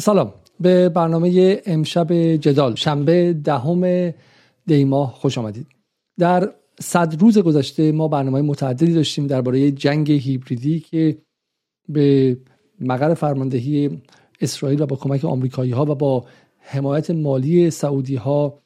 سلام. به برنامه امشب جدال شنبه دهم دیما خوش آمدید. در صد روز گذشته ما برنامه متعددی داشتیم درباره جنگ هیبریدی که به مقر فرماندهی اسرائیل و با کمک آمریکایی ها و با حمایت مالی سعودی ها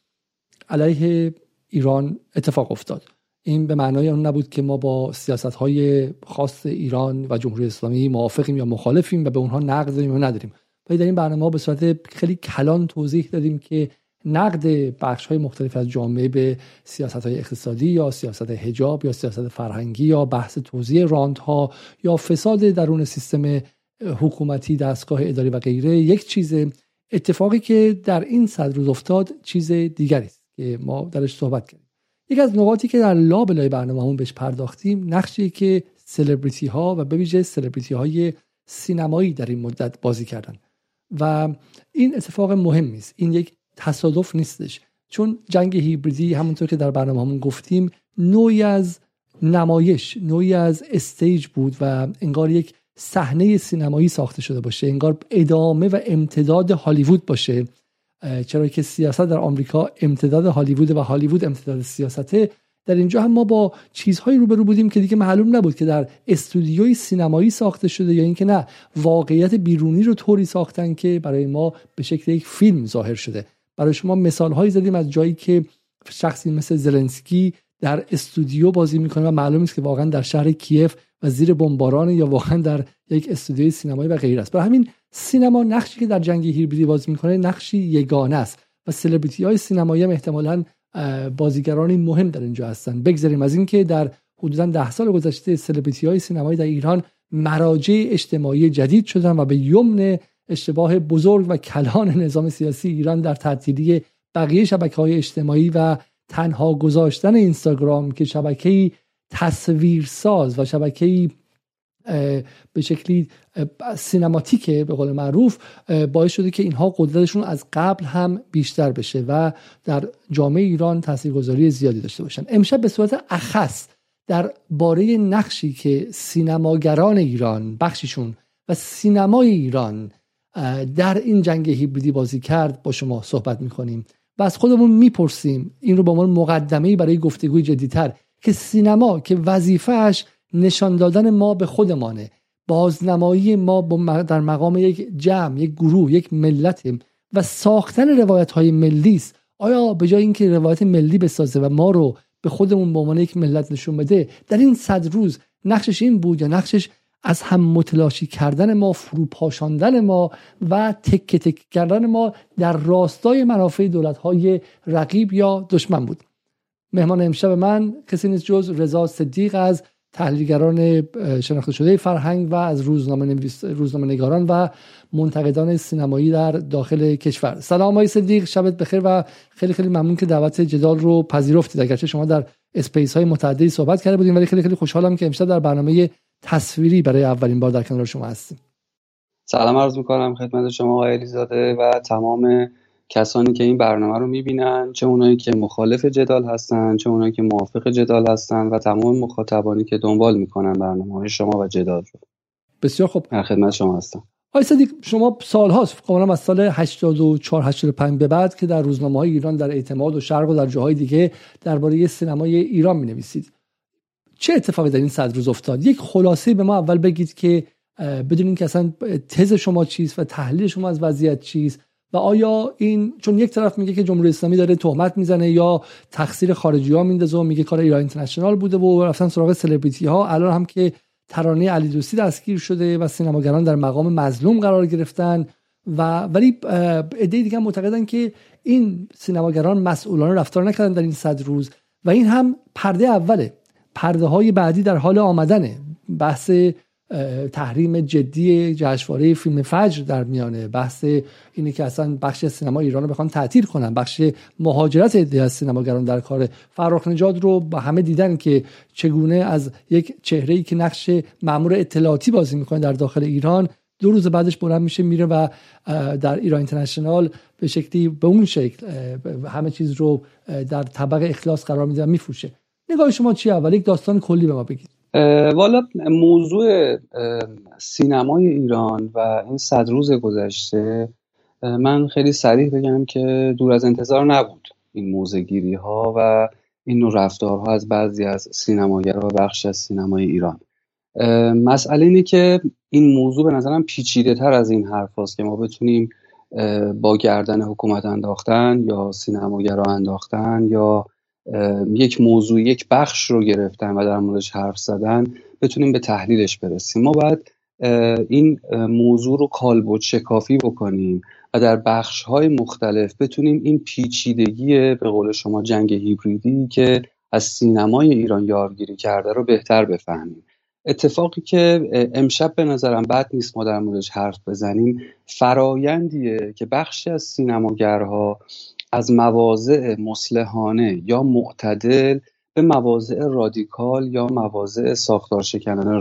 علیه ایران اتفاق افتاد. این به معنای اون نبود که ما با سیاست های خاص ایران و جمهوری اسلامی موافقیم یا مخالفیم و به اونها نقد داریم یا نداریم. ولی در این برنامه به صورت خیلی کلان توضیح دادیم که نقد بخش های مختلف از جامعه به سیاست های اقتصادی یا سیاست هجاب یا سیاست فرهنگی یا بحث توزیع ها یا فساد درون سیستم حکومتی دستگاه اداری و غیره یک چیز اتفاقی که در این صد روز افتاد چیز دیگری است که ما درش صحبت کردیم. یکی از نقاطی که در لابلای برنامه همون بهش پرداختیم نقشی که سلبریتی ها و به ویژه سلبریتی های سینمایی در این مدت بازی کردن. و این اتفاق مهمی است این یک تصادف نیستش. چون جنگ هیبریدی همونطور که در برنامه همون گفتیم نوعی از نمایش نوعی از stage بود و انگار یک صحنه سینمایی ساخته شده باشه انگار ادامه و امتداد هالیوود باشه. چرا که سیاست در آمریکا امتداد هالیوود و هالیوود امتداد سیاسته. در اینجا هم ما با چیزهایی روبرو بودیم که دیگه معلوم نبود که در استودیوی سینمایی ساخته شده یا اینکه نه واقعیت بیرونی رو طوری ساختن که برای ما به شکل یک فیلم ظاهر شده. برای شما مثال هایی زدیم از جایی که شخصی مثل زلنسکی در استودیو بازی می‌کنه و معلوم است که واقعا در شهر کیف و زیر بمباران یا واقعا در یک استودیوی سینمایی و غیره است. برای همین سینما نقشی که در جنگ هیبریدی بازی می‌کنه نقشی یگانه است و سلبریتی های سینمایی هم احتمالاً بازیگرانی مهم در اینجا هستن. بگذاریم از اینکه در حدودا ده سال گذشته سلبریتی های سینمایی در ایران مراجع اجتماعی جدید شدن و به یمن اشتباه بزرگ و کلان نظام سیاسی ایران در تعطیلی بقیه شبکه های اجتماعی و تنها گذاشتن اینستاگرام که شبکه تصویرساز و شبکه به شکلی سینماتیکه به قول معروف باعث شده که اینها قدرتشون از قبل هم بیشتر بشه و در جامعه ایران تاثیرگذاری زیادی داشته باشن. امشب به صورت اخص در باره نقشی که سینماگران ایران بخششون و سینمای ایران در این جنگ هیبریدی بازی کرد با شما صحبت می‌کنیم. و از خودمون می‌پرسیم این رو به عنوان مقدمه برای گفتگوی جدیتر که سینما که وظیفهش نشان دادن ما به خودمانه. بازنمایی ما در مقام یک جمع یک گروه یک ملت و ساختن روایت های ملی است. آیا به جای اینکه روایت ملی بسازه و ما رو به خودمون به عنوان یک ملت نشون بده در این صد روز نقشش این بود یا نقشش از هم متلاشی کردن ما فروپاشاندن ما و تک تک کردن ما در راستای منافع دولت های رقیب یا دشمن بود؟ مهمان امشب من کسی نیست جز رضا صدیق از تحلیلگران شناخته شده فرهنگ و از روزنامه, روزنامه نگاران و منتقدان سینمایی در داخل کشور. سلام آقای صدیق شبت بخیر و خیلی خیلی ممنون که دعوت جدال رو پذیرفتید. اگرچه شما در space های متعددی صحبت کرده بودیم ولی خیلی خیلی خوشحالم که امشب در برنامه تصویری برای اولین بار در کنار شما هستیم. سلام عرض می‌کنم خدمت شما آقای علیزاده و تمام کسانی که این برنامه رو می‌بینن چه اونایی که مخالف جدال هستن چه اونایی که موافق جدال هستن و تمام مخاطبانی که دنبال می‌کنن برنامه های شما و جدال رو. بسیار خوب. در خدمت شما هستم. آقای صدیق شما سال هاست قبلا از سال 84 85 به بعد که در روزنامه های ایران در اعتماد و شرق و در جاهای دیگه درباره سینمای ایران می نویسید چه اتفاقی در این صد روز افتاد؟ یک خلاصه به ما اول بگید که بدونین که اصلا تز شما چیست و تحلیل شما از وضعیت چیست؟ و آیا این چون یک طرف میگه که جمهوری اسلامی داره تهمت می‌زنه یا تقصیر خارجی ها میندازه و میگه کار ایران اینترنشنال بوده و رفتن سراغ سلبریتی ها الان هم که ترانه علی دوستی دستگیر شده و سینماگران در مقام مظلوم قرار گرفتن و ولی ایده دیگه معتقدن که این سینماگران مسئولان رفتار نکردن در این صد روز و این هم پرده اوله. پرده های بعدی در حال آمدنه. بحث تحریم جدی جشنواره فیلم فجر در میانه. بحث اینه که اصلا بخش سینما ایران رو بخوان تعطیل کنن. بخش مهاجرت عده‌ای از سینماگران در کار فرخ نجاد رو با همه دیدن که چگونه از یک چهره ای که نقش مامور اطلاعاتی بازی می‌کنه در داخل ایران دو روز بعدش بلند میشه میره و در ایران اینترنشنال به شکلی به اون شکل همه چیز رو در طبق اخلاص قرار میده و میفروشه. نگاه شما چیه؟ اول یک داستان کلی به ما بگید. والا موضوع سینمای ایران و این صد روز گذشته من خیلی سریع بگم که دور از انتظار نبود این موزگیری ها و این نوع رفتارها از بعضی از سینماگرها و بخش از سینمای ایران. مسئله اینه که این موضوع به نظرم پیچیده تر از این حرف که ما بتونیم با گردن حکومت انداختن یا سینماگرا انداختن یا یک موضوع یک بخش رو گرفتن و در موردش حرف زدن بتونیم به تحلیلش برسیم. ما باید این موضوع رو کالبد شکافی بکنیم و در بخش های مختلف بتونیم این پیچیدگی به قول شما جنگ هیبریدی که از سینمای ایران یارگیری کرده رو بهتر بفهمیم. اتفاقی که امشب به نظرم بد نیست ما در موردش حرف بزنیم فرایندیه که بخشی از سینماگرها از مواضع مسلحانه یا معتدل به مواضع رادیکال یا مواضع ساختار شکنانه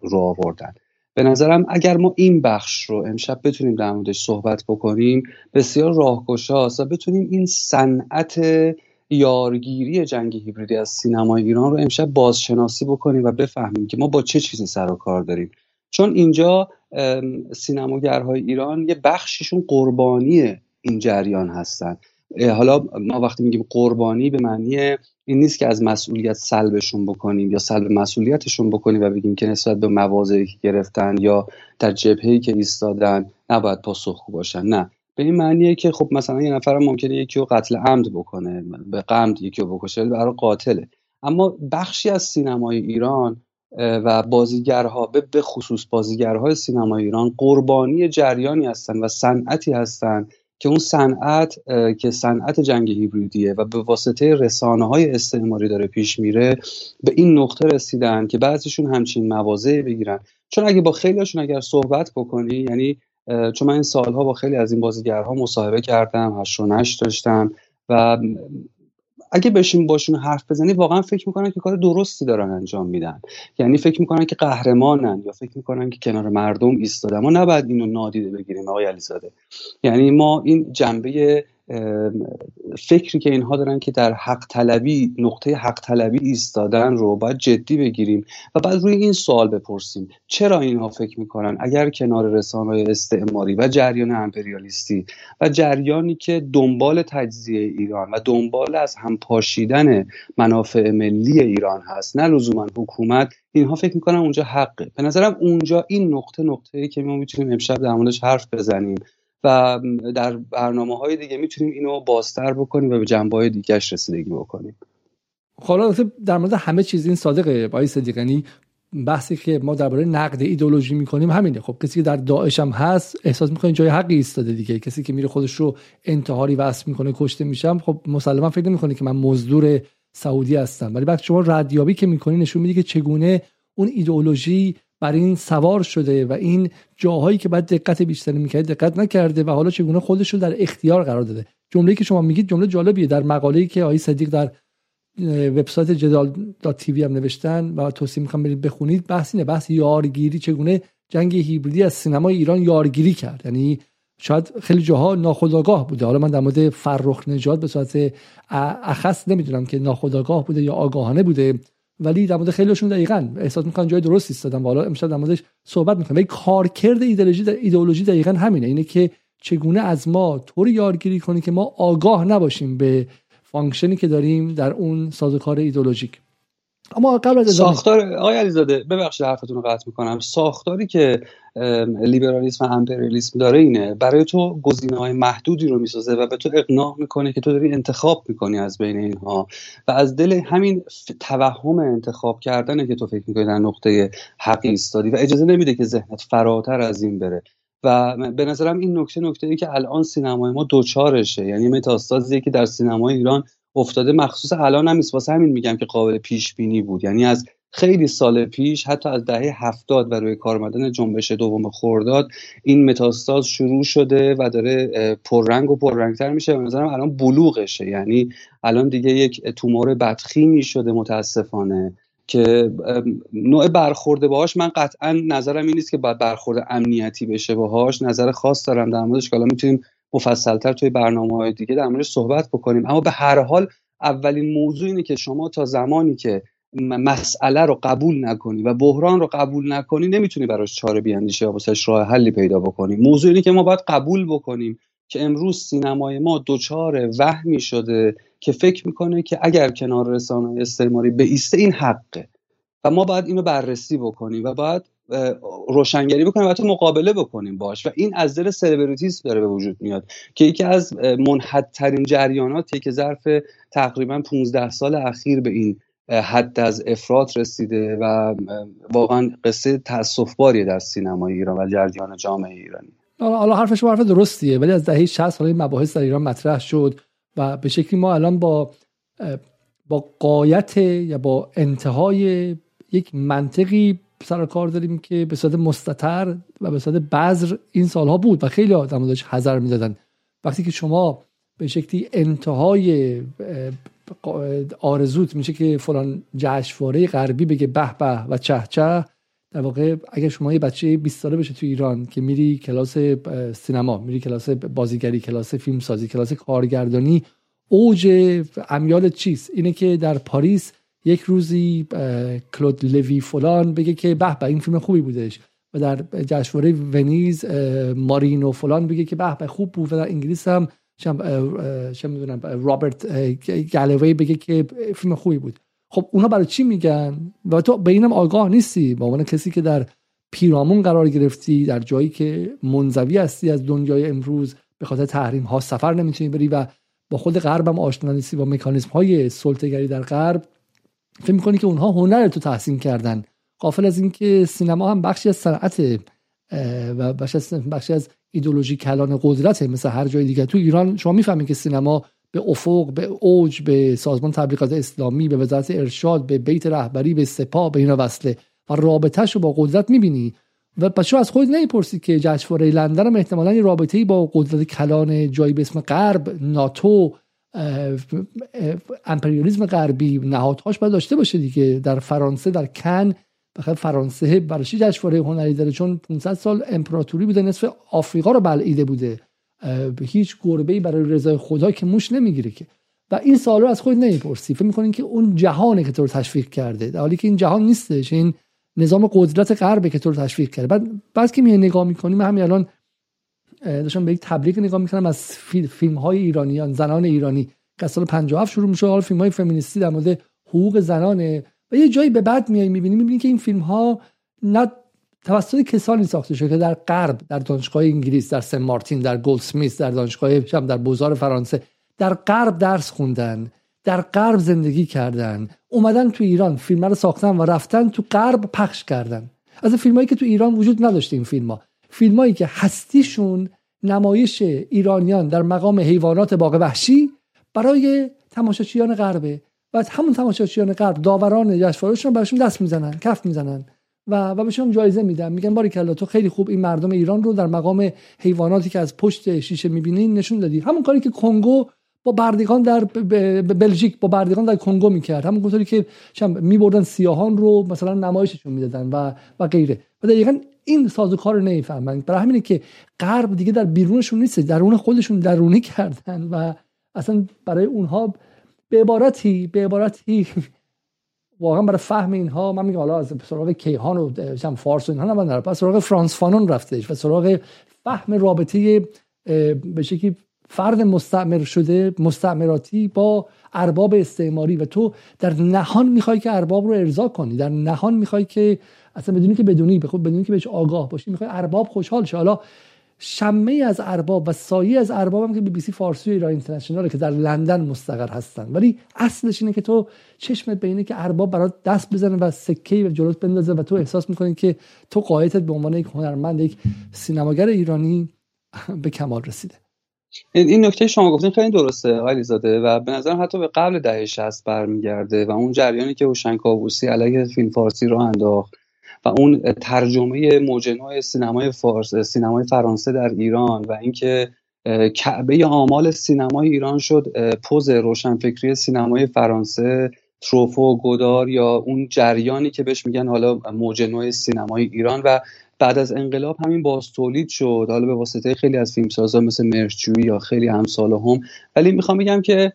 رو آوردن. به نظرم اگر ما این بخش رو امشب بتونیم در موردش صحبت بکنیم بسیار راهگشاست و بتونیم این صنعت یارگیری جنگ هیبریدی از سینمای ایران رو امشب بازشناسی بکنیم و بفهمیم که ما با چه چیزی سر و کار داریم. چون اینجا سینماگرهای ایران یه بخششون قربانی این جریان هستن. حالا ما وقتی میگیم قربانی به معنی این نیست که از مسئولیت سلبشون بکنیم یا سلب مسئولیتشون بکنیم و بگیم که نسبت به مواضعی که گرفتن یا در جبهه‌ای که ایستادن نباید پاسخگو باشن. نه. به این معنیه که خب مثلا یه نفر ممکنه یکی رو قتل عمد بکنه به قمد یکی رو بکشه برای قاتله. اما بخشی از سینمای ایران و بازیگرها به خصوص بازیگرهای سینمای ایران قربانی جریانی هستن و صنعتی هستند که اون صنعت که صنعت جنگ هیبریدیه و به واسطه رسانه های استعماری داره پیش میره به این نقطه رسیدن که بعضیشون همچین مواضعی بگیرن. چون اگه با خیلیشون اگر صحبت بکنی یعنی چون من این سالها با خیلی از این بازیگرها مصاحبه کردم هشت و داشتم و اگه بشیم باشون حرف بزنی واقعا فکر می‌کنن که کار درستی دارن انجام میدن. یعنی فکر می‌کنن که قهرمانن یا فکر می‌کنن که کنار مردم ایستادن. ما نباید اینو نادیده بگیریم آقای علیزاده. یعنی ما این جنبه فکری که اینها دارن که در حق طلبی نقطه حق طلبی ایستادن رو باید جدی بگیریم و بعد روی این سوال بپرسیم. چرا اینها فکر می‌کنن؟ اگر کنار رسانه استعماری و جریان امپریالیستی و جریانی که دنبال تجزیه ایران و دنبال از هم پاشیدن منافع ملی ایران هست نه لزوما حکومت اینها فکر می‌کنن اونجا حقه. به نظرم اونجا این نقطه نقطه ای که ما می‌تونیم امشب در موردش حرف بزنیم. و در برنامه های دیگه می‌تونیم اینو بازتر بکنیم و به جنبه های دیگهش رسیدگی بکنیم. حالا در مورد همه چیز این صادقه بای صدیقانی بحثی که ما درباره نقد ایدولوژی می‌کنیم همینه. خب کسی که در داعش هم هست احساس می‌کنه جای حقی ایستاده دیگه. کسی که میره خودش رو انتحاری وصف می‌کنه کشته میشم خب مسلما فکر نمی‌کنه که من مزدور سعودی هستم. ولی وقتی شما ردیابی که می‌کنی نشون میده که چگونه اون ایدئولوژی بر این سوار شده و این جاهایی که بعد دقت بیشتری می‌کرد دقت نکرده و حالا چگونه خودش رو در اختیار قرار داده. جمله‌ای که شما میگید جمله جالبیه. در مقاله‌ای که آقای صدیق در وبسایت جدال تیوی هم نوشتن و توصیه می‌خوام برید بخونید بحث اینه بحث یارگیری چگونه جنگ هیبریدی از سینمای ایران یارگیری کرد. یعنی شاید خیلی جاها ناخودآگاه بوده. حالا من در مورد فرخ نجات به صورت اخص نمی‌دونم که ناخودآگاه بوده یا آگاهانه بوده. ولی در مورد خیلیشون دقیقا احساس می‌کنن جای درست ایستادن حالا امشب در موردش صحبت می‌کنم ولی کارکرد ایدئولوژی در ایدئولوژی دقیقا همینه. اینه که چگونه از ما طوری یارگیری کنی که ما آگاه نباشیم به function ی که داریم در اون سازوکار ایدئولوژیک. اما قبل از ساختار آقای علیزاده ببخشید حرفتون رو قطع می‌کنم. ساختاری که لیبرالیسم و امپریالیسم داره اینه. برای تو گزینه های محدودی رو می‌سازه و به تو اقناع می‌کنه که تو داری انتخاب می‌کنی از بین اینها. و از دل همین توهم انتخاب کردنه که تو فکر می‌کنی در نقطه حقی ایستادی و اجازه نمیده که ذهنت فراتر از این بره. و به نظرم این نکته نکته ای که الان سینمای ما دوچارشه. یعنی متاستازیه که در سینمای ایران افتاده. مخصوص الان هم واسه همین میگم که قابل پیش بینی بود. یعنی از خیلی سال پیش حتی از دهه هفتاد و روی کار آمدن جنبش دوم خورداد این متاستاز شروع شده و داره پررنگ و پررنگتر میشه. به نظرم الان بلوغشه. یعنی الان دیگه یک تومور بدخیمی شده متاسفانه که نوع برخورده باهاش من قطعا نظرم این نیست که باید برخورد امنیتی بشه باهاش. نظر خاص دارم در موردش که الان می‌تونیم مفصلتر توی برنامه های دیگه در موردش صحبت بکنیم. اما به هر حال اولین موضوع اینه که شما تا زمانی که مسئله رو قبول نکنی و بحران رو قبول نکنی نمی‌تونی براش چاره بیاندیشی یا واسش راه حلی پیدا بکنی. موضوع اینه که ما باید قبول بکنیم که امروز سینمای ما دچار وهمی شده که فکر می‌کنه که اگر کنار رسانه استعماری ایسته این حقه و ما باید اینو بررسی بکنیم و باید روشنگری بکنیم و حتی مقابله بکنیم باش. و این از دل سلبریتیسم داره به وجود میاد که یکی از منحدترین جریاناتی که ظرف تقریبا 15 سال اخیر به این حد از افراد رسیده و واقعا قصه تاسفباریه در سینمای ایران و جریان جامعه ایرانی. حالا حرفش حرف درستیه ولی از دهه 60 سال این مباحث در ایران مطرح شد و به شکلی ما الان با با قایت یا با انتهای یک منطقی سر کار داریم که به صورت مستتر و به صورت بذر این سالها بود و خیلی آدم داشت حذر می‌دادن. وقتی که شما به شکلی انتهای آرزوت میشه که فلان جشنواره غربی بگه به به و چه چه. در واقع اگر شما یه بچه 20 ساله بشه تو ایران که میری کلاس سینما میری کلاس بازیگری کلاس فیلم سازی کلاس کارگردانی اوج امیال چیست؟ اینه که در پاریس یک روزی کلود لوی فلان بگه که به به این فیلم خوبی بودش. و در جشنواره ونیز مارینو فلان بگه که به به خوب بود. و در انگلیس هم چه می‌دونم رابرت گالوی بگه که فیلم خوبی بود. خب اونا برای چی میگن؟ و تو به اینم آگاه نیستی. به عنوان کسی که در پیرامون قرار گرفتی در جایی که منزوی هستی از دنیای امروز به خاطر تحریم ها سفر نمی‌تونی بری و با خود غرب هم آشنا نیستی با مکانیزم های سلطه‌گری در غرب فکر می‌کنی که اونها هنر تو تحسین کردن. قافل از اینکه سینما هم بخشی از صنعت و بخشی از ایدولوژی کلان قدرته مثل هر جای دیگه. تو ایران شما می‌فهمید که سینما به افق به اوج به سازمان تبلیغات اسلامی به وزارت ارشاد به بیت رهبری به سپاه به اینا وصله. و رابطهش رو با قدرت می‌بینی. و پس از خود نمی‌پرسی که جشنواره لندن هم احتمالا یه رابطه با قدرت کلان جایی به اسم غرب ناتو امپریالیزم غربی نهادهاش باید داشته باشه دیگه. در فرانسه در کن بخاطر فرانسه برای جشنواره هنری داره چون 500 سال امپراتوری بوده نصف آفریقا رو بلعیده بوده. هیچ گربه ای برای رضای خدا که موش نمی‌گیره که. و این سوال رو از خود نمی‌پرسی. فکر می‌کنین که اون جهانه که تو رو تشویق کرده. در حالی که این جهان نیستش این نظام قدرت غربه که تو رو تشویق کرده. بعد بعد که می نگاه می‌کنیم من همین الان داشتم به یک تبلیغ نگاه می‌کنم از فیلم های ایرانیان زنان ایرانی. که سال 57 شروع میشه حالا فیلم های فمینیستی در مورد حقوق زنانه. و یه جایی به بعد میای می‌بینی می‌بینی که این فیلم ها نه توسط کسانی ساخته شده که در غرب در دانشگاه انگلیس در سن مارتین در گلدسمیث در دانشگاه در بازار فرانسه در غرب درس خوندن در غرب زندگی کردن اومدن تو ایران فیلم رو ساختن و رفتن تو غرب پخش کردن. از فیلمایی که تو ایران وجود نداشته این فیلم ها فیلمایی که هستیشون نمایش ایرانیان در مقام حیوانات باغ وحشی برای تماشاچیان غربه. و همون تماشاچیان غرب داوران جشنوارهشون براشون دست می‌زنن کف می‌زنن و و بهشون جایزه میدن. میگن باری کلا تو خیلی خوب این مردم ایران رو در مقام حیواناتی که از پشت شیشه می‌بینی نشون دادی. همون کاری که کنگو با بردگان در بلژیک با بردگان در کنگو می‌کرد. همون گفتاری که میبردن سیاهان رو مثلا نمایششون می‌دادن و و غیره. و دقیقا این سازوکار رو نمی‌فهمن. برای همینه که غرب دیگه در بیرونشون نیست درون خودشون درونی کردن و اصلا برای اونها به عبارتی به عبارتی واقعا برای فهم اینها من میگم حالا از سراغ کیهان و فارس و اینها نمی‌دونم پس سراغ فرانس فانون رفتش و سراغ فهم رابطه به شکلی فرد مستعمر شده مستعمراتی با ارباب استعماری و تو در نهان می‌خوای که ارباب رو ارضا کنی در نهان می‌خوای که اصلا بدونی که بدونی به خود بدونی که بهش آگاه باشی می‌خوای ارباب خوشحال شه حالا شمه از ارباب و سایه از ارباب هم که بی بی سی فارسی و ایران اینترنشنال که در لندن مستقر هستن. ولی اصلش اینه که تو چشمت به اینه که ارباب برات دست بزنه و سکه و جلوت بندازه و تو احساس می‌کنی که تو قایتت به عنوان یک هنرمند یک سینماگر ایرانی به کمال رسیده. این نکته شما گفتین خیلی درسته آقای زاده و به نظرم حتی به قبل دهه 60 برمیگرده و اون جریانی که هوشنگ کاووسی علیه فیلم فارسی رو انداخت. و اون ترجمه موج سینمای فارس سینمای فرانسه در ایران و اینکه کعبه آمال سینمای ایران شد پوز روشنفکری سینمای فرانسه تروفو گودار یا اون جریانی که بهش میگن حالا موج سینمای ایران و بعد از انقلاب همین باز تولید شد. حالا به واسطه خیلی از فیلمسازا مثل مرچوی یا خیلی همسال هم ولی می‌خوام بگم که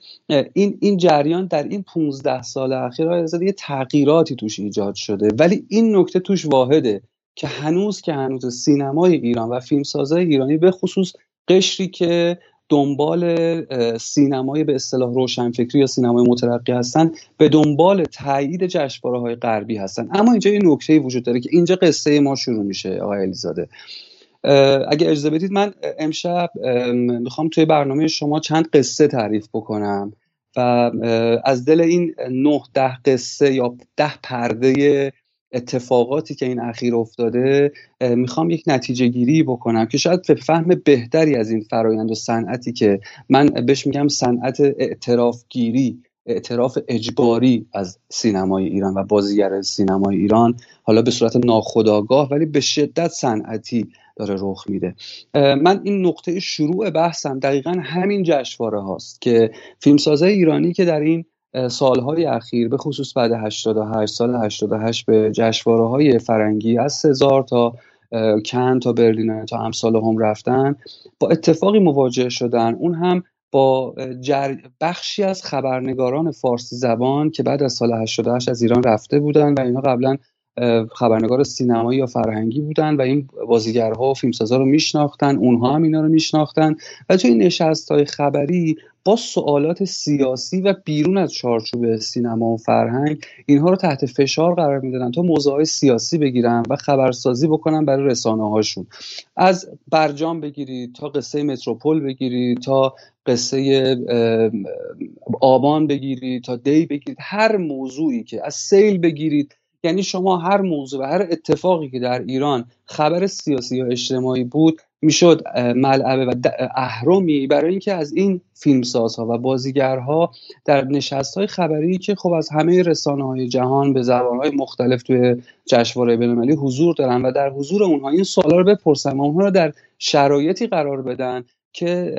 این این جریان در این 15 سال اخیر یه تغییراتی توش ایجاد شده. ولی این نکته توش واحده که هنوز که هنوز سینمای ایران و فیلمسازای ایرانی به خصوص قشری که دنبال سینمای به اصطلاح روشنفکری یا سینمای مترقی هستن به دنبال تایید جشنواره های غربی هستن. اما اینجا یه نکته وجود داره که اینجا قصه ما شروع میشه آقای علیزاده اگه اجازه بدید من امشب می‌خوام توی برنامه شما چند قصه تعریف بکنم و از دل این نه ده قصه یا ده پرده اتفاقاتی که این اخیر افتاده می‌خوام یک نتیجه گیری بکنم که شاید به فهم بهتری از این فرایند و صنعتی که من بهش میگم صنعت اعتراف گیری اعتراف اجباری از سینمای ایران و بازیگر سینمای ایران حالا به صورت ناخودآگاه ولی به شدت صنعتی داره رخ میده. من این نقطه شروع بحثم دقیقا همین جشنواره هاست که فیلمسازای ایرانی که در این سالهای اخیر به خصوص بعد 88 سال 88 به جشنواره های فرنگی از سزار تا کن تا برلین تا امثال هم رفتن با اتفاقی مواجه شدن. اون هم با بخشی از خبرنگاران فارسی زبان که بعد از سال 88 از ایران رفته بودن و اینها قبلا خبرنگار سینمایی یا فرهنگی بودن و این بازیگرها و فیلمسازا رو میشناختن اونها هم اینا رو میشناختن و توی نشست های خبری با سوالات سیاسی و بیرون از چارچوب سینما و فرهنگ اینها رو تحت فشار قرار می‌دادن تا موضوع سیاسی بگیرن و خبرسازی بکنن برای رسانه هاشون از برجام بگیرید تا قصه متروپول بگیرید تا قصه آبان بگیرید تا دی بگیرید هر موضوعی که از سیل بگیرید یعنی شما هر موضوع و هر اتفاقی که در ایران خبر سیاسی یا اجتماعی بود می‌شد ملعبه و اهرمی برای اینکه از این فیلمسازها و بازیگرها در نشست های خبری که خب از همه رسانه های جهان به زبان های مختلف توی جشنواره بینالمللی حضور دارن و در حضور اونها این سوالا رو بپرسن و اونها رو در شرایطی قرار بدن که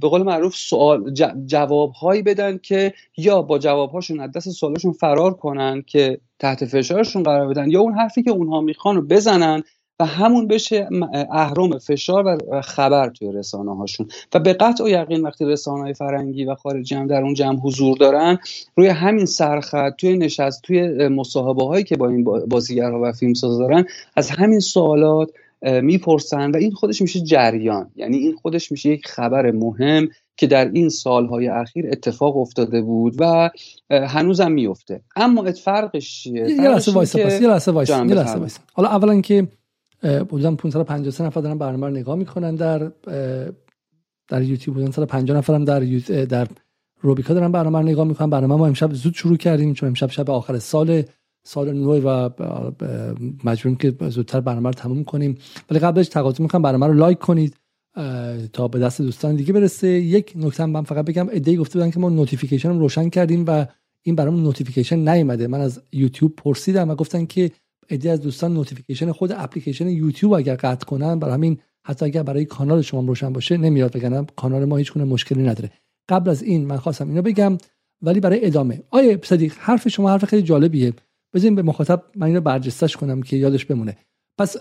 به قول معروف سوال جوابهایی بدن که یا با جوابهاشون از دست سوالشون فرار کنن که تحت فشارشون قرار بدن یا اون حرفی که اونها می‌خوان رو بزنن و همون بشه اهرام فشار و خبر توی رسانه هاشون و به قطع و یقین وقتی رسانه های فرنگی و خارجی هم در اون جمع حضور دارن روی همین سرخط توی نشست توی مصاحبه هایی که با این بازیگرها و فیلمساز دارن از همین سوالات می‌پرسن و این خودش میشه جریان. یعنی این خودش میشه یک خبر مهم که در این سالهای اخیر اتفاق افتاده بود و هنوزم میفته اما فرقش چیه؟ یه لحظه پس یه لحظه یه حالا اولا که بودن 553 نفر دارن برنامه رو نگاه می‌کنن در در یوتیوب بودن 150 نفرم در در روبیکا دارن برنامه رو نگاه می‌کنن. برنامه ما امشب زود شروع کردیم چون امشب شب آخر سال سال نو و مجبوریم که زودتر برنامه رو تموم کنیم. ولی قبلش تقاضا می‌کنم برنامه رو لایک کنید تا به دست دوستان دیگه برسه. یک نکته هم فقط بگم یه عده گفته بودن که ما notification رو روشن کردیم و این برامون notification نیومده. من از یوتیوب پرسیدم و گفتن که یه عده از دوستان notification خود اپلیکیشن یوتیوب اگر قطع کنن برای همین حتی اگر برای کانال شما روشن باشه نمیاد. بگم کانال ما هیچ مشکلی نداره. قبل از این من خواستم اینو بگم ولی برای ادامه. آقای صدیق حرف شما حرف خیلی جالبیه. بزنین به مخاطب من اینو برجستش کنم که یادش بمونه. پس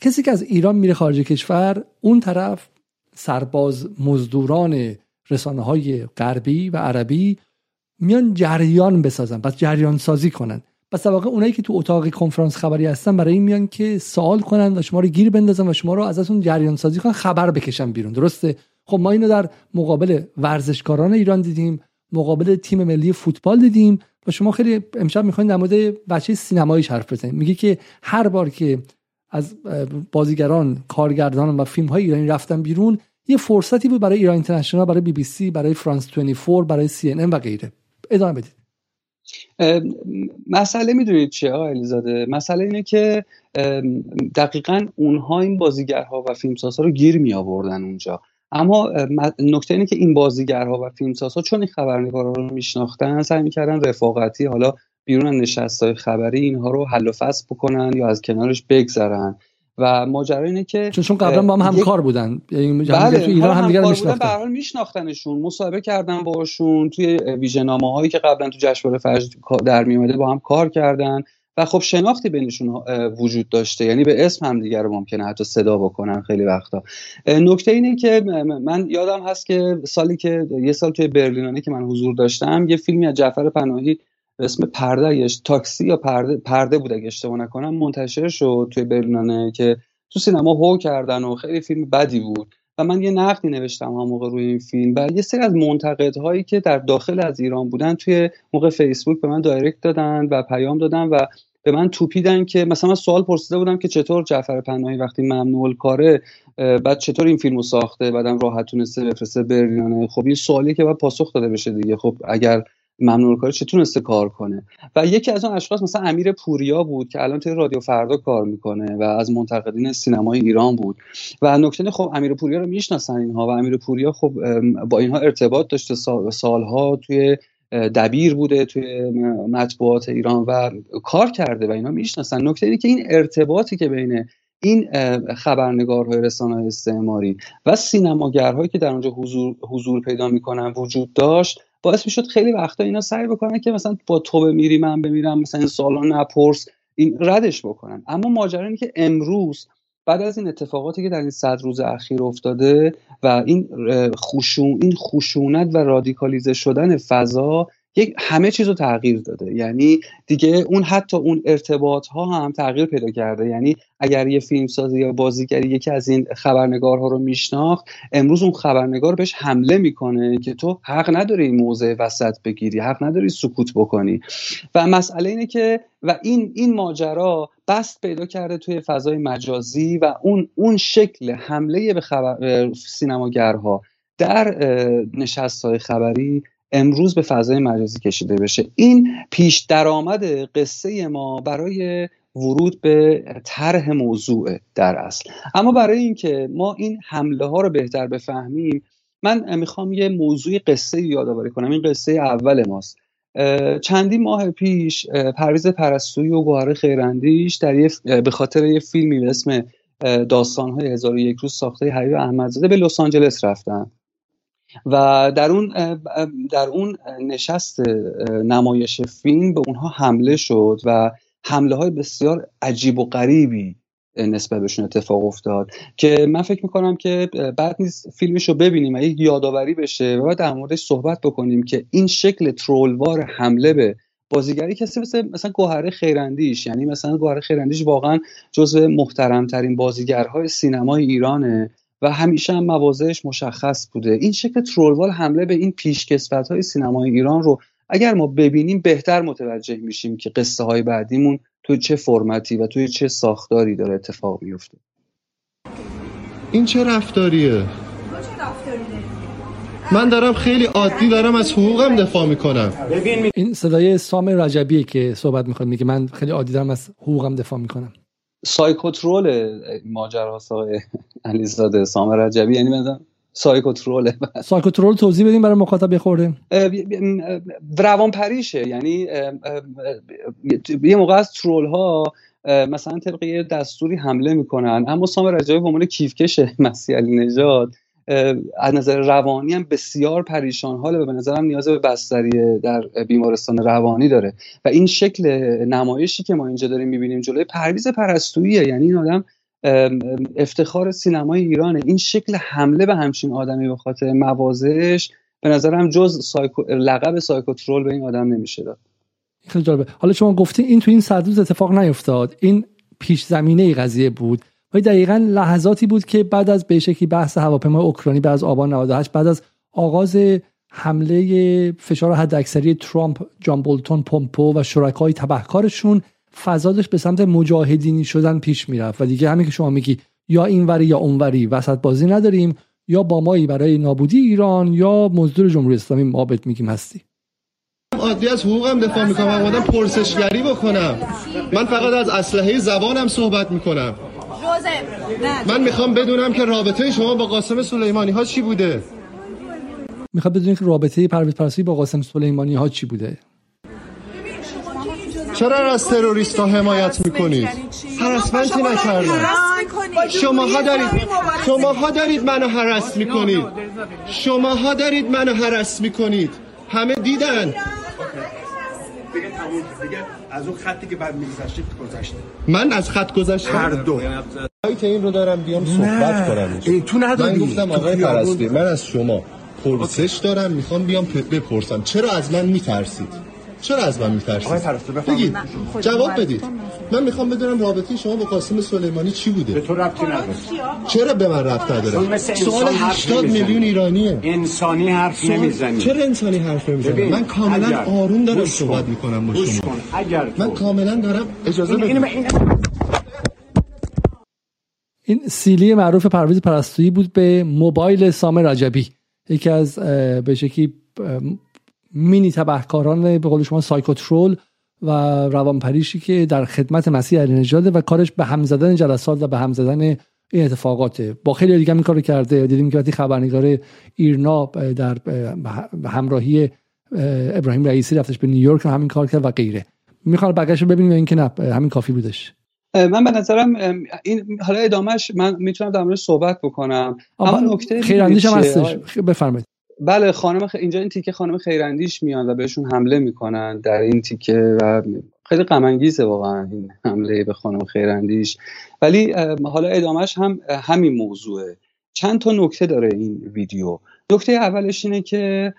کسی که از ایران میره خارج کشور اون طرف سرباز مزدوران رسانه های غربی و عربی میان جریان بسازن پس جریان سازی کنن. پس واقع اونایی که تو اتاق کنفرانس خبری هستن برای این میان که سوال کنن و شما رو گیر بندازن و شما رو ازتون جریان سازی کنن خبر بکشن بیرون. درسته؟ خب ما اینو در مقابل ورزشکاران ایران دیدیم مقابل تیم ملی فوتبال دیدیم. و شما خیلی امشب می‌خواین در مورد بچه سینمایی حرف بزنید میگه که هر بار که از بازیگران کارگردان و فیلم های ایرانی رفتن بیرون یه فرصتی بود برای ایران اینترنشنال برای بی بی سی برای فرانس 24 برای سی ان و غیره. ادامه بدید. مسئله می‌دونید چیه آقای علیزاده مسئله اینه که دقیقا اونها این بازیگرها و فیلمسازها رو گیر می آوردن اونجا. اما نکته اینه که این بازیگرها و فیلمسازها چون این خبرنگارا رو میشناختن سعی می‌کردن رفاقتی حالا بیرون نشستای خبری اینها رو حل و فصل بکنن یا از کنارش بگذرن. و ماجرا اینه که چون قبلا با هم همکار بودن. یعنی بله تو ایران هم دیگه میشناختن. میشناختنشون مصاحبه کردن باشون توی ویژنامه هایی که قبلا تو جشنواره فجر در میومده با هم کار کردن. و خب شناختی بینشون وجود داشته. یعنی به اسم هم دیگر رو ممکنه حتی صدا بکنن خیلی وقتا. نکته اینه که من یادم هست که سالی که یه سال توی برلینانه که من حضور داشتم یه فیلمی از جعفر پناهی اسم پرده تاکسی یا پرده پرده بود اگه اشتباه نکنم منتشر شد توی برلینانه که تو سینما هو کردن و خیلی فیلم بدی بود. من یه نقدی نوشتم هم موقع روی این فیلم و یه سری از منتقدهایی که در داخل از ایران بودن توی موقع فیسبوک به من دایرکت دادن و پیام دادن و به من توپیدن که مثلا من سوال پرسیده بودم که چطور جعفر پناهی وقتی ممنوع کاره بعد چطور این فیلمو ساخته؟ بعدم راحت تونسته بفرسته برلینانه. خب این سوالی که باید پاسخ داده بشه دیگه. خب اگر ممنوع کاری چه تونسته کار کنه. و یکی از اون اشخاص مثلا امیر پوریا بود که الان توی رادیو فردا کار می‌کنه و از منتقدین سینمای ایران بود. و نکته خب امیر پوریا رو می‌شناسن اینها و امیر پوریا خب با اینها ارتباط داشته سالها توی دبیر بوده توی مطبوعات ایران و کار کرده و اینا می‌شناسن. نکته اینه که این ارتباطی که بین این خبرنگارهای رسانه استعماری و سینماگرهایی که در اونجا حضور, حضور پیدا می‌کنن وجود داشت باعث می‌شد خیلی وقتا اینا سعی بکنن که مثلا با تو بمیری من بمیرم مثلا این سالا نپرس این ردش بکنن. اما ماجرا اینه که امروز بعد از این اتفاقاتی که در این صد روز اخیر افتاده و این این خشونت و رادیکالیزه شدن فضا یک همه چیز رو تغییر داده. یعنی دیگه اون حتی اون ارتباط ها هم تغییر پیدا کرده. یعنی اگر یه فیلمسازی یا بازیگری یکی از این خبرنگارها رو میشناخت امروز اون خبرنگار بهش حمله می‌کنه که تو حق نداری موضع وسط بگیری حق نداری سکوت بکنی. و مسئله اینه که و این این ماجرا بست پیدا کرده توی فضای مجازی و اون اون شکل حمله به خبر سینماگرها در نشست های خبری امروز به فضای مجازی کشیده بشه. این پیش درآمد قصه ما برای ورود به طرح موضوع در اصل. اما برای اینکه ما این حمله ها رو بهتر بفهمیم من می‌خوام یه موضوع قصه یادآوری کنم. این قصه اول ماست. چندی ماه پیش پرویز پرستویی و گوهر خیراندیش در به خاطر یه فیلمی به اسم داستان های هزار یک روز ساخته حبیب احمدزاده به لس آنجلس رفتن. و در اون در اون نشست نمایش فیلم به اونها حمله شد و حمله های بسیار عجیب و غریبی نسبت بهشون اتفاق افتاد که من فکر می‌کنم که بعد نیست فیلمش رو ببینیم و یک یادآوری بشه و بعد در موردش صحبت بکنیم که این شکل ترولوار حمله به بازیگری کسی مثل مثلا گوهره خیراندیش یعنی مثلا گوهره خیراندیش واقعا جزو محترمترین بازیگرهای سینمای ایرانه. و همیشه هم مواضعش مشخص بوده. این شکل ترولوال حمله به این پیشکسوت های سینمای ایران رو اگر ما ببینیم بهتر متوجه میشیم که قصه های بعدیمون توی چه فرمتی و توی چه ساختاری داره اتفاق میفته این چه رفتاریه؟ من دارم خیلی عادی دارم از حقوقم دفاع می‌کنم. این صدای سام رجبیه که صحبت می‌کنه میگه من خیلی عادی دارم از حقوقم دفاع می‌کنم. سایکوترول ماجرا آقای علیزاده سام رجبی یعنی مثلا سایکوترول. سایکوترول توضیح بدیم برای مخاطب بخوره. روان پریشه یعنی یه موقع از ترول ها مثلا طبق یه دستوری حمله می‌کنن اما سام رجبی به عنوان کیفکش مسیح علی نژاد از نظر روانی هم بسیار پریشان حاله و به نظرم نیاز به بستری در بیمارستان روانی داره. و این شکل نمایشی که ما اینجا داریم می‌بینیم جلوی پرویز پرستوییه. یعنی این آدم افتخار سینمای ایرانه. این شکل حمله به همچین آدمی به خاطر موازش به نظرم جز سایکو... لقب سایکوترول به این آدم نمیشه داد. خیلی جالبه. حالا شما گفتین این تو این صد روز اتفاق نیفتاد. این پیش زمینه قضیه بود. و دقیقا لحظاتی بود که بعد از به شکلی بحث هواپیمای اوکراینی بعد از آبان 98 بعد از آغاز حمله فشار حداکثری ترامپ جان بولتون پومپو و شرکای تبهکارشون فضا به سمت مجاهدینی شدن پیش می‌رفت. و دیگه همین که شما میگی یا اینوری یا اونوری وسط بازی نداریم یا با مایی برای نابودی ایران یا مزدور جمهوری اسلامی ما میگیم هستی. عادی از حقوقم دفاع می‌کنم آمدم پرسشگری بکنم. من فقط از اسلحه زبانم صحبت می‌کنم. من می‌خوام بدونم که رابطه شما با قاسم سلیمانی ها چی بوده می‌خوام بدونم که رابطه پرویز پرسی با قاسم سلیمانی ها چی بوده چرا از تروریست ها حمایت می‌کنید هرسمنتی نکردم شماها دارید شماها دارید منو هرس می‌کنید شماها دارید منو هرس می‌کنید همه دیدن از اون خطی که بعد میگذشتید گذشته. من از خط گذشتم هر دو. که این رو دارم بیام صحبت کنم. تو نداری. من گفتم آقای پرستی من از شما پرسش دارم می‌خوام بیام بپرسم. چرا از من میترسید؟ چرا از من میترسید بگید. جواب بدید. من می‌خوام بدونم رابطه شما با قاسم سلیمانی چی بوده؟ به تو ربطی نداره. چرا به من ربط نداره؟ سوال 80 میلیون ایرانیه. انسانی حرف نمی‌زنی چرا انسانی حرف نمی‌زنی من کاملا آروم دارم صحبت می‌کنم با شما. اگر من کاملا دارم اجازه بدید این سیلی معروف پرویز پرستویی بود به موبایل سام رجبی یکی از به شکلی مینی تبهکاران به قول شما سایکوترول و روانپریشی که در خدمت مسیح علی و کارش به هم زدن جلسات و به هم زدن این اتفاقاته با خیلی دیگه این کارو کرده. دیدیم که وقتی خبرنگار ایرنا در همراهی ابراهیم رئیسی رفتش به نیویورک همین کار کرد و غیره. می‌خوام بقیه‌شو ببینیم اینکه نه همین کافی بودش. من به نظرم این حالا ادامهش من می‌تونم در مورد صحبت بکنم. اما نکته خیراندیش هم هستش. بفرمایید. بله خانم خ... اینجا این تیکه خانم خیراندیش میان و بهشون حمله می‌کنن در این تیکه و خیلی غم واقعا این حمله به خانم خیراندیش. ولی حالا ادامهش هم همین موضوعه. چند تا نکته داره این ویدیو. نکته اولش اینه که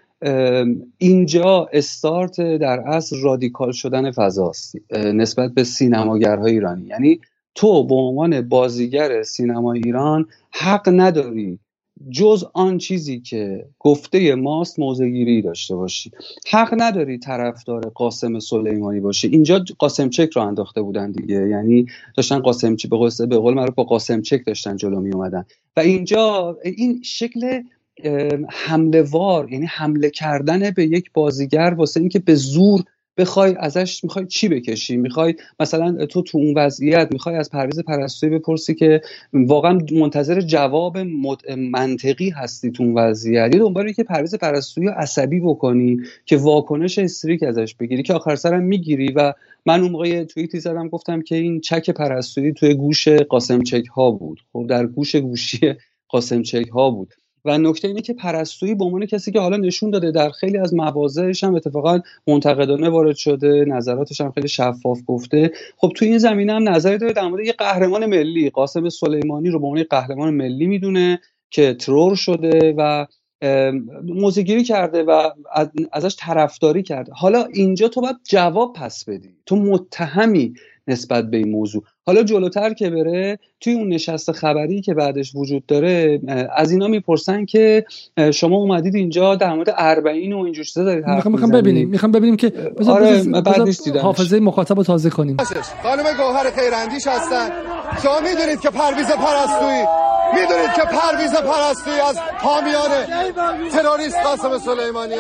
اینجا استارت در اصل رادیکال شدن فضاست نسبت به سینماگرهای ایرانی. یعنی تو به عنوان بازیگر سینما ایران حق نداری جز آن چیزی که گفته ماست موزگیری داشته باشی. حق نداری طرفدار قاسم سلیمانی باشی. اینجا قاسم چک رو انداخته بودن دیگه. یعنی داشتن قاسم چک به به قول با قاسم چک داشتن جلو می اومدن و اینجا این شکل حمله وار یعنی حمله کردن به یک بازیگر واسه اینکه به زور بخوای ازش می‌خوای چی بکشی؟ می‌خوای مثلا تو تو اون وضعیت می‌خوای از پرویز پرستویی بپرسی که واقعا منتظر جواب منطقی هستی تو اون وضعیت. یه دنبالی که پرویز پرستویی عصبی بکنی که واکنش استریک ازش بگیری که آخر سرم می‌گیری. و من اون موقع توییتی زدم گفتم که این چک پرستویی توی گوش قاسم چک ها بود. خب در گوش گوشی قاسم چک ها بود. و نکته اینه که پرستویی به عنوان کسی که حالا نشون داده در خیلی از مواضعش هم اتفاقا منتقدانه وارد شده نظراتش هم خیلی شفاف گفته. خب توی این زمینه هم نظری داره در مورد یه قهرمان ملی قاسم سلیمانی رو به عنوان قهرمان ملی می‌دونه که ترور شده و موزگیری کرده و ازش طرفداری کرده. حالا اینجا تو باید جواب پس بدی. تو متهمی نسبت به این موضوع. حالا جلوتر که بره توی اون نشست خبری که بعدش وجود داره از اینا می‌پرسن که شما اومدید اینجا در مورد اربعین و اینجور چیزا دارید می‌خوام می‌خوام ببینیم. می‌خوام ببینیم که آره بعد نیست حافظه مخاطب رو تازه کنیم. خانم گوهر خیراندیش هستن. شما می‌دونید که پرویز پرستویی. می‌دونید که پرویز پرستویی از حامیان تروریست قاسم سلیمانیه.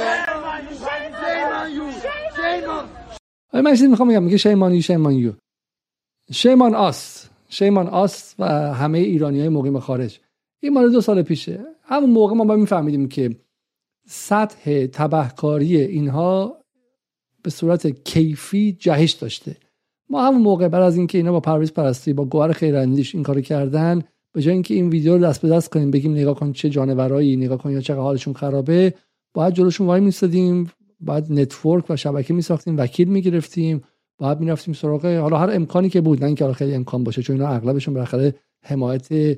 من چیزی می‌خوام بگم. میگه شیمانی شیمان شیمان آس شیمان آس و همه ایرانی های مقیم خارج. این مال دو سال پیشه. همون موقع ما میفهمیدیم که سطح تبهکاری اینها به صورت کیفی جهش داشته. ما همون موقع بعد از اینکه اینا با پرویز پرستویی با گوهر خیراندیش این کارو کردن به جای اینکه این ویدیو رو دست به دست کنیم بگیم نگاه کن چه جانورایی نگاه کن یا چقدر حالشون خرابه باید جلوشون وای میستادیم بعد network و شبکه میساختیم وکیل می‌گرفتیم. باید می‌رفتیم سراغ حالا هر امکانی که بود نه اینکه خیلی امکان باشه چون اینا اغلبشون بالاخره حمایت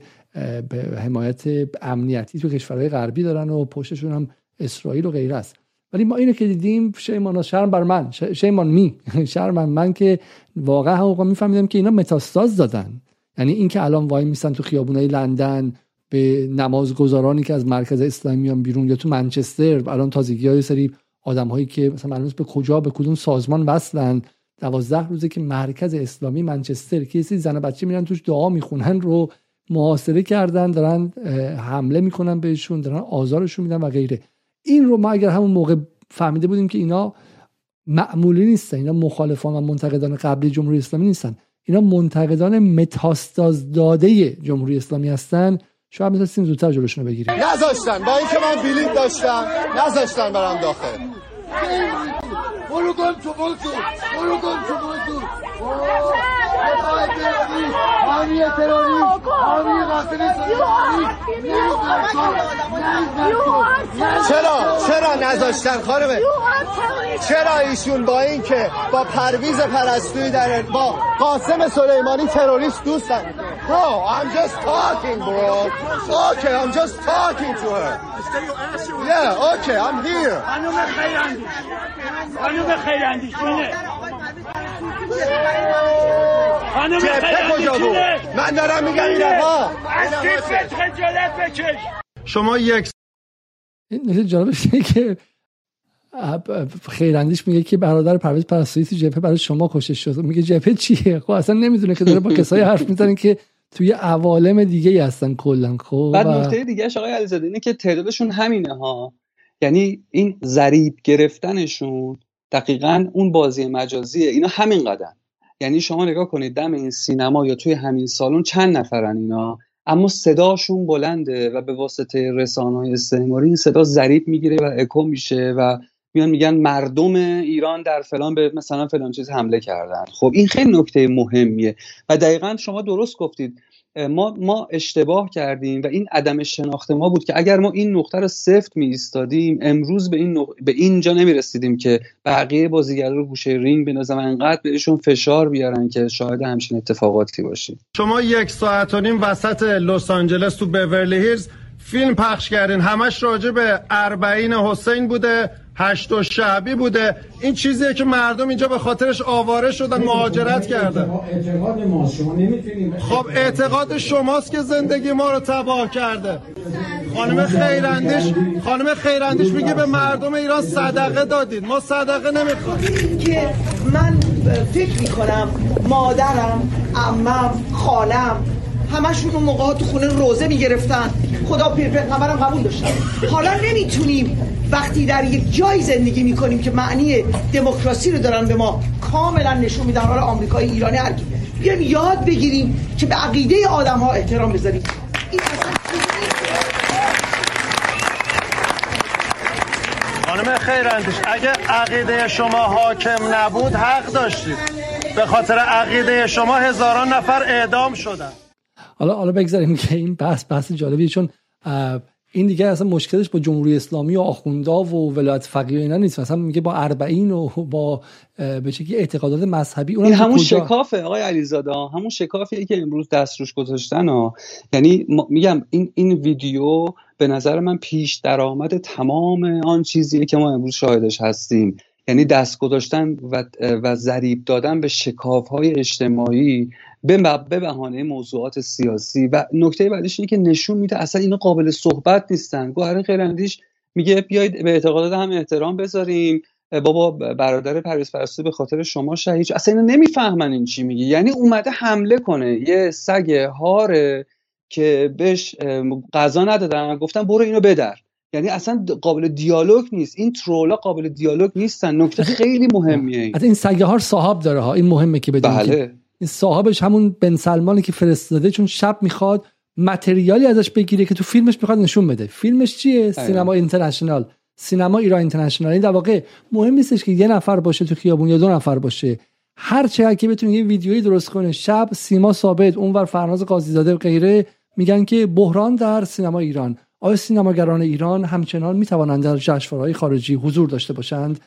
حمایت امنیتی تو کشورهای غربی دارن و پشتشون هم اسرائیل و غیره است. ولی ما اینو که دیدیم شیمان شرم بر من شیمان می شرم من که واقعا هم میفهمیدم که اینا متاستاز دادن. یعنی اینکه الان وای میستن تو خیابونای لندن به نمازگزارانی که از مرکز اسلامی میان بیرون یا تو منچستر الان تازگی های سری آدم هایی که مثلا به کجا به کدوم سازمان وصلن. دوازده روزه که مرکز اسلامی منچستر که یه زن بچه میرن توش دعا می‌خونن رو محاصره کردن دارن حمله می‌کنن بهشون دارن آزارشون میدن و غیره. این رو ما اگر همون موقع فهمیده بودیم که اینا معمولی نیستن اینا مخالفان و منتقدان قبلی جمهوری اسلامی نیستن. اینا منتقدان متاستاز داده جمهوری اسلامی هستن. شاید می‌تونستیم زودتر جلوشون رو بگیریم. نذاشتن. با اینکه من بلیط داشتم نذاشتن برم داخل. برو گم تو بلتو برو گم حامی تروری حامی قاسم چرا چرا نذاشتن خانمه چرا ایشون با اینکه با پرویز پرستویی در با قاسم سلیمانی تروریست دوستن Bro, I'm just talking, bro. Okay, I'm just talking to her. Yeah, okay, I'm here. خانم خیراندیش خانم خیراندیش اینه خانم جبهه کجا بود؟ من دارم میگم این آقا از کیفت خجالت بکش. شما یک این نکته جالبش که خیراندیش میگه که برادر پرویز پرستویی تو جبهه برای شما کشته شد. میگه جبهه چیه؟ خب اصلا نمی‌دونه که داره با کسایی حرف می‌زنه که توی عوالم دیگه ای هستن کلا. خب بعد نکته دیگه آقای علیزاده اینه که تعدادشون همینه ها. یعنی این ضریب گرفتنشون دقیقا اون بازی مجازیه. اینا همین قدم. یعنی شما نگاه کنید دم این سینما یا توی همین سالن چند نفرن اینا. اما صداشون بلنده و به واسطه رسانه های استعماری این صدا ضریب می‌گیره و اکو میشه و میان میگن مردم ایران در فلان به مثلا فلان چیز حمله کردن. خب این خیلی نکته مهمیه. و دقیقا شما درست گفتید. ما ما اشتباه کردیم و این عدم شناخت ما بود که اگر ما این نقطه رو سفت می ایستادیم امروز به این نق... به اینجا نمی رسیدیم که بقیه بازیگرا رو گوشه رینگ بندازن و انقدر بهشون فشار بیارن که شاهد همچین اتفاقاتی باشیم. شما یک ساعت و نیم وسط لس آنجلس تو بورلی هیلز فیلم پخش کردین. همش راجع به اربعین حسین بوده هشت و شعبی بوده. این چیزیه که مردم اینجا به خاطرش آواره شدن مهاجرت کردن. اعتقاد ما شما نمی‌تونیم خب اعتقاد شماست که زندگی ما رو تباه کرده. خانم خیراندیش خانم خیراندیش میگه به مردم ایران صدقه دادید ما صدقه نمی‌خوایم که من فکر می‌کنم مادرم امم خالم همشون اون موقع تو خونه روزه می‌گرفتن. خدا پیغمبرم قبول داشتن حالا نمی‌تونیم وقتی در یک جای زندگی می‌کنیم که معنی دموکراسی رو دارن به ما کاملا نشون میدن حالا آمریکایی ایرانی هر بیایم یاد بگیریم که به عقیده آدم ها احترام بذاریم. این خانم خیراندیش اگه عقیده شما حاکم نبود حق داشتید. به خاطر عقیده شما هزاران نفر اعدام شدن. حالا حالا بگذاریم که این بحث بحث جالبیه چون این دیگه اصلا مشکلش با جمهوری اسلامی و آخوندا و ولایت فقیه اینا نیست مثلا میگه با اربعین و با به شکلی اعتقادات مذهبی تو همون؟ شکافه آقای علیزاده. همون شکافیه که امروز دست روش گذاشتن ها. یعنی میگم این این ویدیو به نظر من پیش درآمد تمام آن چیزیه که ما امروز شاهدش هستیم یعنی دست گذاشتن و و ضریب دادن به شکاف های اجتماعی به بهانه موضوعات سیاسی و نکته بعدیش اینه که نشون میده اصلا اینا قابل صحبت نیستن. گوهر خیراندیش میگه بیایید به اعتقادات هم احترام بذاریم. بابا برادر پرویز پرستو به خاطر شما شهید. اصلا اینا نمی‌فهمن این چی میگه. یعنی اومده حمله کنه. یه سگ هاره که بهش غذا ندادن گفتن برو اینو بدر. یعنی اصلا قابل دیالوگ نیست. این ترولا قابل دیالوگ نیستن. نکته خیلی مهمیه این. از این سگه ها صاحب داره ها. این مهمه که بدونید بله. این صاحبش همون بن سلمانی که فرستاده چون شب می‌خواد متریالی ازش بگیره که تو فیلمش می‌خواد نشون بده. فیلمش چیه؟ سینما اینترنشنال. سینما ایران اینترنشنال. این در واقع مهم نیستش که یه نفر باشه تو خیابون یا دو نفر باشه. هر چه که بتونه یه ویدیویی درست کنه شب سیما ثابت اونور فرناز قاضیزاده و غیره میگن که بحران در سینما ایران. آیا سینماگران ایران همچنان می‌توانند در جشنواره‌های خارجی حضور داشته باشند؟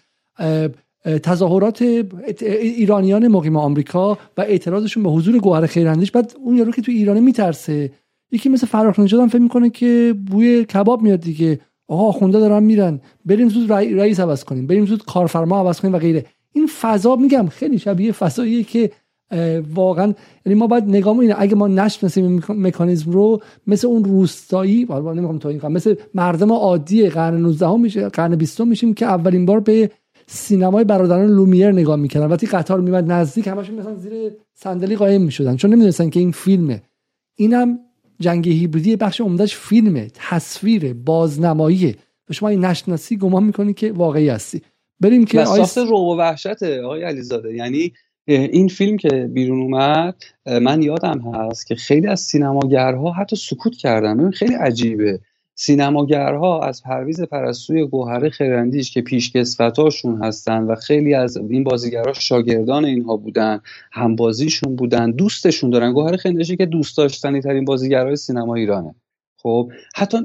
تظاهرات ات- ایرانیان مقیم آمریکا و اعتراضشون به حضور گوهر خیراندیش. بعد اون یارو که تو ایران میترسه یکی مثل فراخ نژاد هم فکر می‌کنه که بوی کباب میاد دیگه. آقا خونده دارن میرن. بریم زود رئی- رئیس عوض کنیم. بریم زود کارفرما عوض کنیم و غیره. این فضا میگم خیلی شبیه فضاییه که واقعا یعنی ما باید نگاه اینه. اگه ما نشناسیم این مکا- مکانیزم رو مثل اون روستایی حالا نمی‌خوام توهین کنم مثل مردم عادی قرن 19 میشه قرن 20 میشیم که اولین بار به سینمای برادران لومیر نگاه می‌کردن. وقتی قطار میمد نزدیک همشون مثلا زیر صندلی قایم می‌شدن. چون نمی‌دونستن که این فیلمه. اینم جنگ هیبریدی بخش عمدهش فیلمه. تصویر بازنماییه و شما این نشناسی گمان می‌کنی که واقعی هستی. بریم که آیس... روب و وحشته آقای علیزاده. یعنی این فیلم که بیرون اومد من یادم هست که خیلی از سینماگرها حتی سکوت کردن. ببین خیلی عجیبه. سینماگرها از پرویز پرستوی گوهر خیراندیش که پیشکسوتاشون هستن و خیلی از این بازیگرها شاگردان اینها بودن همبازیشون بودن دوستشون دارن. گوهر خیراندیشی که دوست داشتنی ترین بازیگرای سینما ایرانه. خب حتی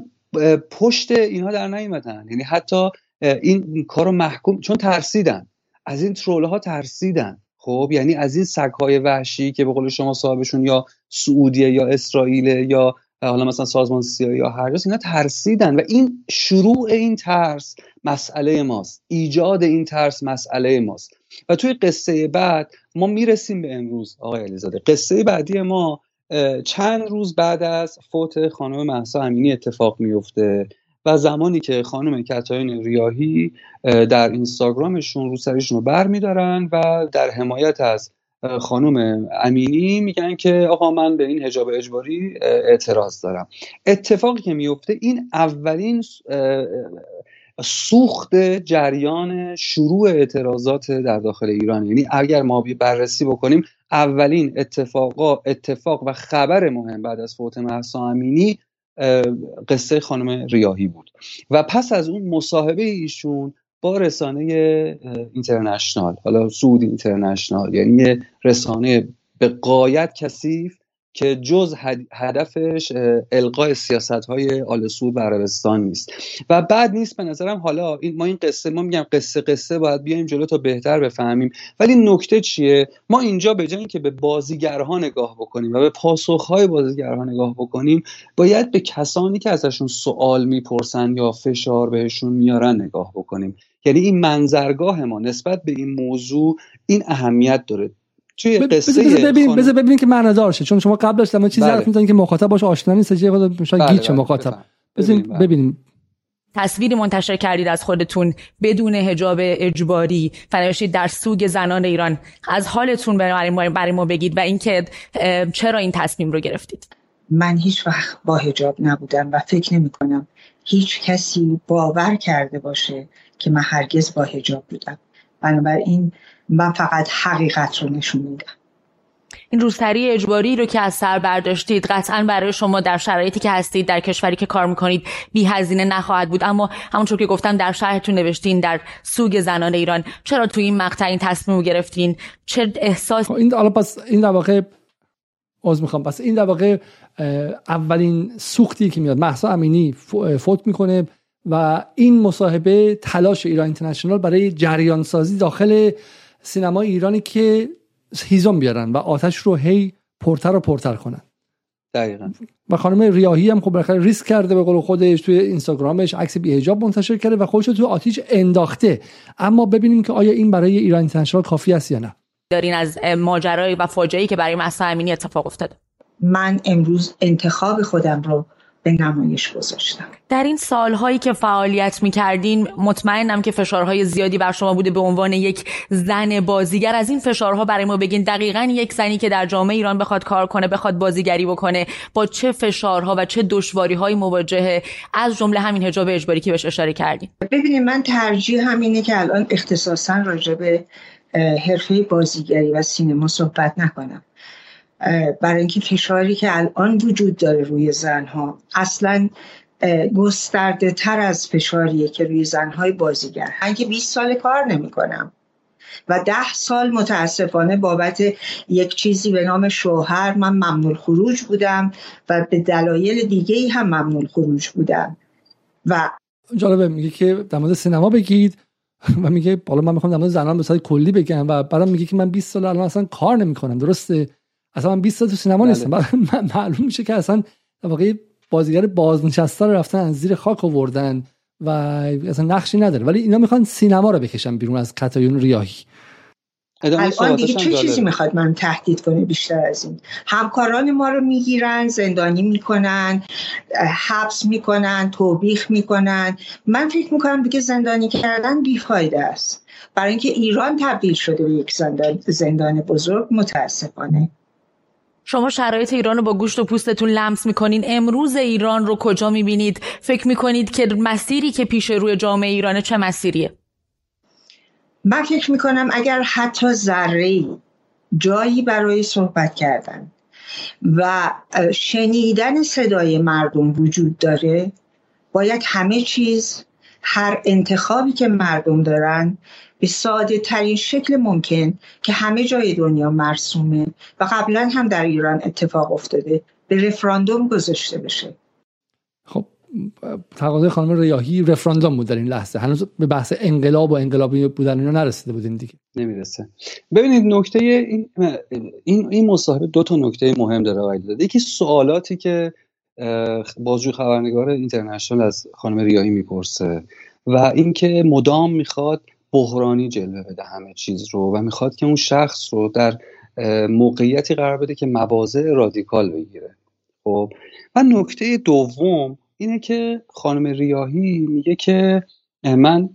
پشت اینها در نیومدن. یعنی حتی این کارو محکوم چون ترسیدن. از این تروله ها ترسیدن. خب یعنی از این سگهای وحشی که به قول شما صاحبشون یا سعودیه یا اسرائیل یا حالا مثلا سازمان سیایی یا هر اینا ترسیدن. و این شروع این ترس مسئله ماست. ایجاد این ترس مسئله ماست. و توی قصه بعد ما می‌رسیم به امروز آقای علیزاده. قصه بعدی ما چند روز بعد از فوت خانم محسا امینی اتفاق میفته و زمانی که خانم کتاین ریاهی در اینستاگرامشون رو سرشون رو بر میدارن و در حمایت از خانم امینی میگن که آقا من به این حجاب اجباری اعتراض دارم. اتفاقی که میفته این اولین سوخت جریان شروع اعتراضات در داخل ایران. یعنی اگر ما بررسی بکنیم اولین اتفاقا اتفاق و خبر مهم بعد از فوت محسا امینی قصه خانم ریاهی بود. و پس از اون مصاحبه ایشون با رسانه اینترنشنال حالا سعود اینترنشنال یعنی رسانه به قایت کثیف که جز هدفش القای سیاست های سعود و عربستان نیست. و بعد نیست به نظرم حالا این ما این قصه ما میگم قصه قصه باید بیایم جلو تا بهتر بفهمیم. ولی نکته چیه؟ ما اینجا به جای اینکه به بازیگرها نگاه بکنیم و به پاسخهای بازیگرها نگاه بکنیم باید به کسانی که ازشون سوال می‌پرسن یا فشار بهشون میارن نگاه بکنیم. یعنی این منظرگاه ما نسبت به این موضوع این اهمیت داره. توی قصه ببین بذار ببینیم که معنادار شه چون شما قبلش داشتم چیزی حرف بله. که مخاطب باش آشنا نیست چه خود شاید بله گیچ بله مخاطب. ببینیم, ببینیم. تصویری منتشر کردید از خودتون بدون حجاب اجباری فنوشید در سوگ زنان ایران. از حالتون برای ما بگید و اینکه چرا این تصمیم رو گرفتید؟ من هیچ وقت با حجاب نبودم و فکر نمی کنم هیچ کسی باور کرده باشه که من هرگز با حجاب بودم. بنابراین من فقط حقیقت رو نشون میدم. این روزتری اجباری رو که از سر برداشتید قطعا برای شما در شرایطی که هستید در کشوری که کار می‌کنید بی هزینه نخواهد بود. اما همونطور که گفتم در شهرتون نوشتین در سوگ زنان ایران. چرا تو این مقطع این تصمیم گرفتین؟ چه احساس خب، این حالا پس این در واقع از می‌خوام. پس این در واقع اولین سوختی که میاد محسا امینی فوت می‌کنه و این مصاحبه تلاش ایران اینترنشنال برای جریان سازی داخل سینما ایرانی که هیزم بیارن و آتش رو هی پرتر و پرتر کنن. دقیقا. و خانم ریاهی هم خب بالاخره ریسک کرده به قول خودش توی اینستاگرامش عکس بیهجاب منتشر کرده و خودش رو توی آتیش انداخته. اما ببینیم که آیا این برای ایران اینترنشنال کافی است یا نه. دارین از ماجرای و فاجعه‌ای که برای مهسا امینی اتفاق افتاده. من امروز انتخاب خودم رو به نمایش گذاشتم. در این سالهایی که فعالیت می‌کردین مطمئنم که فشارهای زیادی بر شما بوده به عنوان یک زن بازیگر. از این فشارها برای ما بگین دقیقا یک زنی که در جامعه ایران بخواد کار کنه بخواد بازیگری بکنه با چه فشارها و چه دشواری های مواجهه؟ از جمله همین حجاب اجباری که بهش اشاره کردیم ببینید من ترجیح همینه که الان اختصاصا راجع به حرفه بازیگری و سینما صحبت نکنم. برای اینکه فشاری که الان وجود داره روی زنها اصلا گسترده تر از فشاریه که روی زنهای بازیگر. من که 20 سال کار نمی کنم و ده سال متاسفانه بابت یک چیزی به نام شوهر من ممنون خروج بودم و به دلایل دیگه هم ممنون خروج بودم. و جالبه میگه که در مورد سینما بگید و میگه بالا من می‌خوام در مورد زنان به کلی بگم و بعدم میگه که من 20 سال الان اصلا کار نمی‌کنم. درسته؟ اصلا من 20 سال تو سینما نیستم. بله. معلوم میشه که اصلا واقعا بازیگر بازنشسته رو رفتن از زیر خاک آوردن و اصلا نقشی نداره. ولی اینا می‌خوان سینما رو بکشن بیرون از کتایون ریاهی. الان دیگه چه چیزی می‌خواد من تهدید کنه بیشتر از این؟ همکاران ما رو می‌گیرن زندانی می‌کنن حبس می‌کنن توبیخ می‌کنن. من فکر می‌کنم دیگه زندانی کردن بیفایده است. برای اینکه ایران تبدیل شده به یک زندان, زندان بزرگ متاسفانه. شما شرایط ایران رو با گوشت و پوستتون لمس می‌کنین. امروز ایران رو کجا می‌بینید؟ فکر می‌کنید که مسیری که پیش روی جامعه ایرانه چه مسیریه؟ من فکر می‌کنم اگر حتی ذره جایی برای صحبت کردن و شنیدن صدای مردم وجود داره باید همه چیز هر انتخابی که مردم دارن به ساده ترین شکل ممکن که همه جای دنیا مرسومه و قبلا هم در ایران اتفاق افتاده به رفراندوم گذاشته بشه. خب تقاضای خانم ریاهی رفراندوم بود در این لحظه. هنوز به بحث انقلاب و انقلابی بودن اینا نرسیده بودیم دیگه. نمی‌رسه. ببینید نکته این این این مصاحبه دو تا نکته مهم داره آقای داده. یکی سوالاتی که بازجو خبرنگار اینترنشنال از خانم ریاهی می‌پرسه و اینکه مدام می‌خواد بحرانی جلوه بده همه چیز رو و می‌خواد که اون شخص رو در موقعیتی قرار بده که مواضع رادیکال بگیره. خب؟ و نکته دوم اینه که خانم ریاهی میگه که من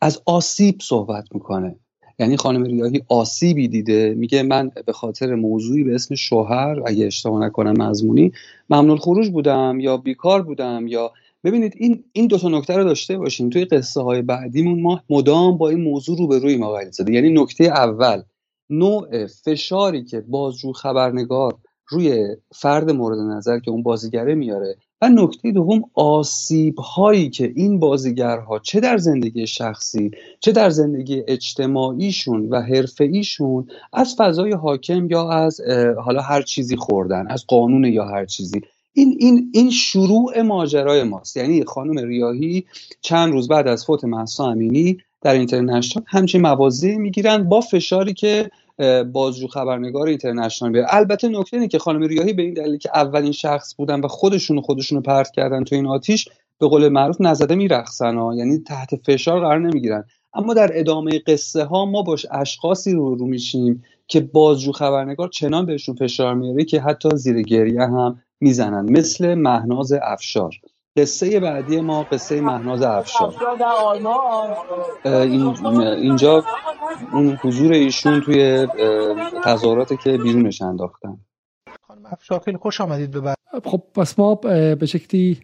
از آسیب صحبت می‌کنه. یعنی خانم ریاهی آسیبی دیده میگه من به خاطر موضوعی به اسم شوهر اگه اشتباه نکنم مضمونی ممنون خروج بودم یا بیکار بودم یا ببینید این این دو تا نکته رو داشته باشیم توی قصه های بعدیمون ما مدام با این موضوع روبروی ما زده یعنی نکته اول نوع فشاری که بازجو خبرنگار روی فرد مورد نظر که اون بازیگره میاره و نکته دوم آسیب هایی که این بازیگرها چه در زندگی شخصی چه در زندگی اجتماعیشون و حرفه‌ایشون از فضای حاکم یا از حالا هر چیزی خوردن از قانون یا هر چیزی این این این شروع ماجرای ماست. یعنی خانم ریاهی چند روز بعد از فوت محسا امینی در اینترنشنال همچین موازی می‌گیرن با فشاری که بازجو خبرنگار اینترنشنال بیاره البته نکته اینه که خانم ریاهی به این دلیل که اولین شخص بودن و خودشون خودشون پرت کردن تو این آتیش به قول معروف نزده میرقصن ها. یعنی تحت فشار قرار نمی‌گیرن. اما در ادامه قصه ها ما باش اشخاصی رو رو میشیم که بازجو خبرنگار چنان بهشون فشار میاره که حتی زیر گریه هم می‌زنن. مثل مهناز افشار. قصه بعدی ما قصه مهناز افشار. اینجا اون حضور ایشون توی تظاهراتی که بیرونش انداختن. خانم افشار خیلی خوش آمدید به خب پس ما به شکلی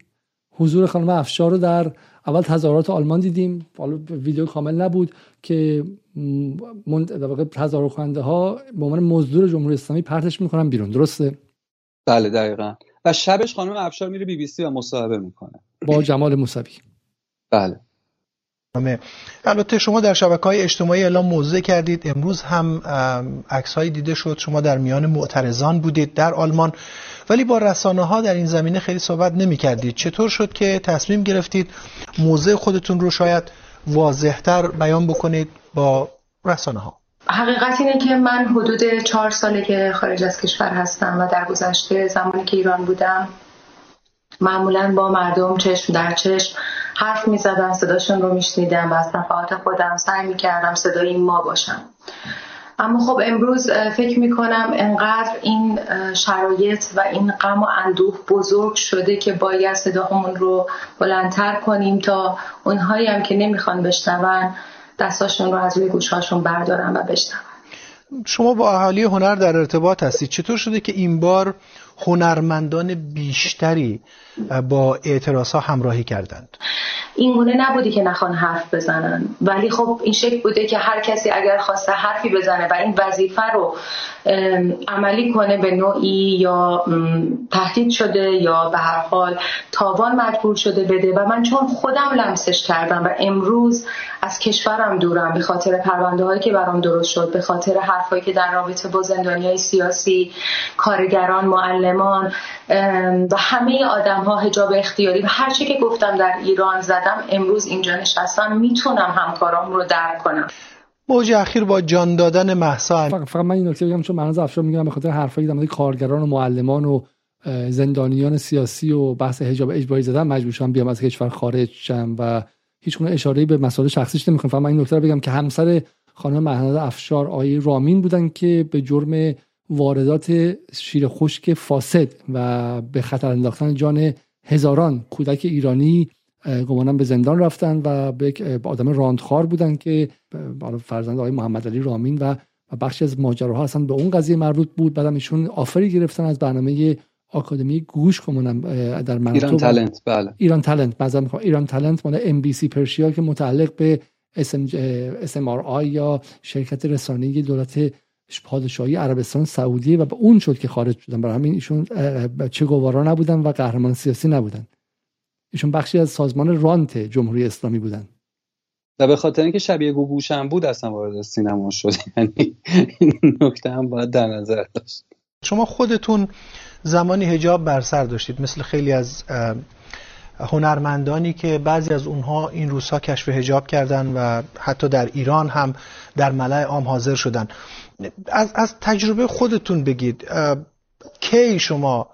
حضور خانم افشار رو در اول تظاهرات آلمان دیدیم. حالا ویدیو کامل نبود که در واقع تظاهر کننده ها به عنوان مزدور جمهوری اسلامی پرتش می‌کنن بیرون. درسته؟ بله دقیقا. و شبش خانم افشار میره بی بی سی و مصاحبه می‌کنه. با جمال موسوی. بله. البته شما در شبکه های اجتماعی اعلام موضع کردید. امروز هم عکس دیده شد. شما در میان معترضان بودید در آلمان. ولی با رسانه ها در این زمینه خیلی صحبت نمی کردید چطور شد که تصمیم گرفتید موضع خودتون رو شاید واضحتر بیان بکنید با رسانه ها حقیقت اینه که من حدود چهار ساله که خارج از کشور هستم و در گذشته زمانی که ایران بودم معمولا با مردم چشم در چشم حرف می زدم صداشون رو میشنیدم و از نفعات خودم سعی می کردم صدای ما باشم. اما خب امروز فکر می کنم انقدر این شرایط و این غم و اندوه بزرگ شده که باید صداهمون رو بلندتر کنیم تا اونهایی هم که نمی‌خوان بشنون دستاشون رو از روی گوشهاشون بردارن و بشنون. شما با اهالی هنر در ارتباط هستید. چطور شده که این بار هنرمندان بیشتری با اعتراض ها همراهی کردند. این گونه نبودی که نخوان حرف بزنن. ولی خب این شکل بوده که هر کسی اگر خواسته حرفی بزنه و این وظیفه رو عملی کنه به نوعی یا تهدید شده یا به هر حال تاوان مجبور شده بده. و من چون خودم لمسش کردم و امروز از کشورم دورم به خاطر پرونده هایی که برام درست شد به خاطر حرفایی که در رابطه با زندانی های سیاسی کارگران معلمان و همه آدم ها هجاب اختیاری و هر چی که گفتم در ایران زدم امروز اینجا نشستم می‌تونم همکارام رو درک کنم. موج اخیر با جان دادن محسا فقط, من این نکته بگم چون مرز افشار میگم به خاطر حرفایی در کارگران و معلمان و زندانیان سیاسی و بحث حجاب اجباری زدن مجبور شدم بیام از کشور خارج شم و هیچ گونه اشاره به مسائل شخصیش نمی‌کنم فقط من این نکته رو بگم که همسر خانم مهناز افشار آیه رامین بودن که به جرم واردات شیر خشک فاسد و به خطر انداختن جان هزاران کودک ایرانی گمانم به زندان رفتن و به یک آدم راندخار بودن که فرزند آقای محمد علی رامین و بخشی از ماجراها اصلا به اون قضیه مربوط بود. بعدم ایشون آفری گرفتن از برنامه آکادمی گوش کمونم در ایران تالنت بله. ایران تالنت مثلا ایران تالنت مال ام بی سی پرشیا که متعلق به اس ام آر یا شرکت رسانه‌ای دولت پادشاهی عربستان سعودی و به اون شد که خارج شدن. برای همین ایشون چه گوارا نبودن و قهرمان سیاسی نبودن. ایشون بخشی از سازمان رانت جمهوری اسلامی بودن. و به خاطر اینکه شبیه گوگوشم بود اصلا وارد سینما شد. یعنی این نکته هم باید در نظر داشت. شما خودتون زمانی هجاب بر سر داشتید مثل خیلی از هنرمندانی که بعضی از اونها این روزها کشف هجاب کردن و حتی در ایران هم در ملع عام حاضر شدن. از, از تجربه خودتون بگید کی شما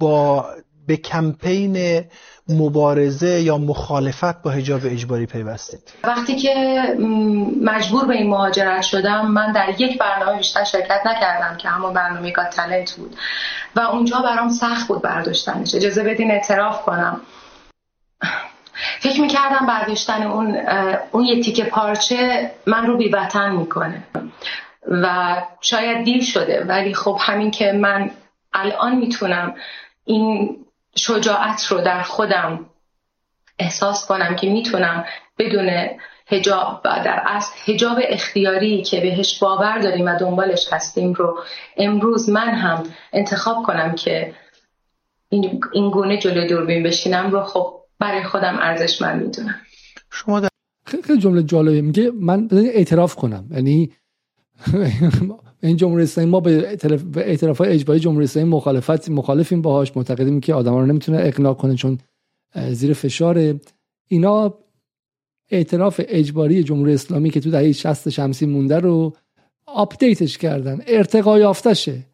با به کمپین مبارزه یا مخالفت با حجاب اجباری پیوستید؟ وقتی که مجبور به این مهاجرت شدم من در یک برنامه بیشتر شرکت نکردم که همون برنامه گات تلنت بود. و اونجا برام سخت بود برداشتنش. اجازه بدین اعتراف کنم. فکر می‌کردم برداشتن اون اون یه تیکه پارچه من رو بیوطن می‌کنه. و شاید دیر شده ولی خب همین که من الان می‌تونم این شجاعت رو در خودم احساس کنم که می‌تونم بدون هجاب و در اصل هجاب اختیاری که بهش باور داریم و دنبالش هستیم رو امروز من هم انتخاب کنم که این گونه جلوی دوربین بشینم رو خب برای خودم ارزشمند می‌دونم. شما در... خیلی جمله جالبه. میگه من اعتراف کنم. یعنی این جمهوری اسلامی ما به اعتراف های اجباری جمهوری اسلامی مخالفت مخالفیم باهاش. معتقدیم که آدما رو نمی‌تونه اقناع کنه چون زیر فشار اینا اعتراف اجباری جمهوری اسلامی که تو دهه 60 شمسی مونده رو آپدیتش کردن. ارتقا یافتشه.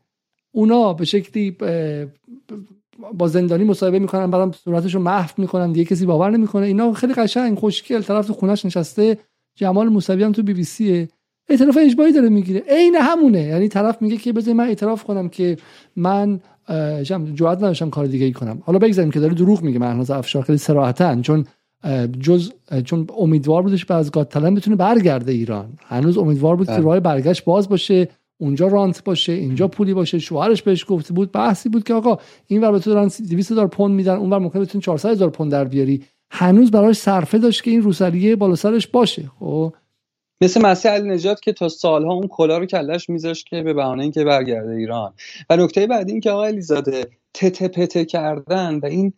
اونا به شکلی با زندانی مصاحبه می‌کنن بعدم صورتش رو محو می‌کنن دیگه کسی باور نمی‌کنه. اینا خیلی قشنگ خوشگل طرف تو خونش نشسته. جمال موسوی هم تو بی بی سیه اعتراف اجباری داره می‌گیره. عین همونه. یعنی طرف میگه که بذار من اعتراف کنم که من جواد نداشتم کار دیگه ای کنم. حالا بگذاریم که داره دروغ میگه. مهناز افشار خیلی صراحتا چون جز چون امیدوار بودش به از گاتلن بتونه برگرده ایران. هنوز امیدوار بود که بله. راه برگشت باز باشه اونجا رانت باشه اینجا پولی باشه. شوهرش بهش گفته بود بحثی بود که آقا این ور به تو دارن 200 هزار پوند میدن اون ور ممکنه بتونی 400 هزار پوند در بیاری. هنوز براش صرفه داشت که این روسریه بالا سرش باشه. خب؟ مثل مسیح علی نجات که تا سالها اون کلا رو کلش میذاشت که به بهانه اینکه برگرده ایران. و نکته بعد این که آقای علیزاده تته پته کردن و این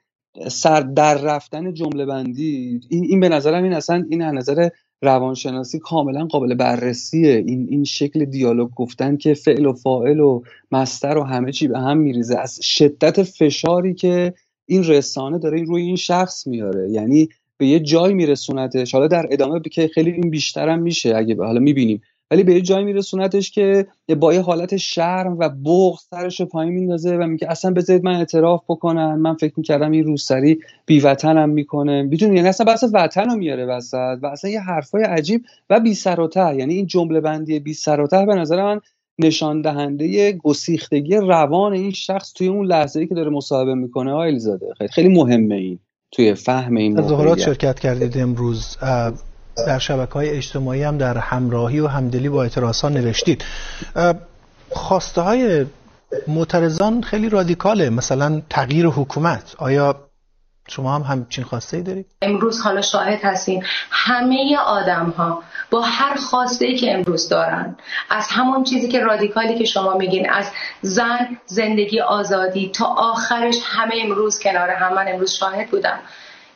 سر در رفتن جمله بندی این, این به نظرم این اصلا این از نظر روانشناسی کاملا قابل بررسیه. این این شکل دیالوگ گفتن که فعل و فاعل و مستر و همه چی به هم میریزه. از شدت فشاری که این رسانه داره روی این شخص میاره. یعنی به یه جای میرسونتش. حالا در ادامه که خیلی این بیشتر هم میشه اگه حالا می‌بینیم. ولی به یه جایی میرسونتش که با یه حالت شرم و بغض سرش رو پایین میندازه و میگه اصلا بذارید من اعتراف بکنم. من فکر می‌کردم این روسری بی وطنم می‌کنه. می‌دونی؟ یعنی اصلا بحث وطن رو میاره وسط و اصلا یه حرفای عجیب و بی سر و ته یعنی این جمله بندی بی سر و ته به نظر من نشان دهنده گسیختگی روان این شخص توی اون لحظه‌ای که داره مصاحبه می‌کنه. آیل زاده خیلی مهمه این. توی فهم این ظهورات شرکت کردید امروز در شبکه های اجتماعی هم در همراهی و همدلی با اعتراض نوشتید. خواسته های معترضان خیلی رادیکاله مثلا تغییر حکومت. آیا شما هم همچین خواسته ای دارید؟ امروز حالا شاهد هستیم همه آدم ها با هر خواسته ای که امروز دارن از همون چیزی که رادیکالی که شما میگین از زن زندگی آزادی تا آخرش همه امروز کنار هم. من امروز شاهد بودم.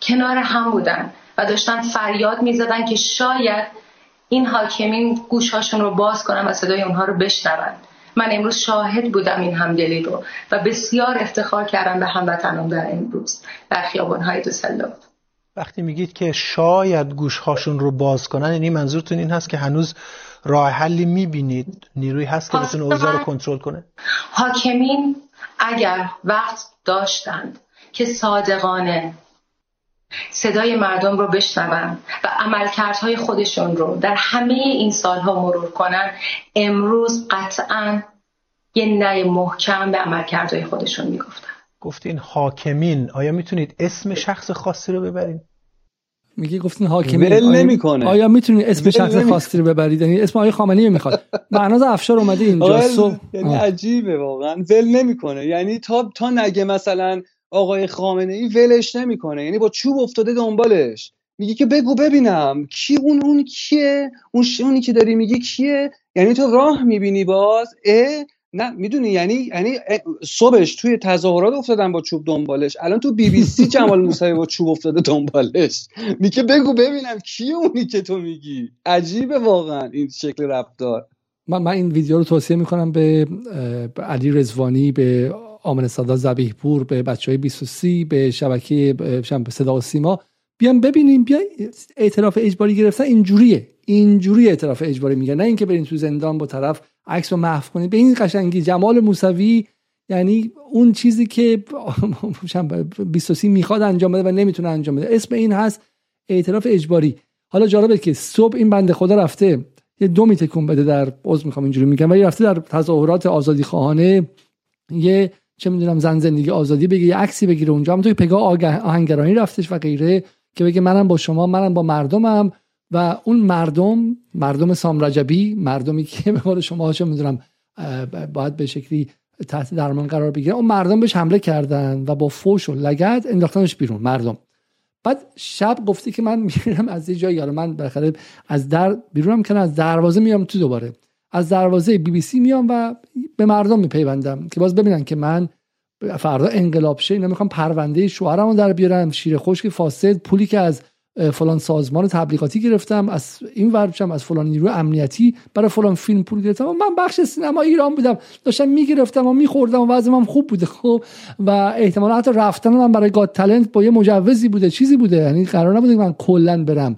کنار هم بودن و داشتن فریاد می‌زدن که شاید این حاکمین گوشهاشون رو باز کنن و صدای اونها رو بشنوند من امروز شاهد بودم این همدلی رو و بسیار افتخار کردم به هموطنم در امروز در خیابانهای دوسلدورف وقتی میگید که شاید گوشهاشون رو باز کنن یعنی منظورتون این هست که هنوز راه حلی می‌بینید نیروی هست که بتونه اوضاع رو کنترل کنه؟ حاکمین اگر وقت داشتند که صادقانه صدای مردم رو بشنون و عملکردهای خودشون رو در همه این سالها مرور کنن امروز قطعا یه نه محکم به عملکردهای خودشون می‌گفتن گفتین حاکمین. آیا می‌تونید اسم شخص خاصی رو ببرید میگه گفتین حاکمین. ول نمی‌کنه. آیا می‌تونید اسم شخص خاصی رو ببرید؟ یعنی اسم آقای خامنه‌ای می‌خواد. معناز افشار اومده اینجا. یعنی عجیبه واقعا. ول نمی‌کنه. یعنی تا تا نگه مثلا آقای خامنه ای ولش نمی‌کنه. یعنی با چوب افتاده دنبالش. میگه که بگو ببینم. کی اون اون کیه؟ اون اونی که داری میگی کیه؟ یعنی تو راه می‌بینی باز؟ اه؟ نه می‌دونی. یعنی یعنی صبحش توی تظاهرات افتادن با چوب دنبالش. الان تو بی بی سی جمال موسوی با چوب افتاده دنبالش. میگه بگو ببینم کیه اونی که تو میگی. عجیبه واقعا این شکل رفتار. من, من این ویدیو رو توصیه می‌کنم به علی رزوانی به آمن سادا زبیح پور به بچه های 23 به شبکه صدا و سیما. بیان ببینیم بیا اعتراف اجباری گرفتن اینجوریه. اینجوری اعتراف اجباری میگه نه اینکه برین تو زندان با طرف عکس رو محو کنید به این قشنگی جمال موسوی یعنی اون چیزی که 23 می‌خواد انجام بده و نمی‌تونه انجام بده. اسم این هست اعتراف اجباری. حالا جالبه که صبح این بنده خدا رفته. یه دو تکون بده در عضو می‌خوام اینجوری میگم ولی رفته در تظاهرات آزادی خواهانه. یه چه می‌دونم زن زندگی آزادی بگه یه عکسی بگیره اونجا. هم توی پگاه آهنگرانی رفتش و غیره که بگه منم با شما منم با مردمم. و اون مردم مردم سامرجبی مردمی که به قول شما چه می‌دونم باید به شکلی تحت درمان قرار بگیره اون مردم بهش حمله کردن و با فوش و لگد انداختنش بیرون مردم. بعد شب گفتی که من میرم از یه جایی من بالاخره از در بیرونم کنم از دروازه میام تو دوباره. از دروازه بی بی سی میام و به مردم میپیوندم که باز ببینن که من فردا انقلاب شه اینا می‌خوام پرونده شوهرمو در بیارم شیر خشک فاسد پولی که از فلان سازمان تبلیغاتی گرفتم از این ورچم از فلان نیروی امنیتی برای فلان فیلم پول گرفتم. و من بخش سینما ایران بودم. داشتم می‌گرفتم و میخوردم و وضعم خوب بوده خب. و احتمالا حتی رفتن من برای گاد تالنت با یه مجوزی بوده چیزی بوده. یعنی قرار نبوده که من کلا برم.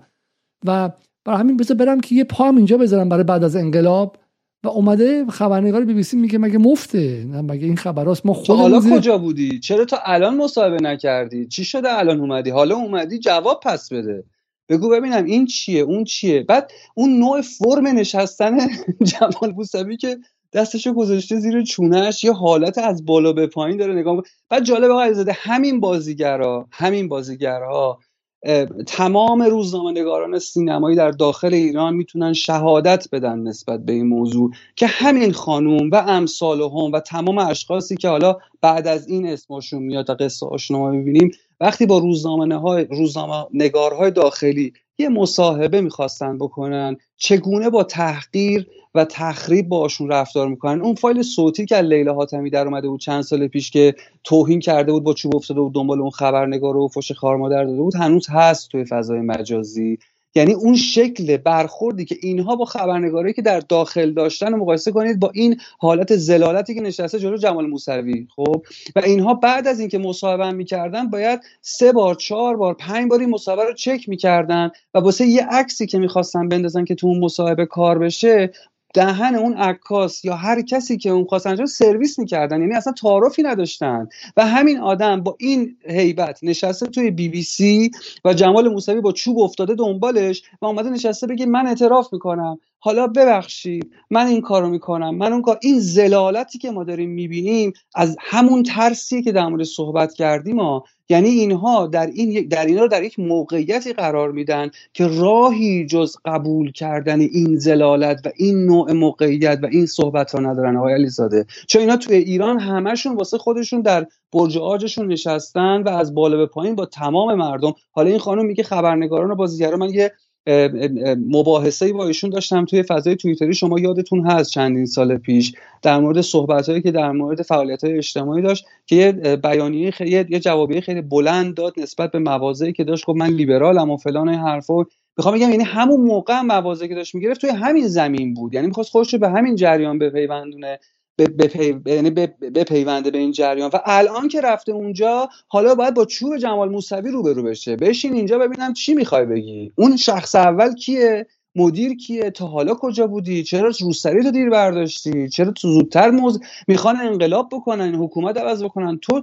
و برای همین بذار برم که یه پام اینجا بذارم برای بعد از انقلاب. و اومده خبرنگار بی بی سی میگه مگه مفته؟ مگه این خبراست؟ ما خودمون حالا کجا بودی؟ چرا تا الان مصاحبه نکردی؟ چی شده الان اومدی؟ حالا اومدی جواب پس بده. بگو ببینم این چیه اون چیه؟ بعد اون نوع فرم نشستن جمال موسوی که دستشو گذاشته زیر چونش یه حالت از بالا به پایین داره نگاه بعد جالب آقا زده همین بازیگرا همین بازیگرها تمام روزنامه نگاران سینمایی در داخل ایران می‌تونن شهادت بدن نسبت به این موضوع که همین خانوم و امثال هم و تمام اشخاصی که حالا بعد از این اسمشون میاد تا قصه آشنا می‌بینیم وقتی با روزنامه های روزنامه نگارهای داخلی یه مصاحبه می‌خواستن بکنن چگونه با تحقیر و تخریب باشون رفتار می‌کنن؟ اون فایل صوتی که لیلا حاتمی در اومده بود چند سال پیش که توهین کرده بود با چوب افتاده بود دنبال اون خبرنگار و فش خارمادر داده بود هنوز هست توی فضای مجازی. یعنی اون شکل برخوردی که اینها با خبرنگاری که در داخل داشتن مقایسه کنید با این حالت زلالتی که نشسته جلو جمال موسوی خب؟ و اینها بعد از اینکه مصاحبه می‌کردن باید سه بار چهار بار پنج بار این مصاحبه رو چک می‌کردن و واسه یه عکسی که می‌خواستن بندازن که تو اون مصاحبه کار بشه دهن اون عکاس یا هر کسی که اون خواستن سرویس می‌کردن. یعنی اصلا تعارفی نداشتن. و همین آدم با این هیبت نشسته توی بی بی سی و جمال موسوی با چوب افتاده دنبالش و اومده نشسته بگه من اعتراف می‌کنم. حالا ببخشید من این کارو می‌کنم. من اون کار این زلالتی که ما داریم می‌بینیم از همون ترسی که در مورد صحبت کردیم ما یعنی اینها در این در اینا در یک موقعیتی قرار میدن که راهی جز قبول کردن این زلالت و این نوع موقعیت و این صحبت ها ندارن آقای علیزاده. چون اینا توی ایران همشون واسه خودشون در برج آجشون نشستن و از بالا به پایین با تمام مردم حالا این خانم میگه خبرنگاران و بازیگران من یه مباحثه با ایشون داشتم توی فضای توییتری. شما یادتون هست چندین سال پیش در مورد صحبت که در مورد فعالیت های اجتماعی داشت که یه بیانیه خیلی یه جوابیه خیلی بلند داد نسبت به مواضعی که داشت. خب من لیبرالم و فلان این حرفا. می‌خوام بگم یعنی همون موقع مواضعی که داشت می‌گرفت توی همین زمین بود. یعنی می‌خواست خودش رو به همین جریان بپیوندونه. بپیونده به این جریان. و الان که رفته اونجا حالا باید با چوب جمال موسوی روبرو بشه. بشین اینجا ببینم چی می‌خوای بگی. اون شخص اول کیه؟ مدیر کیه؟ تا حالا کجا بودی؟ چرا روسری تو دیر برداشتی؟ چرا تو زودتر موز می‌خوان انقلاب بکنن حکومت عوض بکنن؟ تو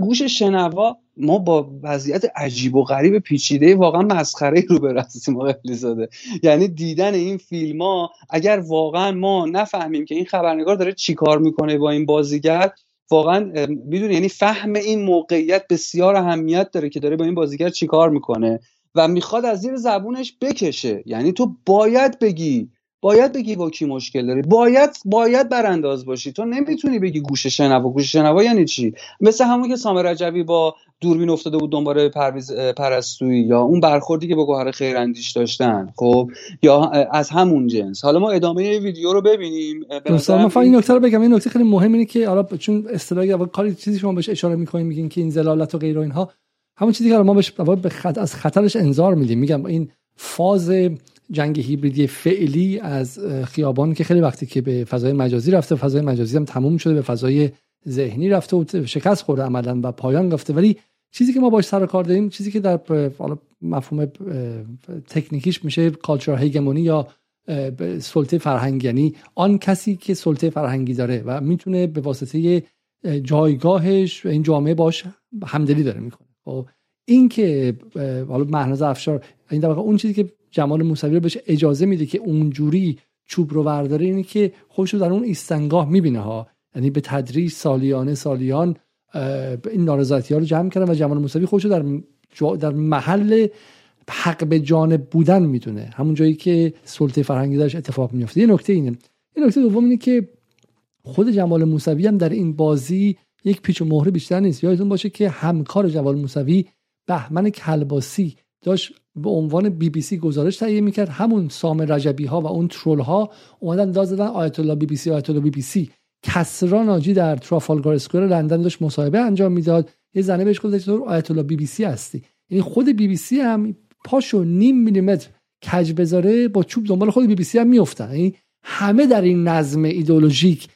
گوش شنوا ما با وضعیت عجیب و غریب پیچیده واقعا مسخره رو به هستیم آقای زاده یعنی دیدن این فیلم ها اگر واقعا ما نفهمیم که این خبرنگار داره چیکار می‌کنه با این بازیگر واقعا می‌دونی یعنی فهم این موقعیت بسیار اهمیت داره که داره با این بازیگر چیکار می‌کنه. و می‌خواد از زیر زبونش بکشه. یعنی تو باید بگی باید بگی با کی مشکل داری. باید باید برانداز باشی. تو نمی‌تونی بگی گوش شنوا. گوش شنوا یعنی چی؟ مثل همون که سامر رجبی با دوربین افتاده بود دنبال پرویز پرستویی یا اون برخوردی که با گوهر خیراندیش داشتن خب؟ یا از همون جنس. حالا ما ادامه ویدیو رو ببینیم. من این نکته رو بگم. این نکته خیلی مهم اینه که حالا چون اصطلاحی کاری چیزی شما بهش اشاره می‌کنین میگین که این زلالت و غیر و اینها. همون چیزی که ما بهش به خط... از خطرش انذار میدیم. میگم این فاز جنگ هیبریدی فعلی از خیابان که خیلی وقتی که به فضای مجازی رفته فضای مجازی هم تموم شده به فضای ذهنی رفته و شکست خورده عملا و پایان گفته ولی چیزی که ما باش سر کار داریم چیزی که در مفهوم تکنیکیش میشه کالچر هیگمونی یا سلطه فرهنگی یعنی آن کسی که سلطه فرهنگی داره و می‌تونه به واسطه جایگاهش این جامعه باش همدلی داره می‌کنه. خب این که حالا مهناز افشار این در اون چیزی که جمال موسوی رو بهش اجازه میده که اونجوری چوب رو ورداره اینه که خودش رو در اون ایستنگاه می‌بینه ها. یعنی به تدریج سالیانه سالیان این نارضایتی ها رو جمع کردن و جمال موسوی خودش رو در در محل حق به جانب بودن می‌دونه. همون جایی که سلطه فرهنگی داشت اتفاق میفته یه نکته اینه. این نکته دوم اینه که خود جمال موسوی هم در این بازی یک پیچ و مهره بیشتر نیست. یادتون باشه که همکار جمال موسوی بهمن کلباسی داشت به عنوان بی بی سی گزارش تهیه می‌کرد. همون سام رجبی ها و اون troll ها اومدن داد زدن آیت الله بی بی سی آیت الله بی بی سی. کسرا ناجی در ترافالگار اسکوئر لندن داشت مصاحبه انجام می‌داد. یه زنه بهش گفت تو آیت الله بی بی سی هستی. یعنی خود بی بی سی هم پاشو نیم میلیمتر کج بذاره با چوب دنبال خود بی بی سی هم میافتن. یعنی همه در این نظم ایدولوژیک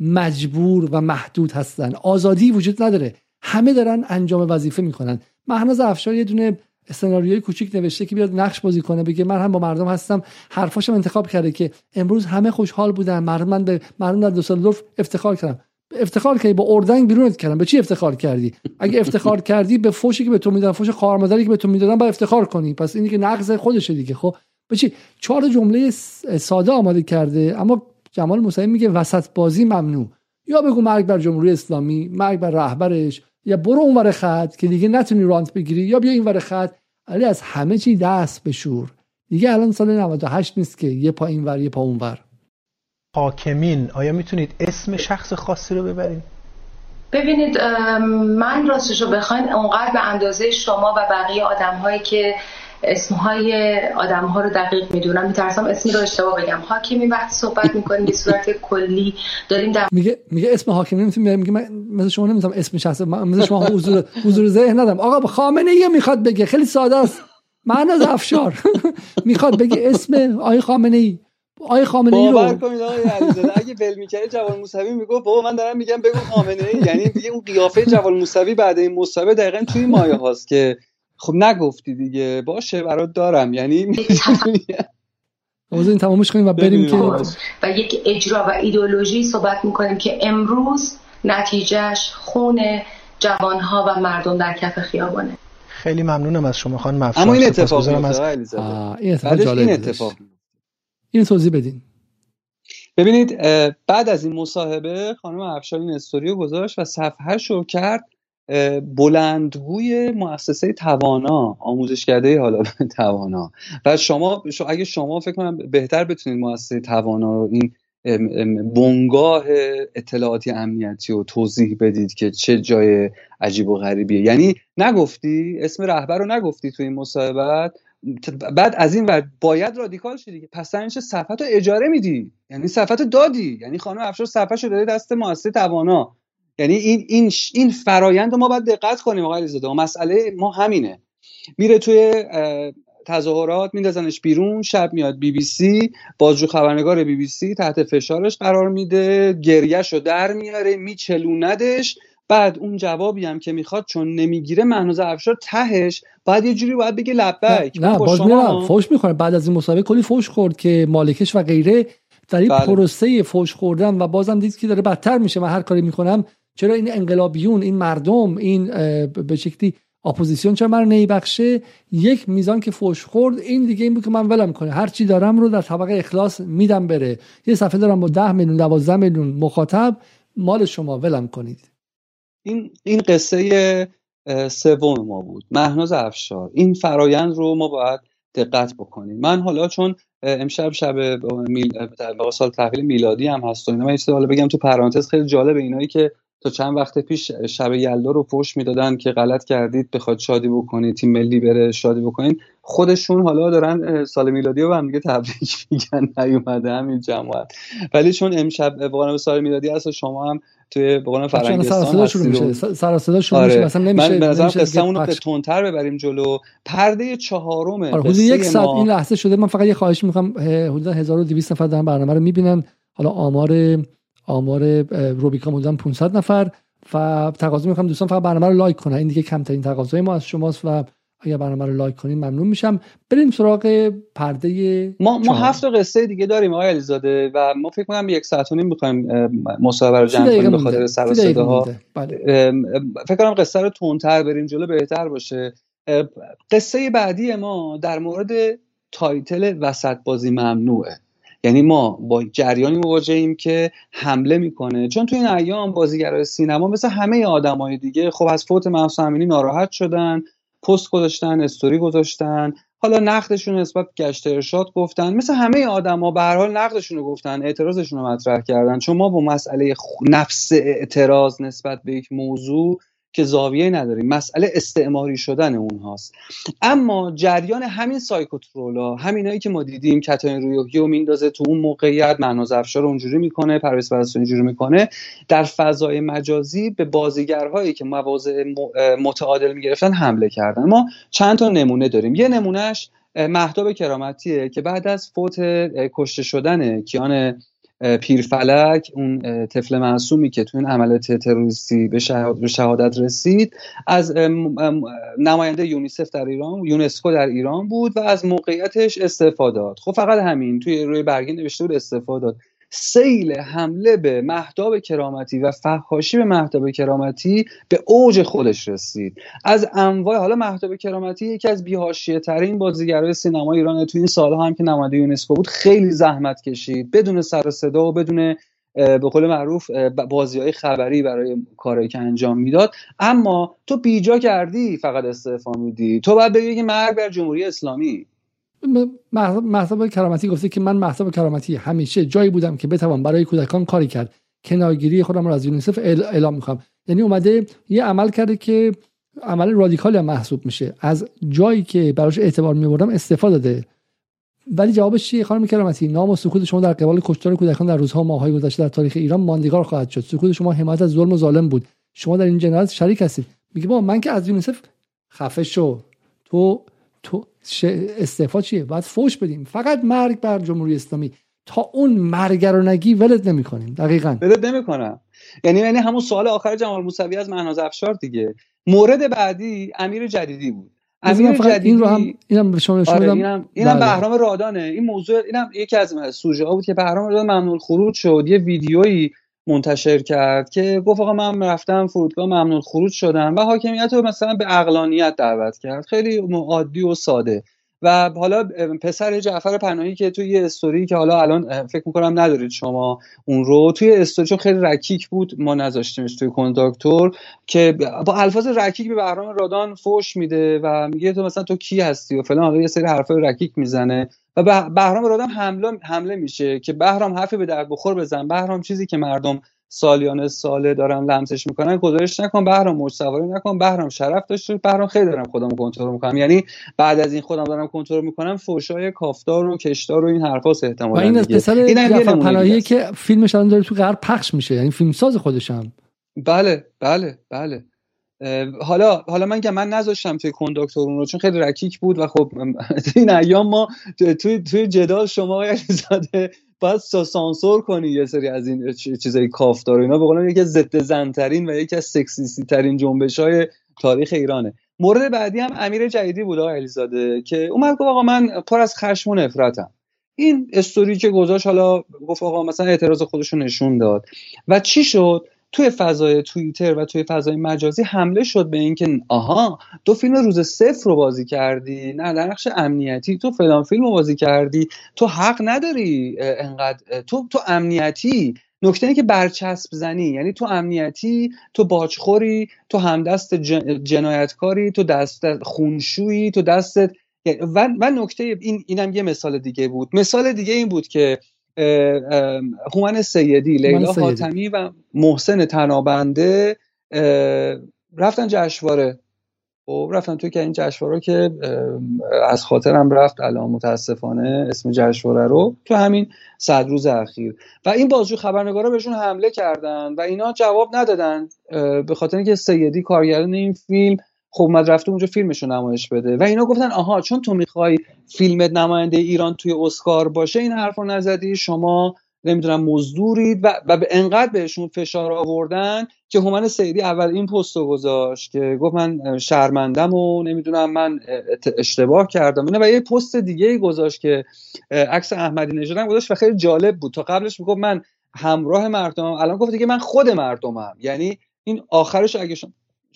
مجبور و محدود هستن. آزادی وجود نداره. همه دارن انجام وظیفه می‌کنن مهناز افشار یه دونه سناریوی کوچیک نوشته که بیاد نقش بازی کنه بگه من هم با مردم هستم. حرفاشم انتخاب کرده که امروز همه خوشحال بودن. مردم من به مردم در دوسلدورف افتخار کردم افتخار کردی با اردنگ بیرونت کردم به چی افتخار کردی؟ اگه افتخار کردی به فوشی که به تو می‌دادن فوش خواهر که به تو می‌دادن با افتخار کنی. پس اینی که نقض خودشه دیگه خب؟ به چی چهار جمله ساده آماده کرده اما جمال موسوی میگه وسط بازی ممنوع. یا بگو مرگ بر جمهوری اسلامی مرگ بر رهبرش یا برو اونور خط که دیگه نتونی رانت بگیری یا بیا اینور خط. ولی از همه چی دست بشور دیگه الان سال 98 نیست که یه پا اینور یه پا اونور حاکمین آیا می‌تونید اسم شخص خاصی رو ببرید ببینید من راستش رو بخواین اونقدر به اندازه شما و بقیه آدم هایی که اسمهای آدم ها رو دقیق می‌دونم میترسم اسمی رو اشتباه بگم. حاکمی وقتی صحبت می‌کنیم به صورت کلی داریم در میگه میگه اسم حاکمی نمی‌تونم میگه من مثل شما نمی‌تونم اسم شخص مثل شما حضور حضور ذهن ندم آقا خامنه ای می‌خواد بگه خیلی ساده است. من از افشار. می‌خواد بگه اسم آقای خامنه ای. آقای خامنه ای رو. باور کنید آقای علیزاده اگه ول می‌کردی جوان موسوی می‌گفت بابا من دارم میگم بگو خامنه ای. یعنی دیگه اون قیافه جوان موسوی بعد این مصاحبه دقیقاً توی مایه هاست که خب نگفتی دیگه. باشه برات دارم. یعنی این تمامش کنیم و بریم که و یک اجرا و ایدولوژی صحبت می‌کنیم که امروز نتیجهش خون جوانها و مردم در کف خیابانه. خیلی ممنونم از شما خانم اما این اتفاق از... این اتفاق این اتفاق این توضیح بدین. ببینید بعد از این مصاحبه خانم افشار این استوریو گذاشت و صفحه شو کرد بلندگوی مؤسسه توانا آموزشکده حالا توانا. و شما اگه شما فکر کنم بهتر بتونید مؤسسه توانا رو این بنگاه اطلاعاتی امنیتی رو توضیح بدید که چه جای عجیب و غریبیه. یعنی نگفتی اسم رهبر رو نگفتی تو این مصاحبت بعد از این ور باید رادیکال شدی که پس چه صفحت رو اجاره میدی. یعنی صفحت دادی. یعنی خانم افشار صفحه رو داده دست مؤسسه توانا. یعنی این این این فرایند ما باید دقت کنیم آقای علیزاده. مسئله ما همینه. میره توی تظاهرات میندازنش بیرون شب میاد بی بی سی بازجو خبرنگار بی بی سی تحت فشارش قرار میده گریهش رو در میاره میچلوندش. بعد اون جوابی هم که می‌خواد چون نمی‌گیره مهنوز افشار تهش. بعد یه جوری باید بگه لبک. نه, نه باز میرم. فوش می‌خوره بعد از این مسابقه کلی فوش خورد که مالکش و غیره. در این بله. پروسه فوش خوردن و بازم دید که داره بدتر میشه. من هر کاری می‌کنم چرا این انقلابیون این مردم این به شکلی اپوزیسیون چرا من نمی‌بخشه؟ یک میزان که فوش خورد این دیگه این بود که من ولم کنه هر چی دارم رو در طبق اخلاص میدم بره. یه صفحه دارم با ده میلیون 12 میلیون مخاطب مال شما ولم کنید. این این قصه سوم ما بود. مهناز افشار. این فرایند رو ما باید دقت بکنیم. من حالا چون امشب شب میل... سال تحویل میلادی هم هست و من یه بگم تو پرانتز خیلی جالب اینایی که تا چند وقت پیش شب یلدا رو پشت می‌دادن که غلط کردید بخواد شادی بکنید تیم ملی بره شادی بکنید خودشون حالا دارن سال میلادی رو به هم دیگه تبریک میگن نیومده همین جماعت. ولی چون امشب واقعا سال میلادی هست شما هم توی بقول فرنگستان شروع میشه. سر صدا شروع آره. میشه مثلا نمیشه من به نظرم قصه‌مون رو تندتر ببریم جلو. پرده چهارم آره حدود یک ساعت این لحظه شده. من فقط یه خواهش می‌کنم حدود 1200 نفر دارن برنامه رو می‌بینن. حالا آمار آمار روبیکا بودن 500 نفر و تقاضا می‌کنم دوستان فقط برنامه رو لایک کنن. این دیگه کمترین تقاضای ما از شماست و اگر برنامه رو لایک کنین ممنون میشم. بریم سراغ پرده ما ما هفت قصه دیگه داریم آقای علیزاده و ما فکر کنم یک ساعت و نیم می‌خوایم مصاحبه رو جمع کنیم به خاطر سر ها بله. فکر کنم قصه رو تندتر بریم جلو بهتر باشه. قصه بعدی ما در مورد title وسط بازی ممنوعه. یعنی ما با جریانی مواجهیم که حمله می‌کنه. چون تو این ایام بازیگرای سینما مثل همه آدمای دیگه خب از فوت مهسا ناراحت شدن پست گذاشتن استوری گذاشتن حالا نقدشون نسبت گشت ارشاد گفتن مثل همه آدما به هر حال نقدشون رو گفتن اعتراضشون رو مطرح کردن. چون ما با مسئله نفس اعتراض نسبت به یک موضوع که زاویه نداریم مسئله استعماری شدن اونهاست اما جریان همین سایکوترولا همینایی که ما دیدیم کتاین رویوهی رو میندازه تو اون موقعیت معناز افشار اونجوری می‌کنه پرویز پرستو اینجوری می‌کنه. در فضای مجازی به بازیگرهایی که مواضع متعادل می‌گرفتن حمله کردن. ما چند تا نمونه داریم. یه نمونهش مهداب کرامتیه که بعد از فوت کشته شدن کیان پیرفلک اون طفل معصومی که تو این عملیات تروریستی به شهادت رسید از نماینده یونیسف در ایران یونسکو در ایران بود و از موقعیتش استفاده داد. خب فقط همین توی روی برگی نوشته بود استفاده داد. سیل حمله به مهداب کرامتی و فحاشی به مهداب کرامتی به اوج خودش رسید. از انواع حالا مهداب کرامتی یکی از بیهاشیه ترین بازیگرای سینما ایران تو این سالها هم که نماینده یونسکو بود خیلی زحمت کشید. بدون سر صدا و بدون به قول معروف بازی های خبری برای کاری که انجام می‌داد. اما تو بیجا کردی فقط استعفا میدی. تو باید بگی که مرگ بر جمهوری اسلامی. محتاب کرامتی گفته که من محتاب کرامتی همیشه جایی بودم که بتوان برای کودکان کاری کرد. کنارگیری خودم را از یونیسف اعلام می‌کنم. یعنی اومده یه عمل کرده که عمل رادیکالی هم محسوب میشه. از جایی که براش اعتبار میبردم استفاده داده. ولی جوابش چیه خانم کرامتی؟ نام و سکوت شما در قبال کشتار کودکان در روزها ماهای گذشته در تاریخ ایران ماندگار خواهد شد. سکوت شما حمایت از ظلم و ظالم بود. شما در این جنایت شریک هستید. میگه با من که از یونیسف خفه شو. تو تو استعفا چیه؟ باید فوش بدیم. فقط مرگ بر جمهوری اسلامی. تا اون مرگ رو نگی ولد نمی‌کنیم. دقیقاً. ولد نمی‌کنم. یعنی یعنی همون سوال آخر جمال موسوی از مهناز افشار دیگه. مورد بعدی امیر جدیدی بود. امیر جدیدی این رو هم اینم به شما آره اینم اینم بله. بهرام رادانه. این موضوع اینم یکی از سوژه ها بود که بهرام رادان ممنون خروج شد. یه ویدیویی منتشر کرد که گفت آقا من رفتم فرودگاه ممنون خروج شدم و حاکمیت رو مثلا به اقلانیت دعوت کرد. خیلی عادی و ساده. و حالا پسر جعفر پناهی که توی یه استوری که حالا الان فکر می‌کنم ندارید شما اون رو توی استوری چون خیلی رکیک بود ما نذاشتیمش توی کنداکتور که با الفاظ رکیک به بهرام رادان فوش میده و میگه تو مثلا تو کی هستی و فلان یه سری حرفای رکیک می‌زنه. و بهرام رادان حمله حمله میشه که بهرام حرفی به درد بخور بزن. بهرام چیزی که مردم سالیان ساله دارن لمسش می‌کنن گزارش نکن. بهرام موج سواری نکن. بهرام شرف داشته. بهرام خیلی دارم خودم کنترل می‌کنم. یعنی بعد از این خودم دارم کنترل می‌کنم فوشای کافتار و کشتار و این حرفاست احتمالاً این از پسر پناهی که فیلمش الان داره تو غرب پخش میشه. یعنی فیلم ساز خودشم بله بله بله. حالا حالا من که من نذاشتم توی کنداکتور رو چون خیلی رکیک بود و خب این ایام ما توی توی جدال شما زاده باید سانسور کنی یه سری از این چیزای کافدار اینا. به قولم یکی از ضد زنترین و یکی از سکسیستی ترین جنبش های تاریخ ایرانه. مورد بعدی هم امیر جدیدی بود آقای علیزاده که اومد گفت آقا من پر از خشم و نفرتم این استوری که گذاشت حالا گفت آقا مثلا اعتراض خودش نشون داد. و چی شد؟ توی فضای توییتر و توی فضای مجازی حمله شد به اینکه آها تو فیلم روز صفر رو بازی کردی نه نقش امنیتی تو فلان فیلم رو بازی کردی تو حق نداری انقدر تو تو امنیتی. نکته اینه که برچسب زنی یعنی تو امنیتی تو باجخوری تو همدست جنایتکاری تو دست خونشویی تو دستت و, و نکته این اینم یه مثال دیگه بود. مثال دیگه این بود که هومن سیدی لیلا حاتمی و محسن تنابنده رفتن جشنواره. خب رفتن توی که این جشنواره که از خاطرم رفت الان متاسفانه اسم جشنواره رو تو همین صد روز اخیر. و این بازجو خبرنگارا بهشون حمله کردن و اینا جواب ندادن به خاطر اینکه سیدی کارگردان این فیلم خب اومد رفته اونجا فیلمش رو نمایش بده. و اینا گفتن آها چون تو می‌خوای فیلمت نماینده ایران توی اسکار باشه این حرف رو نزدی. شما نمی‌دونم مزدورید. و, و به انقدر بهشون فشار آوردن که هومن سیدی اول این پست رو گذاشت که گفت من شرمندم و نمی‌دونم من اشتباه کردم. و یه پست دیگه گذاشت که عکس احمدی نژاد گذاشت و خیلی جالب بود. تا قبلش می‌گفت من همراه مردم الان گفت دیگه من خود مردمم. یعنی این آخرش اگه شما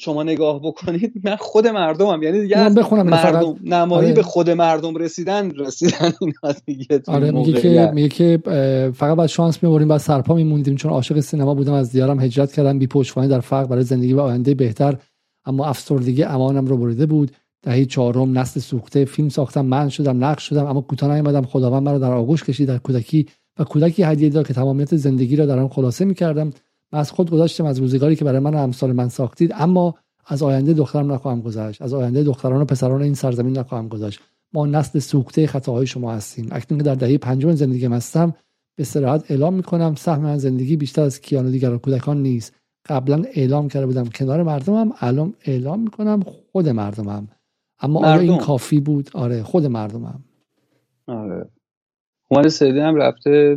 نگاه بکنید من خود مردمم. یعنی دیگه من بخونم مردم نمایی آره. به خود مردم رسیدن رسیدن اینا دیگه آره میگه که میگه که فقط بعد شانس می‌بریم بعد سرپا میموندیم. چون عاشق سینما بودم از دیارم هجرت کردم. بی پشتوانه در فرق برای زندگی و آینده بهتر. اما افسردگی امانم رو بریده بود. دهه چهارم نسل سوخته. فیلم ساختم من شدم نقش شدم. اما کوتاه نیومدم. خداوند مرا در آغوش کشید. در کودکی و کودکی هدیه داد که تمامیت زندگی را در آن خلاصه می‌کردم. من از خود گذاشتم از روزگاری که برای من و امثال من ساختید. اما از آینده دخترم نخواهم گذشت. از آینده دختران و پسران این سرزمین نخواهم گذشت. ما نسل سوخته خطاهای شما هستیم. اکنون که در دهه پنجم زندگی هستم به صراحت اعلام می‌کنم سهم من زندگی بیشتر از کیان دیگر و کودکان نیست. قبلا اعلام کرده بودم کنار مردمم الان اعلام می‌کنم خود مردمم. اما مردم. آیا این کافی بود؟ آره خود مردمم. آره. هومن سیدی هم رفته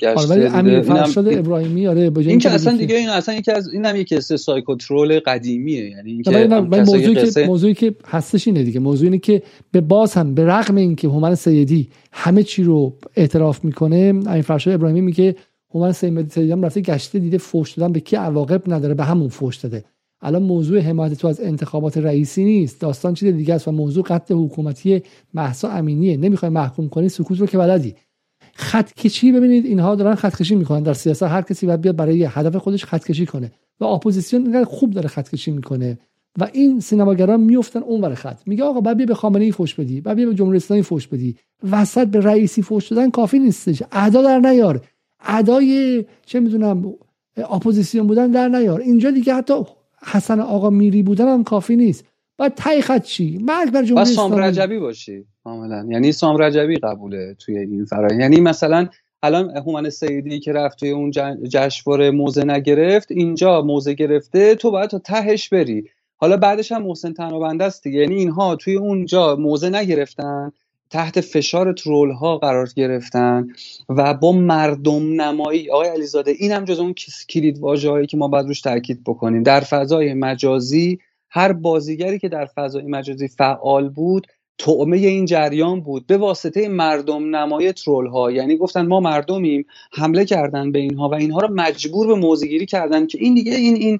گشته آره ولی امیر فرشاد ابراهیمی آره این که اصلا دیگه این اصلا یکی از این هم یکی از سایکوترول قدیمیه. یعنی اینکه موضوعی که موضوعی که هستش اینه دیگه. موضوع اینه که به باز هم به رغم اینکه هومن سیدی همه چی رو اعتراف می‌کنه امیر فرشاد ابراهیمی میگه هومن سیدی هم رفته گشته دیده فوش دادن به کی؟ عواقب نداره به همون فوش داده. الان موضوع حمایت تو از انتخابات رئیسی نیست. داستان چیز دیگه است و موضوع قتل حکومتی مهسا امینیه. نمی‌خوای محکوم کنی؟ سکوت رو که بلدی. خط کشی ببینید اینها دارن خط کشی می‌کنن. در سیاست هر کسی باید بیاد برای هدف خودش خط کشی کنه. و اپوزیسیون اینقدر خوب داره خط کشی می‌کنه. و این سینماگران میفتن اونور خط. میگه آقا بعد بیا به خامنه ای فوش بدی. بعد بیا به جمهوری اسلامی فوش بدی. وسط به رئیسی فوش دادن کافی نیستش. ادا در نیار. ادای چه می‌دونم اپوزیسیون بودن در نیار. اینجا دیگه حتی حسن آقامیری بودن هم کافی نیست. باید تای خط چی؟ مرگ بر جمهوری سام رجبی باشی کاملا. یعنی سام رجبی قبوله توی این فرآیند یعنی مثلا الان هومن سیدی که رفت توی اون جشنواره موزه نگرفت اینجا موزه گرفته تو باید تا تهش بری. حالا بعدش هم محسن تنابنده است دیگه. یعنی اینها توی اونجا موزه نگرفتن. تحت فشار ترول ها قرار گرفتن و با مردم نمایی. آقای علیزاده این هم جز اون کلید واژه‌ای که ما باید روش تاکید بکنیم. در فضای مجازی هر بازیگری که در فضای مجازی فعال بود تعمه این جریان بود. به واسطه مردم نمای ترول ها یعنی گفتن ما مردمیم حمله کردن به اینها و اینها رو مجبور به موزگیری کردن که این دیگه این این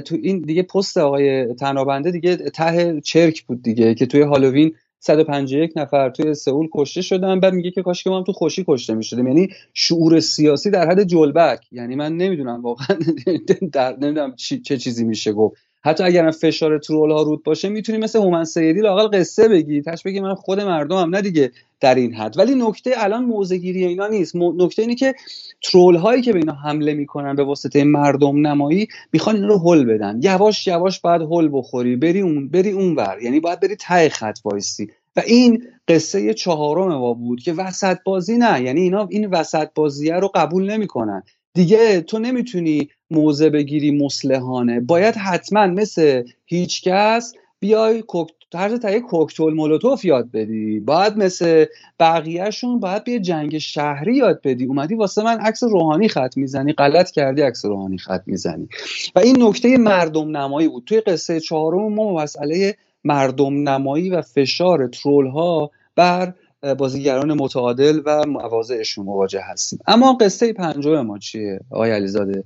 تو این دیگه پست آقای تنابنده دیگه ته چرک بود دیگه که توی هالووین 151 نفر توی سئول کشته شدن. بعد میگه که کاش که ما هم تو خوشی کشته می‌شدیم. یعنی شعور سیاسی در حد جلبک یعنی من نمی‌دونم واقعا در نمی‌دونم چه چیزی میشه گفت. حتی اگر فشار ترول ها رود باشه می‌تونی مثل هومن سیدی لاقل قصه بگی. تاش بگی من خود مردمم نه دیگه. در این حد. ولی نکته الان موزگیری اینا نیست. نکته اینه که ترول هایی که به اینا حمله می‌کنن به واسطه مردم نمایی می‌خوان این رو هل بدن. یواش یواش باید هل بخوری. بری اون بری اون ور یعنی باید بری ته خط وایسی. و این قصه چهارم ما بود که وسط بازی نه. یعنی اینا این وسط بازیه رو قبول نمی‌کنن. دیگه تو نمی‌تونی موزه بگیری مسلحانه باید حتما مثل هیچکس بیای طرز تهیه کوکتل مولوتوف یاد بدی. باید مثل بقیهشون باید بیا جنگ شهری یاد بدی. اومدی واسه من عکس روحانی خط می‌زنی. غلط کردی عکس روحانی خط می‌زنی. و این نکته مردم نمایی بود. توی قصه چهارم ما مسئله مردم نمایی و فشار ترول ها بر بازیگران متعادل و مواضعشون مواجه هستیم. اما قصه پنجم ما چیه؟ آقای علیزاده.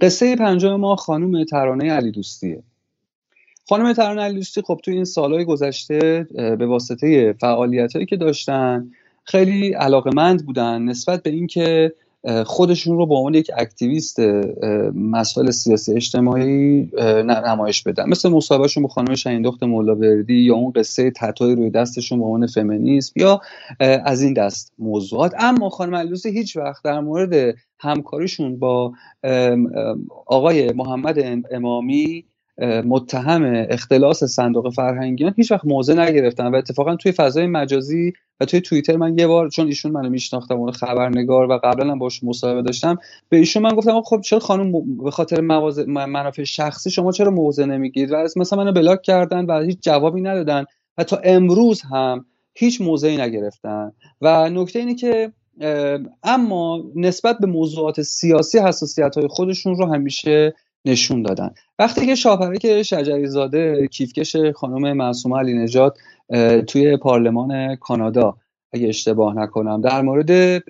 قصه پنجم ما خانم ترانه علی دوستیه خانم ترانه علی دوستی خب توی این سالهای گذشته به واسطه فعالیت هایی که داشتن خیلی علاقمند بودن نسبت به اینکه خودشون رو به عنوان یک اکتیویست مسائل سیاسی اجتماعی نمایش بدن. مثل مصاحبهشون با خانم شهیندخت مولاوردی یا اون قصه تتوی روی دستشون به عنوان فمینیسم یا از این دست موضوعات. اما خانم علوسی هیچ وقت در مورد همکاریشون با آقای محمد امامی متهم اختلاس صندوق فرهنگیان هیچ وقت موضع نگرفتن و اتفاقا توی فضای مجازی و توی توییتر من یه بار چون ایشون منو میشناختم اون خبرنگار و قبلا هم باش مصاحبه داشتم به ایشون من گفتم خب چرا خانم به خاطر منافع شخصی شما چرا موضع نمی‌گیرید؟ و مثلا منو بلاک کردن و هیچ جوابی ندادن و تا امروز هم هیچ موضعی نگرفتن. و نکته اینه که اما نسبت به موضوعات سیاسی حساسیت های خودشون رو همیشه نشون دادن. وقتی که شاپرک شجری زاده کیفکش خانم معصومه علی نجات توی پارلمان کانادا اگه اشتباه نکنم در مورد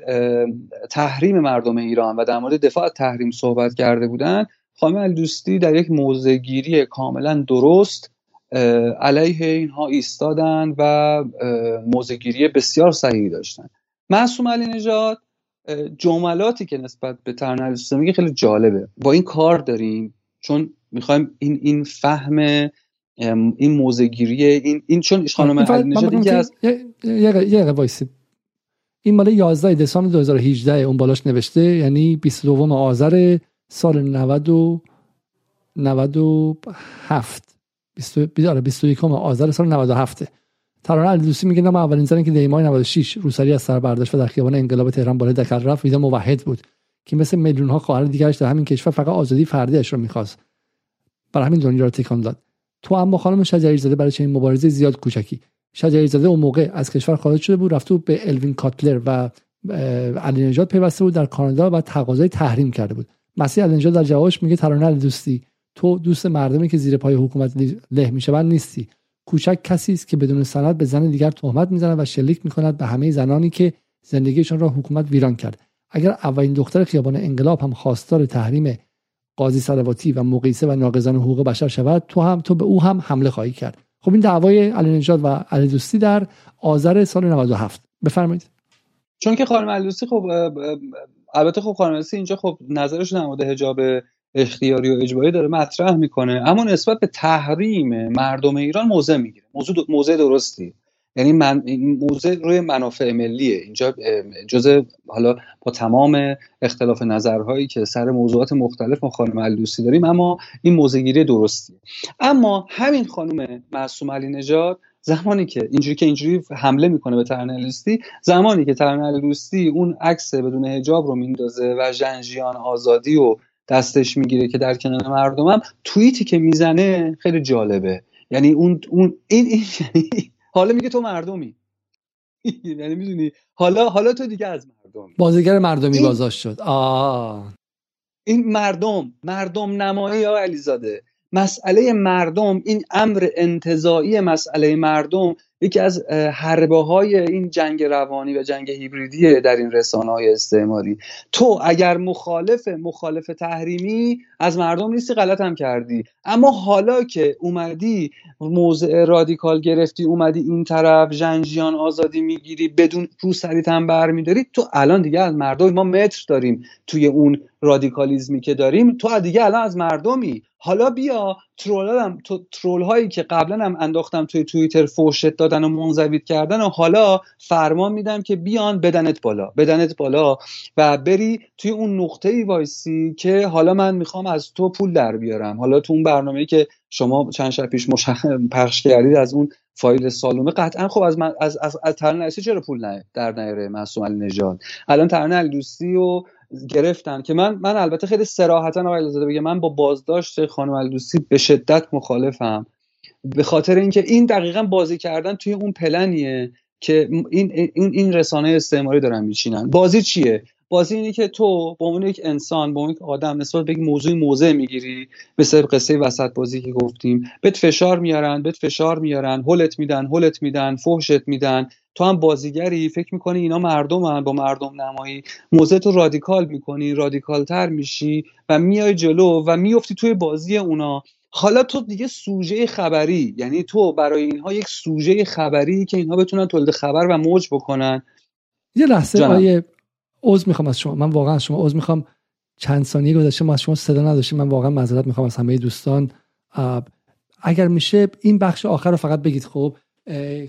تحریم مردم ایران و در مورد دفاع تحریم صحبت کرده بودن خانم الدوستی در یک موضعگیری کاملا درست علیه اینها ایستادن و موضعگیری بسیار صحیحی داشتن. معصوم علی نژاد جملاتی که نسبت به ترن میگه خیلی جالبه. با این کار داریم چون می‌خوایم این این فهم این موزگیری این این چون خانم علی نژاد از یه یه این مال 11 دسامبر 2018 اون بالاش نوشته یعنی 22 آذر سال 90 و 97 21 آذر سال 97 ترانه علیدوسی میگه ما اولین زنی که دیمای 96 روسری از سر برداشت و در خیابان انقلاب تهران بالای دکل رفت ویدا موحد بود که مثل میلیون ها خواهر دیگرش در همین کشور فقط آزادی فردیش رو می‌خواست. برای همین دنیا رو تکان داد. تو اما خانم شجری زاده برای چنین مبارزه زیاد کوچکی. شجری زاده اون موقع از کشور خارج شده بود رفته به الوین کاتلر و علی نژاد پیوسته بود در کانادا و تقاضای تحریم کرده بود. مسیح علی در جوابش میگه ترانه دوستی تو دوست مردمی که زیر پای حکومت له می‌شوند نیستی. کوچک کسی است که بدون سند به زن دیگر تهمت می‌زند و شلیک می‌کند به همه زنانی که زندگیشان را حکومت ویران کرد. اگر اولین دختر خیابان انقلاب هم خواستار تحریم قاضی صلواتی و مقیسه و ناقضان حقوق بشر شود تو هم تو به او هم حمله خواهی کرد. خب این دعوای علی و علی دوستی در آذر سال 97 بفرمایید. چون که خانم علی دوستی خب البته خب خانم اینجا خب نظرش در مورد حجاب اختیاری و اجباری داره مطرح می‌کنه. اما نسبت به تحریم مردم ایران موضع می‌گیره. موضوع موضع درستی. یعنی من موضع روی منافع ملیه. اینجا جزء حالا با تمام اختلاف نظرهایی که سر موضوعات مختلف ما خانم علوسی داریم اما این موضعگیری درستی اما همین خانم معصوم علی نژاد زمانی که اینجوری که اینجوری حمله می‌کنه به ترانه زمانی که ترانه اون عکس بدون حجاب رو میندازه و ژنژیان آزادی و دستش می‌گیره که در کنار مردمم. توییتی که می‌زنه خیلی جالبه. یعنی اون اون این, این حالا میگه تو مردمی. یعنی می‌دونی؟ حالا حالا تو دیگه از مردم. بازیگر مردمی بازاش شد. آه. این مردم مردم نمایی یا علیزاده. مسئله مردم این امر انتظایی مسئله مردم یکی از حربه های این جنگ روانی و جنگ هیبریدی در این رسانه های استعماری. تو اگر مخالف مخالف تحریمی از مردم نیستی غلط هم کردی. اما حالا که اومدی موضع رادیکال گرفتی اومدی این طرف جنجیان آزادی می‌گیری بدون رو سریت هم برمیداری تو الان دیگه از مردم ما متر داریم توی اون رادیکالیزمی که داریم تو دیگه الان از مردمی. حالا بیا ترول تو ترول هایی که قبلا هم انداختم توی توییتر فوشت دادن و منزوید کردن و حالا فرمان میدم که بیان بدنت بالا بدنت بالا و بری توی اون نقطه ای وایسی که حالا من می‌خوام از تو پول در بیارم. حالا تو اون برنامه که شما چند شب پیش پخش کردید از اون فایل سالومه قطعا خب از من از از, از چرا پول نه در نیاره؟ معصوم علی نژاد. الان ترانه دوستی و گرفتن که من من البته خیلی صراحتا آقای زاده بگم من با بازداشت خانم الدوسی به شدت مخالفم. به خاطر اینکه این دقیقا بازی کردن توی اون پلنیه که این این این رسانه استعماری دارن میچینن. بازی چیه؟ بازی اینه که تو به عنوان یک انسان به عنوان یک آدم نسبت به یک موضوع موضع می‌گیری به سبب قصه وسط بازی که گفتیم. بهت فشار میارن بهت فشار میارن هولت میدن هولت میدن فحشت میدن. تو هم بازیگری فکر می‌کنی اینا مردم هم با مردم نمایی. موضع تو رادیکال می‌کنی رادیکال تر میشی و میای جلو و میفتی توی بازی اونا. حالا تو دیگه سوژه خبری یعنی تو برای اینها یک سوژه خبری که اینها بتونن تولید خبر و موج بکنن. یه لحظه آیه عذر می‌خوام از شما. من واقعا از شما عذر می‌خوام. چند ثانیه گذشته ما از شما صدا نداشتیم. من واقعا معذرت می‌خوام از همه دوستان. اگر میشه این بخش آخر رو فقط بگید خب.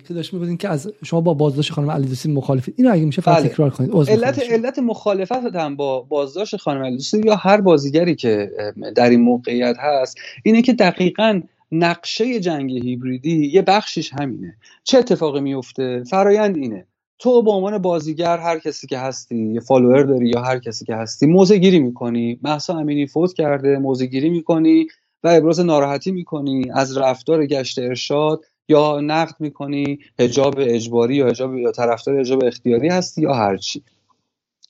که داشت می‌گفتین که از شما با بازداشت خانم علیدوسی مخالفید اینو اگه میشه فقط بله. تکرار کنید. علت علت مخالفت هم با بازداشت خانم علیدوسی یا هر بازیگری که در این موقعیت هست اینه که دقیقا نقشه جنگ هیبریدی یه بخشش همینه. چه اتفاقی میفته؟ فرایند اینه. تو به عنوان بازیگر هر کسی که هستی یه follower داری یا هر کسی که هستی موضع گیری می‌کنی. مهسا امینی فوت کرده موضع گیری می‌کنی و ابراز ناراحتی می‌کنی. از رفتار گشت ارشاد یا نقد می‌کنی حجاب اجباری یا حجاب یا طرفدار حجاب اختیاری هستی یا هرچی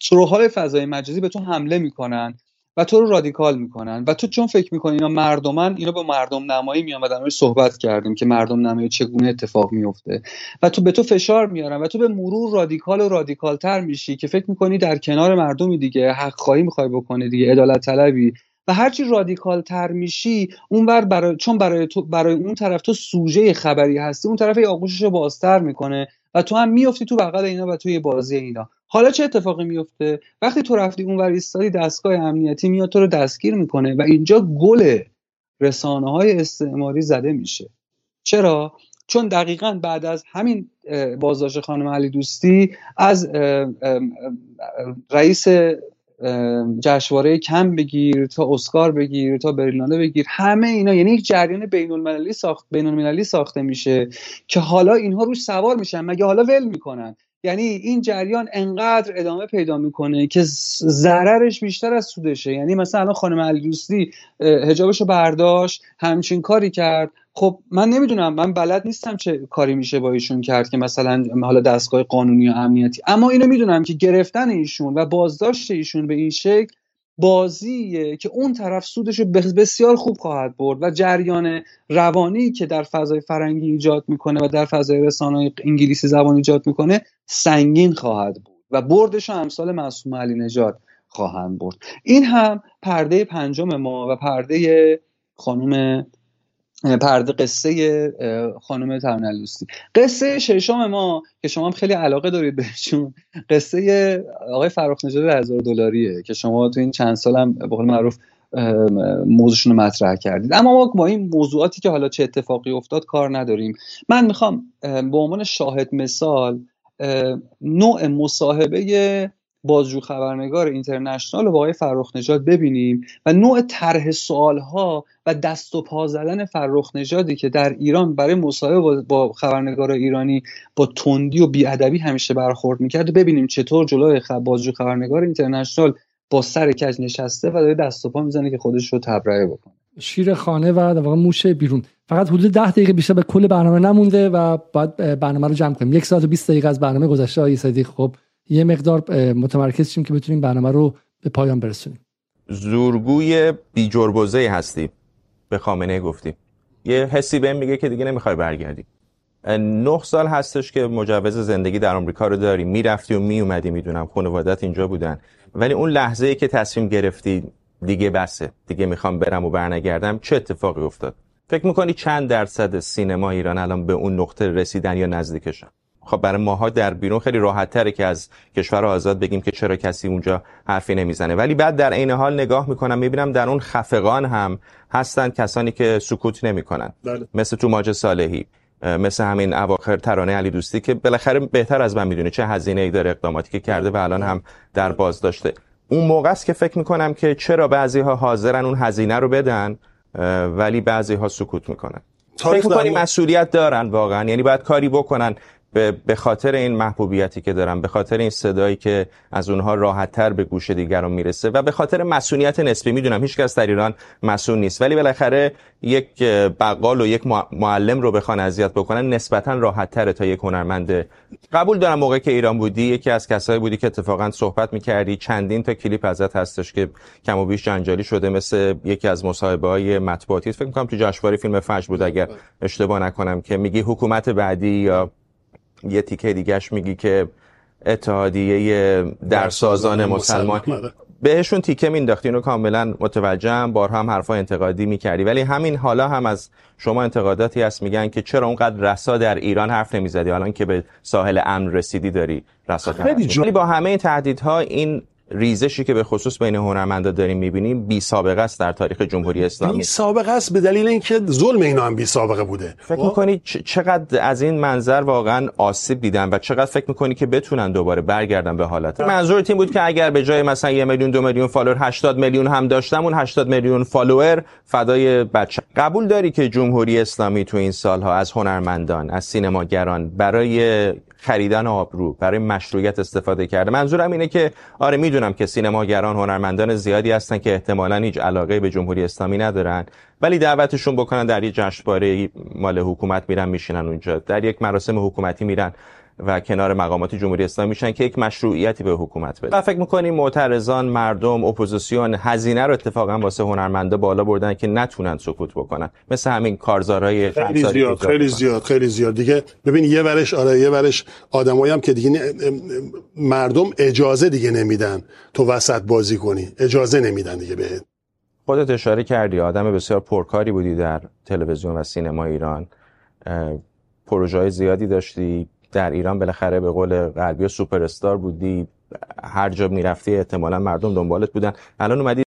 troll های فضای مجازی به تو حمله می‌کنن. و تو رو رادیکال می‌کنن. و تو چون فکر می‌کنی اینا مردمن اینا به مردم نمایی میان و در صحبت کردیم که مردم نمایی چگونه اتفاق میفته و تو به تو فشار میارن و تو به مرور رادیکال و رادیکال تر میشی که فکر می‌کنی در کنار مردمی دیگه حق خواهی می‌خوای بکنی دیگه عدالت طلبی. و هرچی رادیکال تر میشی اونور برای چون برای تو برای اون طرف تو سوژه خبری هستی اون طرف آغوشش رو بازتر می‌کنه و تو هم میفتی تو بغل اینا و توی بازی اینا. حالا چه اتفاقی میفته؟ وقتی تو رفتی اون ایستادی دستگاه امنیتی میاد تو رو دستگیر می‌کنه و اینجا گل رسانه های استعماری زده میشه. چرا؟ چون دقیقا بعد از همین بازداشت خانم علی دوستی از رئیس جشنواره کم بگیر تا اسکار بگیر تا برلیناله بگیر همه اینا یعنی یک جریان بین المللی ساخت بین المللی ساخته میشه که حالا اینها روش سوار میشن مگه حالا ول می‌کنن؟ یعنی این جریان انقدر ادامه پیدا می‌کنه که ضررش بیشتر از سودشه. یعنی مثلا الان خانم علیدوستی حجابش رو برداشت همچین کاری کرد. خب من نمی‌دونم من بلد نیستم چه کاری میشه با ایشون کرد که مثلا حالا دستگاه قانونی و امنیتی. اما اینو می‌دونم که گرفتن ایشون و بازداشت ایشون به این شکل بازیه که اون طرف سودش رو بسیار خوب خواهد برد و جریان روانی که در فضای فرنگی ایجاد می‌کنه و در فضای رسانه انگلیسی زبان ایجاد می‌کنه سنگین خواهد بود و بردش امثال معصوم علی نجات خواهند برد. این هم پرده پنجم ما و پرده خانم پرده قصه خانم ترنلوستی. قصه ششم ما که شما هم خیلی علاقه دارید بهشون. قصه آقای فراخ نژاد هزار دلاریه که شما تو این چند سال هم به قول معروف موضوعشون رو مطرح کردید. اما ما با این موضوعاتی که حالا چه اتفاقی افتاد کار نداریم. من می‌خوام به عنوان شاهد مثال نوع مصاحبه بازجو خبرنگار اینترنشنال رو با آقای فرخ نژاد ببینیم و نوع طرح ها و دست و پا زدن فرخ نژادی که در ایران برای مصاحبه با خبرنگار ایرانی با تندی و بیادبی همیشه برخورد می‌کرد. ببینیم چطور جلوی بازجو خبرنگار اینترنشنال با سر کج نشسته و داره دست و پا می‌زنه که خودش رو تبرئه بکنه. شیر خانه و در واقع موش بیرون. فقط حدود ده دقیقه بیشتر به کل برنامه نمونده و باید برنامه رو جمع کنیم. یک ساعت و 20 دقیقه از برنامه گذشته. آقای صدیق خب یه مقدار متمرکز شیم که بتونیم برنامه رو به پایان برسونیم. زورگوی بیجربوزه هستی. به خامنه گفتی. یه حسی بهم میگه که دیگه نمی‌خوای برگردی. نه سال هستش که مجوز زندگی در آمریکا رو داری. می‌رفتی و میومدی می‌دونم. خانوادت اینجا بودن. ولی اون لحظه که تصمیم گرفتی دیگه بسه. دیگه می‌خوام برم و برنگردم. چه اتفاقی افتاد؟ فکر می‌کنی چند درصد سینما ایران الان به اون نقطه رسیدن یا نزدیکشن؟ خب برای ماها در بیرون خیلی راحت تره که از کشور آزاد بگیم که چرا کسی اونجا حرفی نمی‌زنه. ولی بعد در عین حال نگاه می‌کنم می‌بینم در اون خفقان هم هستن کسانی که سکوت نمی‌کنن. بله. مثل تو ماج صالحی مثل همین اواخر ترانه علی دوستی که بالاخره بهتر از من می‌دونه چه هزینه ای داره اقداماتی که کرده و الان هم در باز داشته اون موقع است که فکر می‌کنم که چرا بعضی ها حاضرن اون هزینه رو بدن ولی بعضی ها سکوت می‌کنن. فکر می‌کنی مسئولیت دارن واقعا؟ یعنی باید کاری بکنن به خاطر این محبوبیتی که دارن به خاطر این صدایی که از اونها راحت تر به گوش دیگران می‌رسه و به خاطر مسئولیت نسبی می‌دونم هیچ کس در ایران مسئول نیست ولی بالاخره یک بقال و یک معلم رو بخوان اذیت بکنن نسبتا راحت تره تا یک هنرمند. قبول دارم موقعی که ایران بودی یکی از کسایی بودی که اتفاقا صحبت می‌کردی چندین تا کلیپ ازت هستش که کم و بیش جنجالی شده مثل یکی از مصاحبه های مطبوعاتی. فکر می‌کنم تو جشنواره فیلم فجر بود اگر اشتباه نکنم که میگی حکومت بعدی یا یه تیکه دیگهش میگی که اتحادیه در سازان مسلمان. بهشون تیکه مینداختی اینو کاملا متوجهم بارها هم حرفا انتقادی می‌کردی. ولی همین حالا هم از شما انتقاداتی هست میگن که چرا اونقدر رسا در ایران حرف نمی‌زدی؟ الان که به ساحل امن رسیدی داری رسا ولی با همه این تهدیدها این ریزشی که به خصوص بین هنرمندا داریم می‌بینیم بی سابقه است در تاریخ جمهوری اسلامی. بی سابقه است به دلیل اینکه ظلم اینا هم بی سابقه بوده. فکر خب؟ می‌کنی چقدر از این منظر واقعا آسیب دیدن و چقدر فکر می‌کنی که بتونن دوباره برگردن به حالت؟ منظور تیم بود که اگر به جای مثلا یه میلیون دو میلیون follower 80 میلیون هم داشتم اون 80 میلیون follower فدای بچه. قبول داری که جمهوری اسلامی تو این سالها از هنرمندان از سینماگران برای خریدن آبرو برای مشروعیت استفاده کرده. منظورم اینه که آره می‌دونم که سینماگران هنرمندان زیادی هستن که احتمالا هیچ علاقه به جمهوری اسلامی ندارن ولی دعوتشون بکنن در یک جشنواره مال حکومت میرن میشینن اونجا. در یک مراسم حکومتی میرن. و کنار مقامات جمهوری اسلامی میشن که یک مشروعیتی به حکومت بده و فکر می‌کنیم معترضان مردم اپوزیسیون هزینه رو اتفاقا واسه هنرمنده بالا بردن که نتونن سکوت بکنن. مثل همین کارزارهای خیلی زیاد خیلی زیاد خیلی زیاد. دیگه ببین یه ورش آره یه ورش آدمایی هم که دیگه مردم اجازه دیگه نمیدن تو وسط بازی کنی. اجازه نمیدن دیگه بهت. خودت اشاره کردی آدم بسیار پرکاری بودی در تلویزیون و سینما ایران. پروژه زیادی داشتی. در ایران بالاخره به قول غربی سوپر استار بودی. هر جا می‌رفتی احتمالا مردم دنبالت بودن. الان اومدی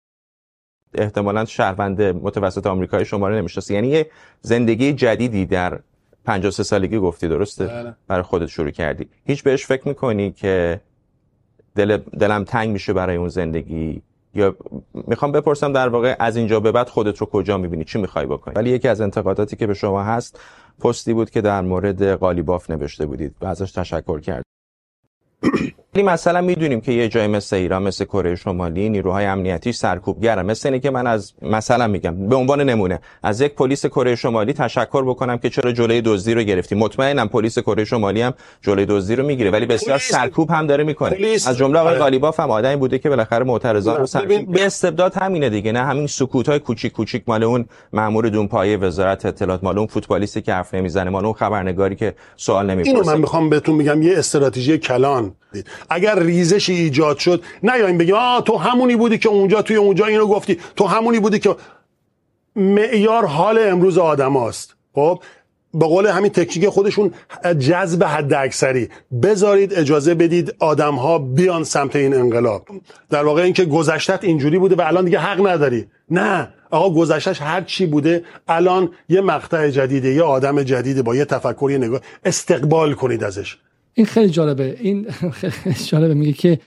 احتمالا شهروند متوسط آمریکای شماره نمی‌شناسی یعنی یه زندگی جدیدی در 53 سالگی گفتی درسته؟ بله. برای خودت شروع کردی. هیچ بهش فکر می‌کنی که دل دلم تنگ میشه برای اون زندگی؟ یا می‌خوام بپرسم در واقع از اینجا به بعد خودت رو کجا می‌بینی؟ چی می‌خوای بکنی؟ ولی یکی از انتقاداتی که به شما هست پستی بود که در مورد قالیباف نوشته بودید و ازش تشکر کرد ولی مثلا می‌دونیم که یه جای مثل ایران مثل کره شمالی نیروهای امنیتی سرکوبگرن. مثل اینه که من از مثلا میگم به عنوان نمونه از یک پلیس کره شمالی تشکر بکنم که چرا جلوی دزدی رو گرفتی. مطمئنم پلیس کره شمالی هم جلوی دزدی رو می‌گیره ولی بسیار سرکوب هم داره می‌کنه. از جمله آقای آره. غالیباف هم آدمی بوده که بالاخره معترضان رو سرکوب به استبداد همینه دیگه نه همین سکوت های کوچیک کوچیک. مال اون مامور دونپایه وزارت اطلاعات مال اون فوتبالیستی که حرف نمی‌زنه مال اون خبرنگاری که سوال نمی‌پرسه. اینو من می‌خوام بهتون میگم یه استراتژی کلان. اگر ریزشی ایجاد شد نیایم بگیم آ تو همونی بودی که اونجا توی اونجا اینو گفتی تو همونی بودی که معیار حال امروز آدم هاست. خب به قول همین تکنیک خودشون جذب حد اکثری بذارید اجازه بدید آدم ها بیان سمت این انقلاب. در واقع اینکه گذشتت اینجوری بوده و الان دیگه حق نداری. نه. آقا گذشتش هر چی بوده الان یه مقطع جدیده یه آدم جدیده با یه تفکر یه نگاه استقبال کنید ازش. این خیلی جالبه. این خیلی جالبه. میگه که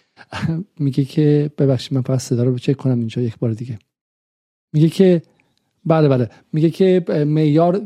میگه که ببخشید من پس صدا رو چک کنم اینجا یک بار دیگه. میگه که بله بله. میگه که معیار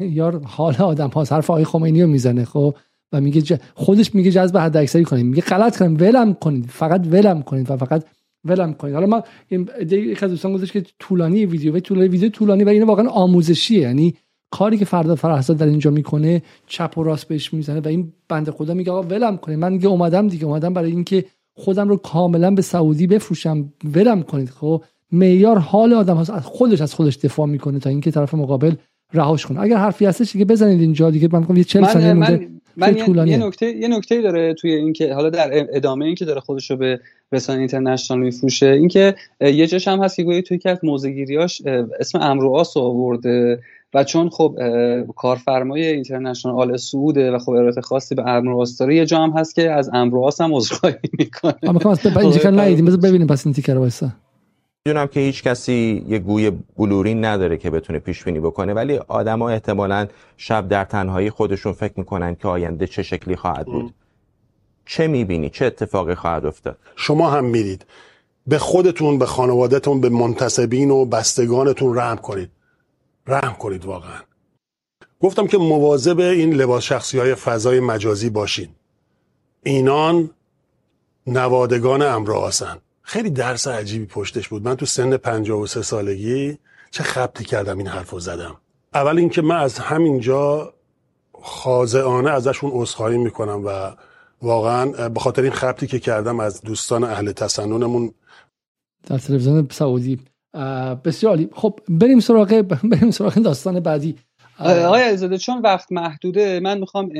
معیار حال آدم ها حرف آقای خمینی رو می‌زنه خب؟ و میگه خودش میگه جذب حد اکثری کنید. میگه غلط کنید. ولم کنید. فقط ولم کنید و فقط ولم کنید. حالا این یک از دوستان گفتش که طولانی ویدیو. طولانی ویدیو طولانی و این واقعا آموزشیه. یعنی کاری که فردا فرهزاد در اینجا می‌کنه چپ و راست بهش می‌زنه و این بنده خدا میگه آقا ولم کنید من دیگه اومدم دیگه اومدم برای اینکه خودم رو کاملا به سعودی بفروشم ولم کنید خب معیار حال آدم هست از خودش از خودش دفاع می‌کنه تا اینکه طرف مقابل رهاش کنه. اگر حرفی هستش دیگه بزنید اینجا دیگه من یه 40 ثانیه من, من یه نکته یه نکته داره توی اینکه حالا در ادامه اینکه داره خودش رو به رسانه اینترنشنال میفروشه اینکه یه جاش هم هست که گویی توی که از موزگیریاش اسم امرواس آورده. و چون خب کارفرمای اینترنشنال آل سعوده و خب ارائه خاصی به امرواس داره یه جا هم هست که از امرواس هم عذرخواهی می‌کنه. اما نیدیم بذار ببینیم پس این تیکر وایسا. می‌دونم که هیچ کسی یه گوی بلوری نداره که بتونه پیش بینی بکنه ولی آدما احتمالا شب در تنهایی خودشون فکر می‌کنن که آینده چه شکلی خواهد بود. چه می‌بینی؟ چه اتفاقی خواهد افتاد؟ شما هم میرید. به خودتون به خانوادهتون به منتصبین و بستگانتون رحم کنید. رحم کنید واقعا. گفتم که مواظب این لباس شخصی های فضای مجازی باشین. اینان نوادگان امراسن خیلی درس عجیبی پشتش بود. من تو سن 53 سالگی چه خبتی کردم این حرف رو زدم. اول اینکه من از همینجا خاضعانه ازشون عذرخواهی می‌کنم و واقعا به خاطر این خبتی که کردم از دوستان اهل تسننمون در تلویزیون سعودی بسیار خب بریم سراغ بریم سراغ داستان بعدی. آقای علیزاده چون وقت محدوده من می‌خوام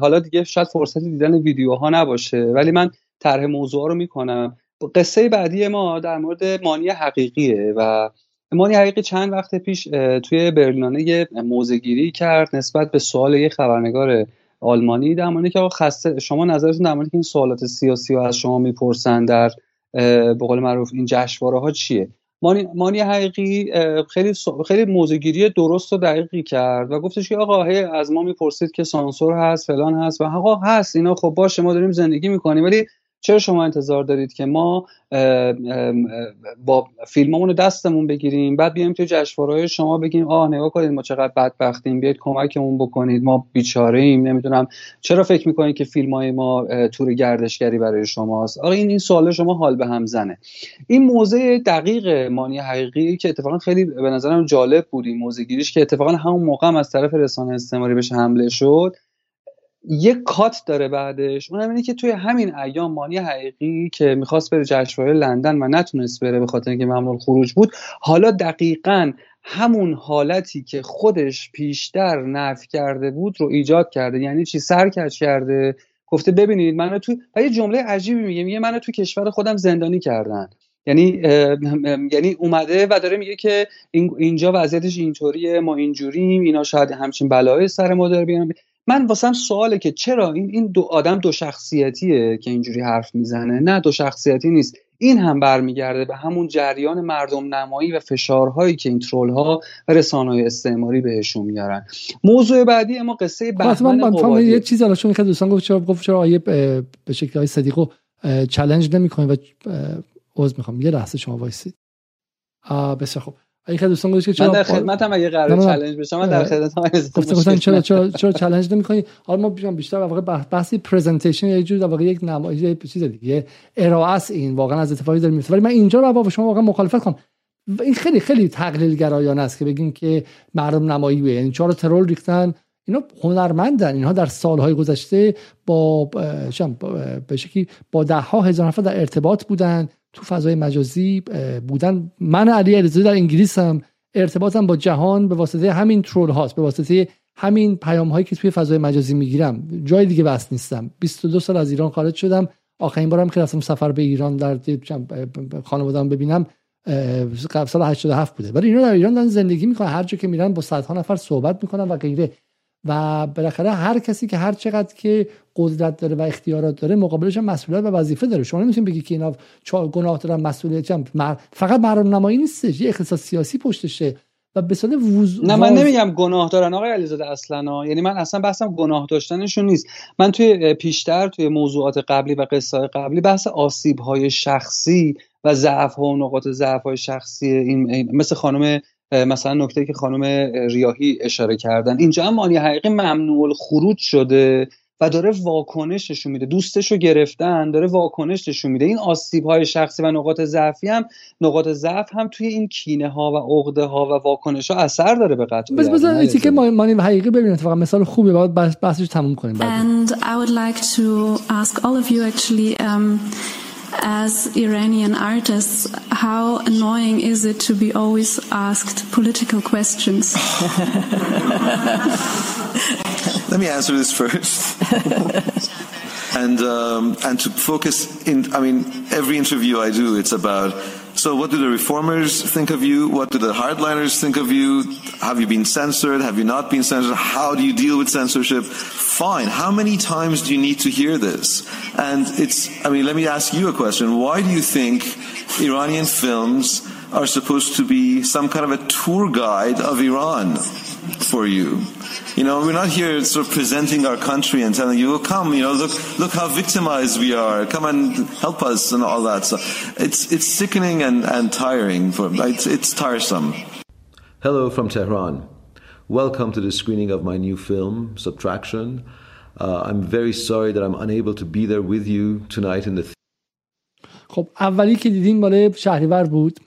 حالا دیگه شاید فرصت دیدن ویدیوها نباشه ولی من طرح موضوع رو می‌کنم. قصه بعدی ما در مورد مانی حقیقیه و مانی حقیقی چند وقت پیش توی برلینانه یه موزگیری کرد نسبت به سوال یه خبرنگار آلمانی در مورد که خسته شما نظرتون در مورد این سوالات سیاسی رو از شما می‌پرسن در به قول معروف این جشنواره ها چیه؟ مانی, مانی حقیقی خیلی خیلی موزگیری درست و دقیقی کرد و گفتش که آقا هی از ما می‌پرسید که سانسور هست فلان هست و آقا هست اینا خب باشه ما داریم زندگی می‌کنیم ولی چرا شما انتظار دارید که ما با فیلممون رو دستمون بگیریم؟ بعد بیایم توی جشنواره‌های شما بگیم آه نگاه کنید ما چقدر بدبختیم بیاید کمکمون بکنید. ما بیچاره ایم نمی‌دونم. چرا فکر می‌کنید که فیلم های ما تور گردشگری برای شماست؟ آقا این این سوال شما حال به هم زنه. این موضع دقیق مانی حقیقی که اتفاقا خیلی به نظرم جالب بود این موضع گیریش که اتفاقا همون موقع هم از طرف رسانه استعماری بهش حمله شد. یه کات داره بعدش. اونم اینه که توی همین ایام مانی حقیقی که می‌خواست بره جشنواره لندن و نتونست بره به خاطر اینکه ممنوع خروج بود حالا دقیقا همون حالتی که خودش پیشتر نف کرده بود رو ایجاد کرده. یعنی چی؟ سرکش کرده. گفته ببینید منو تو و یه جمله عجیبی میگه میگه منو تو کشور خودم زندانی کردن. یعنی یعنی اومده و داره میگه که اینجا وضعیتش اینطوریه ما اینجوریم اینا شاید همچین بلای سر ما داره بیان. من واسم سواله که چرا این این دو آدم دو شخصیتیه که اینجوری حرف می‌زنه؟ نه دو شخصیتی نیست. این هم برمیگرده به همون جریان مردم نمایی و فشارهایی که این ترول ها و رسانه استعماری بهشون میارن. موضوع بعدی اما قصه بهمن من یه چیز الان چون دوستان گفت چرا گفت چرا آیه به شکل های صدیقو چالش نمی‌کنه و عذر می‌خوام. یه لحظه شما وایسید. بسیار خوب. اگه خیلی دوستان گفتید که چرا من در خدمتم اگه قرار چالش بشم من در خدمتم گفتم چرا چرا چرا چالش نمی‌کنی؟ حالا ما بیشتر در واقع بحثی پرزنتیشن یه جور در واقع یک نمایش چیز دیگه ارائه این واقعا از اتفاقی داره میفته ولی من اینجا رو با شما واقعا مخالفت کنم. این خیلی خیلی تقلیل گرایانه است که بگیم که مردم نمایی یعنی چهار ترول ریختن اینا هنرمندن. اینها در سالهای گذشته با به شکلی با ده ها هزار نفر در ارتباط بودن. تو فضای مجازی بودن. من علی علیزاده در انگلیس هم ارتباطم با جهان به واسطه همین ترول هاست به واسطه همین پیام هایی که توی فضای مجازی می‌گیرم. جای دیگه بس نیستم. 22 سال از ایران خارج شدم. آخرین بارم که رفتم سفر به ایران در خانواده‌ام ببینم سال 87 بوده. ولی اینا در ایران دارن زندگی می‌کنن. هر جا که میرن با صدها نفر صحبت می‌کنن و غیره. و بالاخره هر کسی که هر چقدر که قدرت داره و اختیارات داره مقابلش هم مسئولیت و وظیفه داره. شما نمی‌تونید بگی که اینا گناه دارن مسئولیت هم فقط مردم نمایی نیستش یه اختصاص سیاسی پشتشه و به صورت وز... نه من نمیگم گناه دارن آقای علیزاده اصلا. یعنی من اصلا بحثم گناه داشتنشون نیست. من توی پیشتر توی موضوعات قبلی و قصه قبلی بحث آسیب های شخصی و ضعف ها و نقاط ضعف های شخصی این مثل خانم مثلا نکته که خانم ریاهی اشاره کردن. اینجا هم مانی حقیقی ممنوع خروج شده و داره واکنش نشون میده. دوستش رو گرفتن داره واکنش نشون میده. این آسیب های شخصی و نقاط ضعفی هم نقاط ضعف هم توی این کینه ها و عقده ها و واکنش ها اثر داره به قطع بس بذار که مانی حقیقی ببینید اتفاقا مثال خوبی بعد بحثش تموم کنیم. And I would like to ask all of you actually um, as Iranian artists, how annoying is it to be always asked political questions? Let me answer this first. and um, and to focus in, I mean, every interview I do, it's about so, what do the reformers think of you? What do the hardliners think of you? Have you been censored? Have you not been censored? How do you deal with censorship? Fine. How many times do you need to hear this? And it's, I mean, let me ask you a question. Why do you think Iranian films are supposed to be some kind of a tour guide of Iran for you? You know, we're not here sort of presenting our country and telling you, oh, come, you know, look, look how victimized we are. Come and help us and all that. So it's, it's sickening and, and tiring. For, it's, it's tiresome. Hello from Tehran. Welcome to the screening of my new film, Subtraction. Uh, I'm very sorry that I'm unable to be there with you tonight in the. خب اولی که دیدیم مال شهریور بود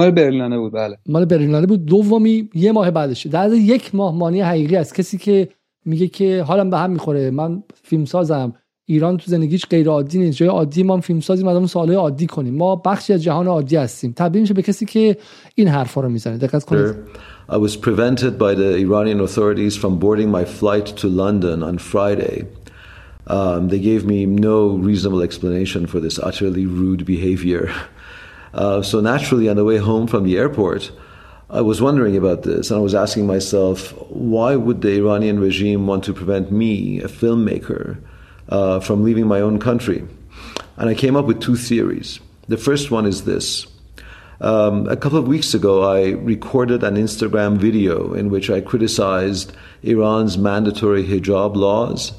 مال برلینانه بود بله. مال برلینانه بود. دومی یه ماه بعدش. در یک ماه مانی حقیقی است. کسی که میگه که حالم به هم می‌خوره من فیلم سازم ایران تو زندگیش غیر عادی نیست. جای عادی ما فیلم سازیم آدم سوالای عادی کنیم. ما بخشی از جهان عادی هستیم. تبدیل میشه به کسی که این حرفا رو می‌زنه. دقت کنید. I was prevented by the Iranian authorities from boarding my flight to London on Friday. Um, they gave me no reasonable explanation for this utterly rude behavior. Uh, so naturally, on the way home from the airport, I was wondering about this, and I was asking myself, why would the Iranian regime want to prevent me, a filmmaker, uh, from leaving my own country? And I came up with two theories. The first one is this. Um, a couple of weeks ago, I recorded an Instagram video in which I criticized Iran's mandatory hijab laws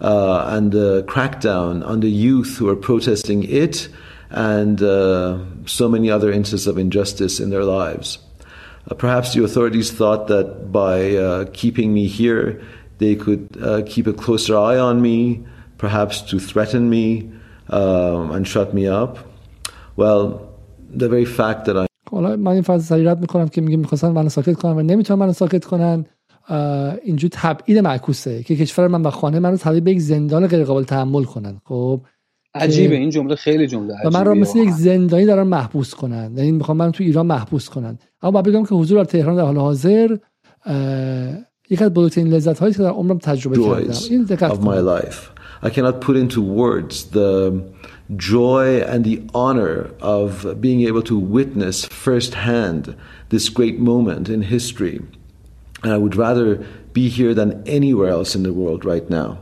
uh, and the crackdown on the youth who are protesting it and uh, so many other instances of injustice in their lives. Uh, perhaps the authorities thought that by uh, keeping me here, they could uh, keep a closer eye on me, perhaps to threaten me um, and shut me up. Well, the very fact that I حالا من این فاز سریع رد میکنم که میگه میخواستن منو ساکت کنن و نمیتونن منو ساکت کنن اینجور تبعید معکوسه که کشور من و خانه من رو تبدیل به یک زندان غیر قابل تحمل کنن خب عجیبه این جمله خیلی جمله عجیبه و من را مثل یک زندانی دارن محبوس کنن. یعنی می‌خوام من تو ایران محبوس کنن. اما بعد بگم که حضور در تهران در حال حاضر یک از بزرگترین لذت هایی که در عمرم تجربه کردم. این دقت i cannot put into words the joy and the honor of being able to witness firsthand this great moment in history. And i would rather be here than anywhere else in the world right now.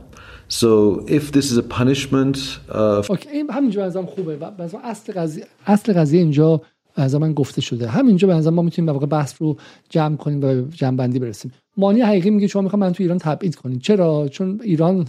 So if this is a punishment uh... okay. این همینجا ازم خوبه. و اصل قضیه اصل قضیه اینجا از من گفته شده. همینجا به ما می‌تونیم واقع بحث رو جمع کنیم و جمع بندی برسیم. مانی حقیقی میگه شما می‌خوام من تو ایران تبعید کنید چرا؟ چون ایران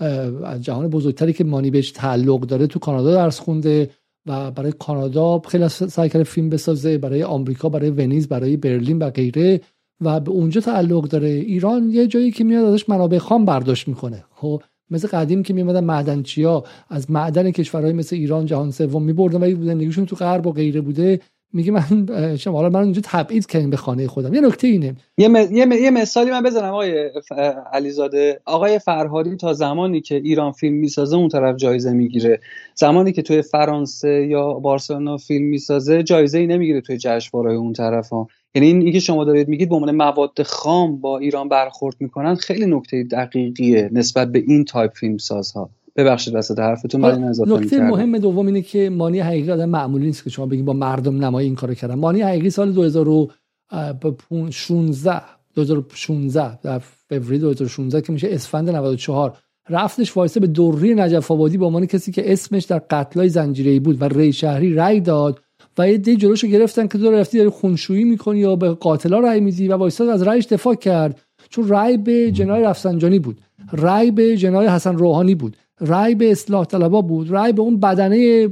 جهان بزرگتری که مانی بهش تعلق داره تو کانادا درس خونده و برای کانادا خیلی سعی کرده فیلم بسازه برای آمریکا برای ونیز برای برلین و غیره و به اونجا تعلق داره. ایران یه جایی که میاد ازش منابع خام برداشت می‌کنه. خب؟ مثل قدیم که میمدن معدنچیا از معدن کشورهای مثل ایران جهان سوم میبردن و زندگیشون تو غرب و غیره بوده. میگه من شما حالا من اونجا تبعید کردیم به خانه خودم. یه نکته اینه. یه, م... یه, م... یه مثالی من بزنم آقای ف... علیزاده. آقای فرهادی تا زمانی که ایران فیلم می‌سازه اون طرف جایزه می‌گیره. زمانی که توی فرانسه یا بارسلونا فیلم می‌سازه جایزه ای نمی‌گیره توی جشنواره‌های اون طرف ها یعنی این که شما دارید میگید به عنوان مواد خام با ایران برخورد می‌کنن خیلی نکته دقیقیه نسبت به این تایپ فیلم سازها ببخشید وسط حرفتون من اضافه نکته مهم دوم اینه که مانی حقیقی آدم معمولی نیست که شما بگید با مردم نمایی این کارو کردن. مانی حقیقی سال 2016 2016 در فوریه 2016 که میشه اسفند 94 رفتش وایسه به دوری نجف آبادی به عنوان کسی که اسمش در قتلای زنجیره‌ای بود و ری شهری رأی داد و یه دی جلوشو گرفتن که تو رفتی داری خونشویی می‌کنی یا به قاتلا رأی میدی و وایساد از رأیش دفاع کرد. چون رأی به جنای رفسنجانی بود. رأی به جنای حسن روحانی بود. رأی به اصلاح طلبا بود. رأی به اون بدنه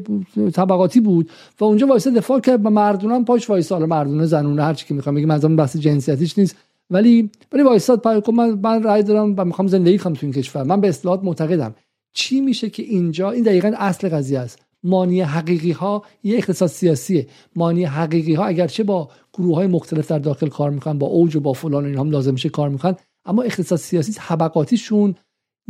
طبقاتی بود. و اونجا وایسا دفاع کرد و مردونه هم پاش وایسا مردونه زنونه هر چی که می‌خوام بگم منظورم بحث جنسیتیش نیست. ولی ولی وایساد خب من من رأی دارم و می‌خوام زندگی کنم تو این کشور. من به اصلاحات معتقدم. چی میشه که اینجا این دقیقا اصل قضیه است. مانی حقیقی ها یه اقتصاد سیاسیه. مانی حقیقی ها اگرچه با گروه های مختلف در داخل کار می‌کنن با اوج و با فلان این هم لازم میشه کار می‌کنن اما اقتصاد سیاسی طبقاتیشون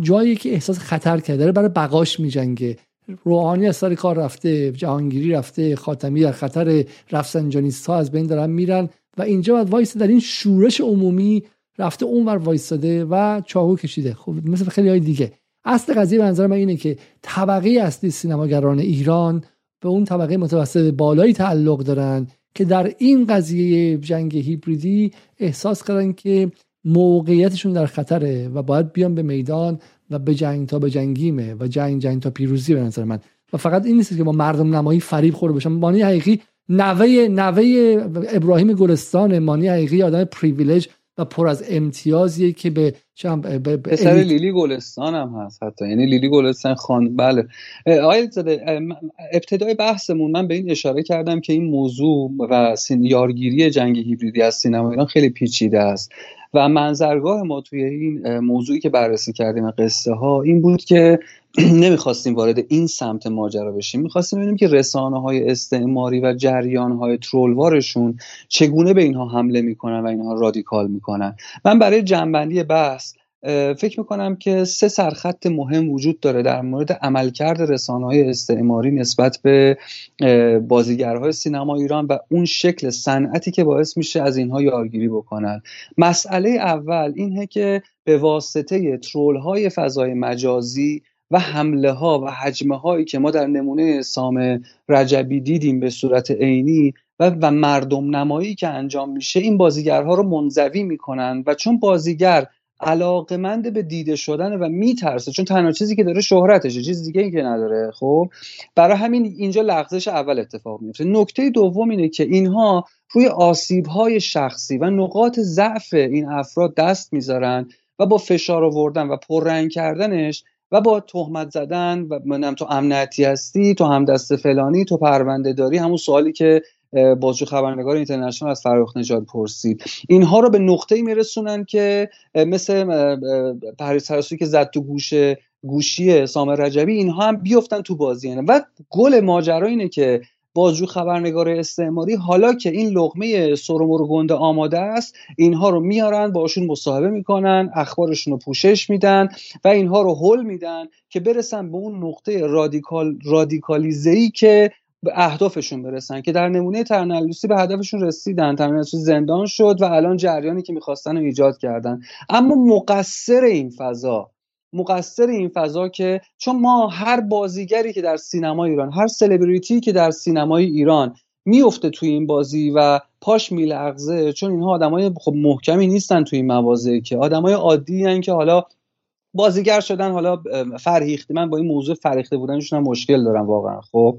جایی که احساس خطر کرده برای بقاش میجنگه. روحانی از سر کار رفته جهانگیری رفته خاتمی در خطر رفسنجانیست ها از بین دارن میرن و اینجا باید وایس در این شورش عمومی رفته اونور وایستاده و چاقو کشیده. خب مثل خیلی های دیگه. اصل قضیه به نظر من اینه که طبقه اصلی سینماگران ایران به اون طبقه متوسط بالایی تعلق دارن که در این قضیه جنگ هیبریدی احساس کردن که موقعیتشون در خطره و باید بیان به میدان و به جنگ تا به جنگیمه و جنگ جنگ تا پیروزی به نظر من. و فقط این نیست که با مردم نمایی فریب خورده باشن. مانی حقیقی نوه نوه ابراهیم گلستان مانی حقیقی آدم پریویلج و پر از امتیازیه که به به پسر لیلی گلستان هم هست حتی. یعنی لیلی گلستان خان بله. زده ابتدای بحثمون من به این اشاره کردم که این موضوع و یارگیری جنگ هیبریدی از سینما ایران خیلی پیچیده است. و منظرگاه ما توی این موضوعی که بررسی کردیم قصه ها این بود که نمی‌خواستیم وارد این سمت ماجرا بشیم. می‌خواستیم ببینیم که رسانه های استعماری و جریان های ترولوارشون چگونه به اینها حمله می‌کنن و اینها رادیکال می‌کنن. من برای جنبندی بحث فکر می‌کنم که سه سرخط مهم وجود داره در مورد عملکرد رسانه های استعماری نسبت به بازیگرهای سینما ایران و اون شکل صنعتی که باعث میشه از اینها یارگیری بکنن. مسئله اول اینه که به واسطه ترول های فضای مجازی و حمله ها و حجمه هایی که ما در نمونه سام رجبی دیدیم به صورت عینی و, مردم نمایی که انجام میشه این بازیگرها رو منزوی می‌کنن و چون بازیگر علاقمند به دیده شدن و میترسه چون تنها چیزی که داره شهرتشه چیز دیگه ای که نداره خب؟ برای همین اینجا لغزش اول اتفاق میفته. نکته دوم اینه که اینها روی آسیب های شخصی و نقاط ضعف این افراد دست می‌ذارن و با فشار آوردن و پررنگ کردنش و با تهمت زدن و منم تو امنیتی هستی تو همدست فلانی تو پرونده داری همون سوالی که بازجو خبرنگار اینترنشنال از فرخ‌نژاد پرسید. اینها رو به نقطه میرسونن که مثل پریس ترسوی که زد تو گوش گوشی سامر رجبی اینها هم بیفتن تو بازی. و گل ماجرا اینه که بازجو خبرنگار استعماری حالا که این لغمه سرمور گنده آماده است اینها رو میارن باشون مصاحبه می‌کنن اخبارشون رو پوشش میدن و اینها رو حل میدن که برسن به اون نقطه رادیکال رادیکالیزه‌ای که به اهدافشون برسن که در نمونه ترنلوسی به هدفشون رسیدن. ترنلوسی زندان شد و الان جریانی که می‌خواستن رو ایجاد کردن. اما مقصر این فضا مقصر این فضا که چون ما هر بازیگری که در سینما ایران هر سلبریتی که در سینمای ایران میفته توی این بازی و پاش میلغزه چون اینها آدمای خب محکمی نیستن توی این موازه که آدمای عادی هن که حالا بازیگر شدن حالا فرهیخته. من با این موضوع فرهیخته بودنشون هم مشکل دارم واقعا خب.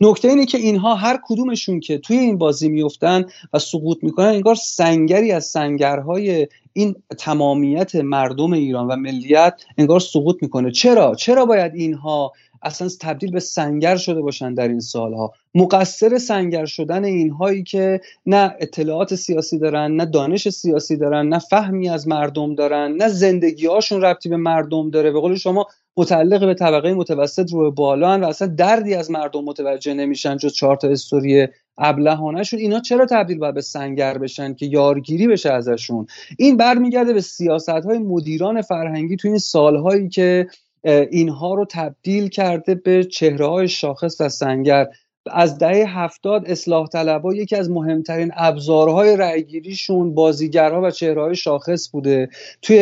نکته اینه که اینها هر کدومشون که توی این بازی میفتن و سقوط می‌کنن انگار سنگری از سنگرهای این تمامیت مردم ایران و ملیت انگار سقوط می‌کنه. چرا؟ چرا باید اینها اصلا تبدیل به سنگر شده باشن در این سالها. مقصر سنگر شدن اینهایی که نه اطلاعات سیاسی دارن نه دانش سیاسی دارن نه فهمی از مردم دارن نه زندگیهاشون ربطی به مردم داره. به قول شما متعلق به طبقه متوسط رو بالا و اصلا دردی از مردم متوجه نمیشن جز چهار تا استوری ابلهانهشون. اینا چرا تبدیل باید به سنگر بشن که یارگیری بشه ازشون؟ این برمیگرده به سیاست های مدیران فرهنگی تو این سالهایی که اینها رو تبدیل کرده به چهره های شاخص و سنگر. از دهه هفتاد اصلاح طلبها یکی از مهمترین ابزارهای رأیگیریشون بازیگرها و چهرهای شاخص بوده. توی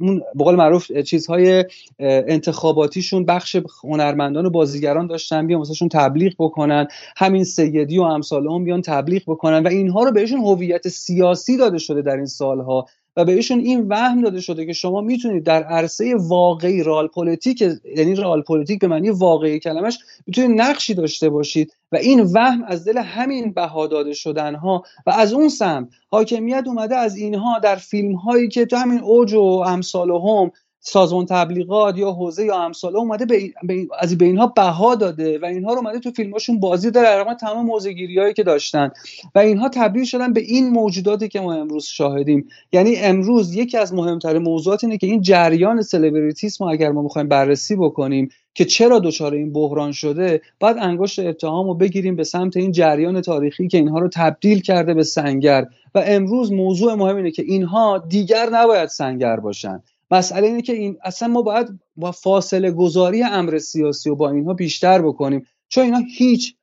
اون بقول معروف چیزهای انتخاباتیشون بخش هنرمندان و بازیگران داشتن بیان واسهشون تبلیغ بکنن. همین سیدی و امثال هم بیان تبلیغ بکنن و اینها رو بهشون هویت سیاسی داده شده در این سالها. و بهشون این وهم داده شده که شما می‌تونید در عرصه واقعی رئال پلیتیک یعنی رئال پلیتیک به معنی واقعی کلمش می‌تونید نقشی داشته باشید و این وهم از دل همین بها داده شدن ها و از اون سمت حاکمیت اومده از اینها در فیلم هایی که تو همین اوج و امثال هم سازمان تبلیغات یا حوزه یا امثال اومده به, از به اینها بها داده و اینها رو اومده تو فیلماشون بازی داده. رغم تمام موضع‌گیری هایی که داشتن. و اینها تبدیل شدن به این موجوداتی که ما امروز شاهدیم. یعنی امروز یکی از مهمترین موضوعات اینه که این جریان سلبریتیسم اگر ما می‌خوایم بررسی بکنیم که چرا دچار این بحران شده باید انگشت اتهام رو بگیریم به سمت این جریان تاریخی که اینها رو تبدیل کرده به سنگر. و امروز موضوع مهم اینه که اینها دیگر نباید سنگر باشن. مسئله اینه که این اصلا ما باید با فاصله گذاری امر سیاسی و با اینها بیشتر بکنیم. چون اینها هیچ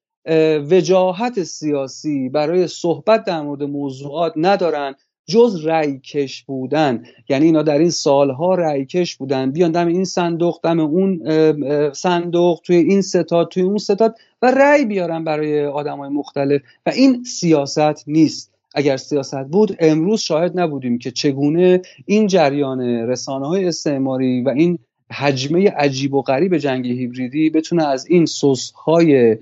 وجاهت سیاسی برای صحبت در مورد موضوعات ندارن جز رأی کش بودن. یعنی اینا در این سالها رأی کش بودن. بیان دم این صندوق دم اون صندوق توی این ستاد توی اون ستاد و رأی بیارن برای آدمای مختلف. و این سیاست نیست. اگر سیاست بود امروز شاهد نبودیم که چگونه این جریان رسانه های استعماری و این حجمه عجیب و غریب جنگ هیبریدی بتونه از این سوس های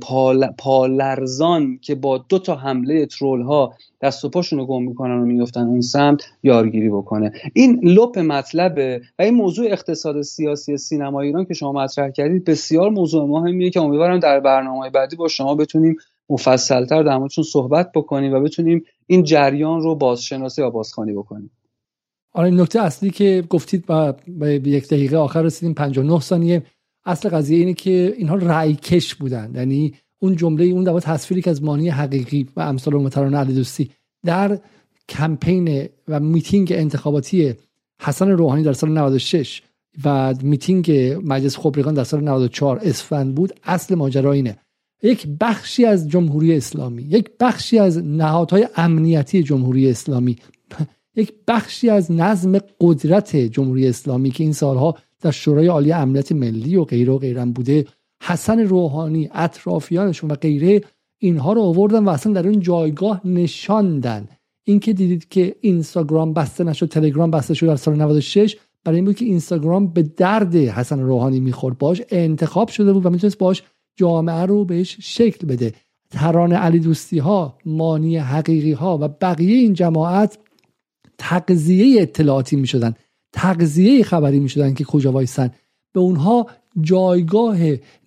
پال، پالرزان که با دو تا حمله ترول ها دست و پاشون رو گم می‌کنن و میفتن اون سمت یارگیری بکنه. این لپ مطلبه و این موضوع اقتصاد سیاسی سینما ایران که شما مطرح کردید بسیار موضوع مهمیه که امیدوارم در برنامه بعدی با شما بتونیم مفصلتر در موردشون صحبت بکنیم و بتونیم این جریان رو بازشناسی یا بازخوانی بکنیم. آره نکته اصلی که گفتید با, با یک دقیقه آخر رسیدیم 59 ثانیه. اصل قضیه اینه که اینها رأی کش بودن. یعنی اون جمله اون دو تا تصویری که از مانی حقیقی و امثال ترانه علیدوستی در کمپین و میتینگ انتخاباتی حسن روحانی در سال 96 و میتینگ مجلس خبرگان در سال 94 اسفند بود اصل ماجرا اینه. یک بخشی از جمهوری اسلامی یک بخشی از نهادهای امنیتی جمهوری اسلامی یک بخشی از نظم قدرت جمهوری اسلامی که این سالها در شورای عالی امنیت ملی و غیره و غیرم بوده. حسن روحانی اطرافیانشون و غیره اینها رو آوردن و اصلا در اون جایگاه نشاندن. اینکه دیدید که اینستاگرام بسته نشد تلگرام بسته شد در سال 96 برای این بود که اینستاگرام به درد حسن روحانی می‌خورد. باش انتخاب شده بود و می‌تونست باش جامعه رو بهش شکل بده. تران علی دوستی ها مانی حقیقی ها و بقیه این جماعت تغذیه اطلاعاتی می شدن تغذیه خبری می شدن که کجا وایسن. به اونها جایگاه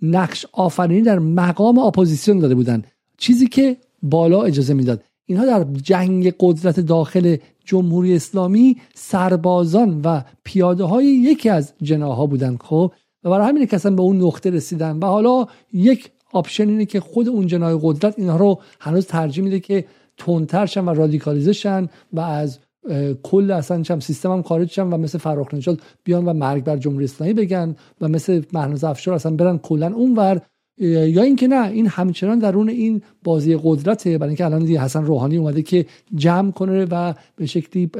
نقش آفرینی در مقام اپوزیسیون داده بودن. چیزی که بالا اجازه می‌داد. اینها در جنگ قدرت داخل جمهوری اسلامی سربازان و پیاده های یکی از جناح‌ها بودن. خب و برای همین که به اون نقطه رسیدن. و حالا یک option اینه که خود اون جناح قدرت اینها رو هنوز ترجیح میده که تندتر و رادیکالیزه و از کل اصلا چم سیستم هم خارج شن و مثل فراخ نژاد بیان و مرگ بر جمهوری اسلامی بگن و مثل مهناز افشار اصلا برن کلا اونور. یا اینکه نه این همچنان درون این بازی قدرته. برای اینکه الان دیگه حسن روحانی اومده که جمع کنه و به شکلی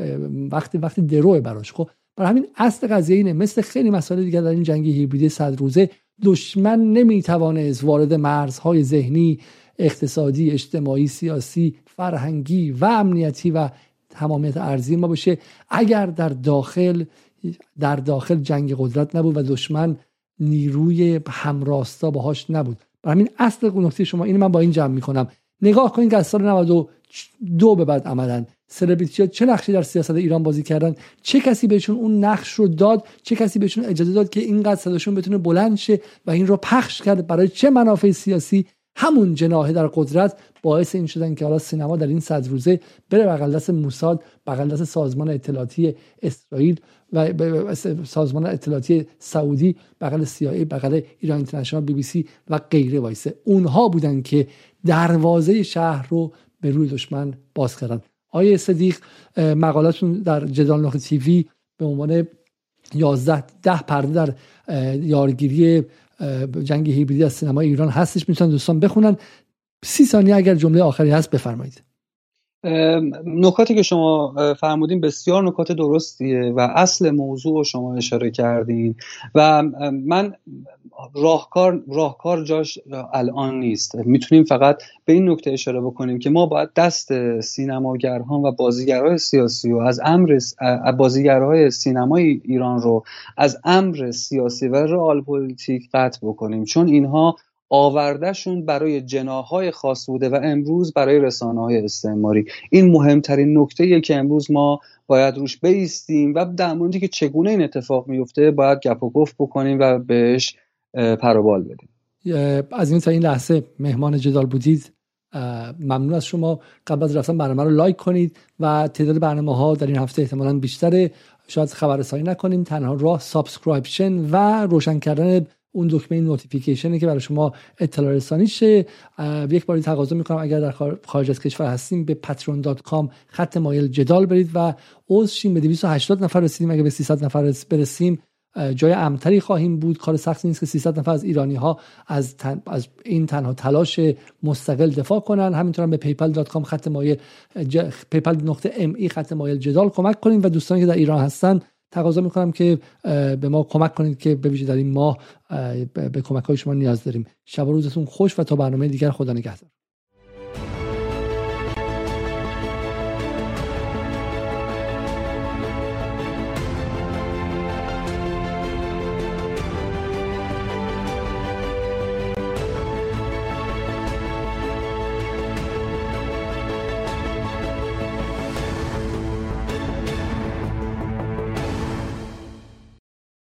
وقتی وقتی دروه براش. خب برای همین اصل قضیه اینه. مثل خیلی مسائل دیگه در این جنگ هیبریدی صد روزه دشمن نمی‌توانه وارد مرزهای ذهنی اقتصادی اجتماعی سیاسی فرهنگی و امنیتی و تمامیت ارزی ما بشه. اگر در داخل در داخل جنگ قدرت نبود و دشمن نیروی همراستا باهاش نبود. برای همین اصل نکته شما اینو من با این جمع می‌کنم. نگاه کنید که از سال 92 به بعد عملا. سلبریتی چه نقشی در سیاست ایران بازی کردن؟ چه کسی بهشون اون نقش رو داد؟ چه کسی بهشون اجازه داد که اینقدر صداشون بتونه بلند شه و این رو پخش کرد برای چه منافع سیاسی؟ همون جناحه در قدرت باعث این شدن که حالا سینما در این صد روزه بره بغل دست موساد بغل دست سازمان اطلاعاتی اسرائیل و سازمان اطلاعاتی سعودی بغل سیایی بغل ایران اینترنشنال بی بی سی و غیره وایسه. اونها بودن که دروازه شهر رو به روی دشمن باز کردن. آیه صدیق مقالاتون در جدال نقطه تیوی به عنوان 11 ده پرده در یارگیری جنگ هیبریدی از سینما ایران هستش. می‌تونن دوستان بخونن. سی ثانیه اگر جمله آخری هست بفرمایید. نکاتی که شما فرمودین بسیار نکات درستیه و اصل موضوع رو شما اشاره کردین و من راهکار راهکار جاش الان نیست. می‌تونیم فقط به این نکته اشاره بکنیم که ما باید دست سینماگران و بازیگرهای سیاسی و از امر بازیگرهای سینمای ایران رو از امر سیاسی و رئال پلیتیک قطع بکنیم. چون اینها آورده‌شون برای جناح‌های خاص بوده و امروز برای رسانه های استعماری. این مهمترین نکته که امروز ما باید روش بایستیم و در موردی که چگونه این اتفاق میفته باید گپ و گفت بکنیم و بهش پروبال بدیم. از این تا این لحظه مهمان جدال بودید. ممنون از شما. قبل از رفتن برنامه رو لایک کنید و تعداد برنامه ها در این هفته احتمالا بیشتره. شاید خبررسانی نکنیم. تنها راه subscription و روشن کردن اون دکمه notification ه که برای شما اطلاع رسانی شه. یک باری تقاضا می‌کنم اگر در خارج از کشور هستیم به patreon.com خط مایل جدال برید و عضو شیم. به 280 نفر رسیدیم. اگر به 300 نفر برسیم جای امن‌تری خواهیم بود. کار سختی نیست که 300 نفر از ایرانی ها از, از این تنها تلاش مستقل دفاع کنن. همینطور هم به paypal.com خط مایل ج... ای خط مایل جدال کمک کنیم و دوستانی که در ایران هستن تقاضا می‌کنم که به ما کمک کنید که به در این ماه به کمک های شما نیاز داریم. شب و روزتون خوش و تا برنامه دیگر خدا نگهدار.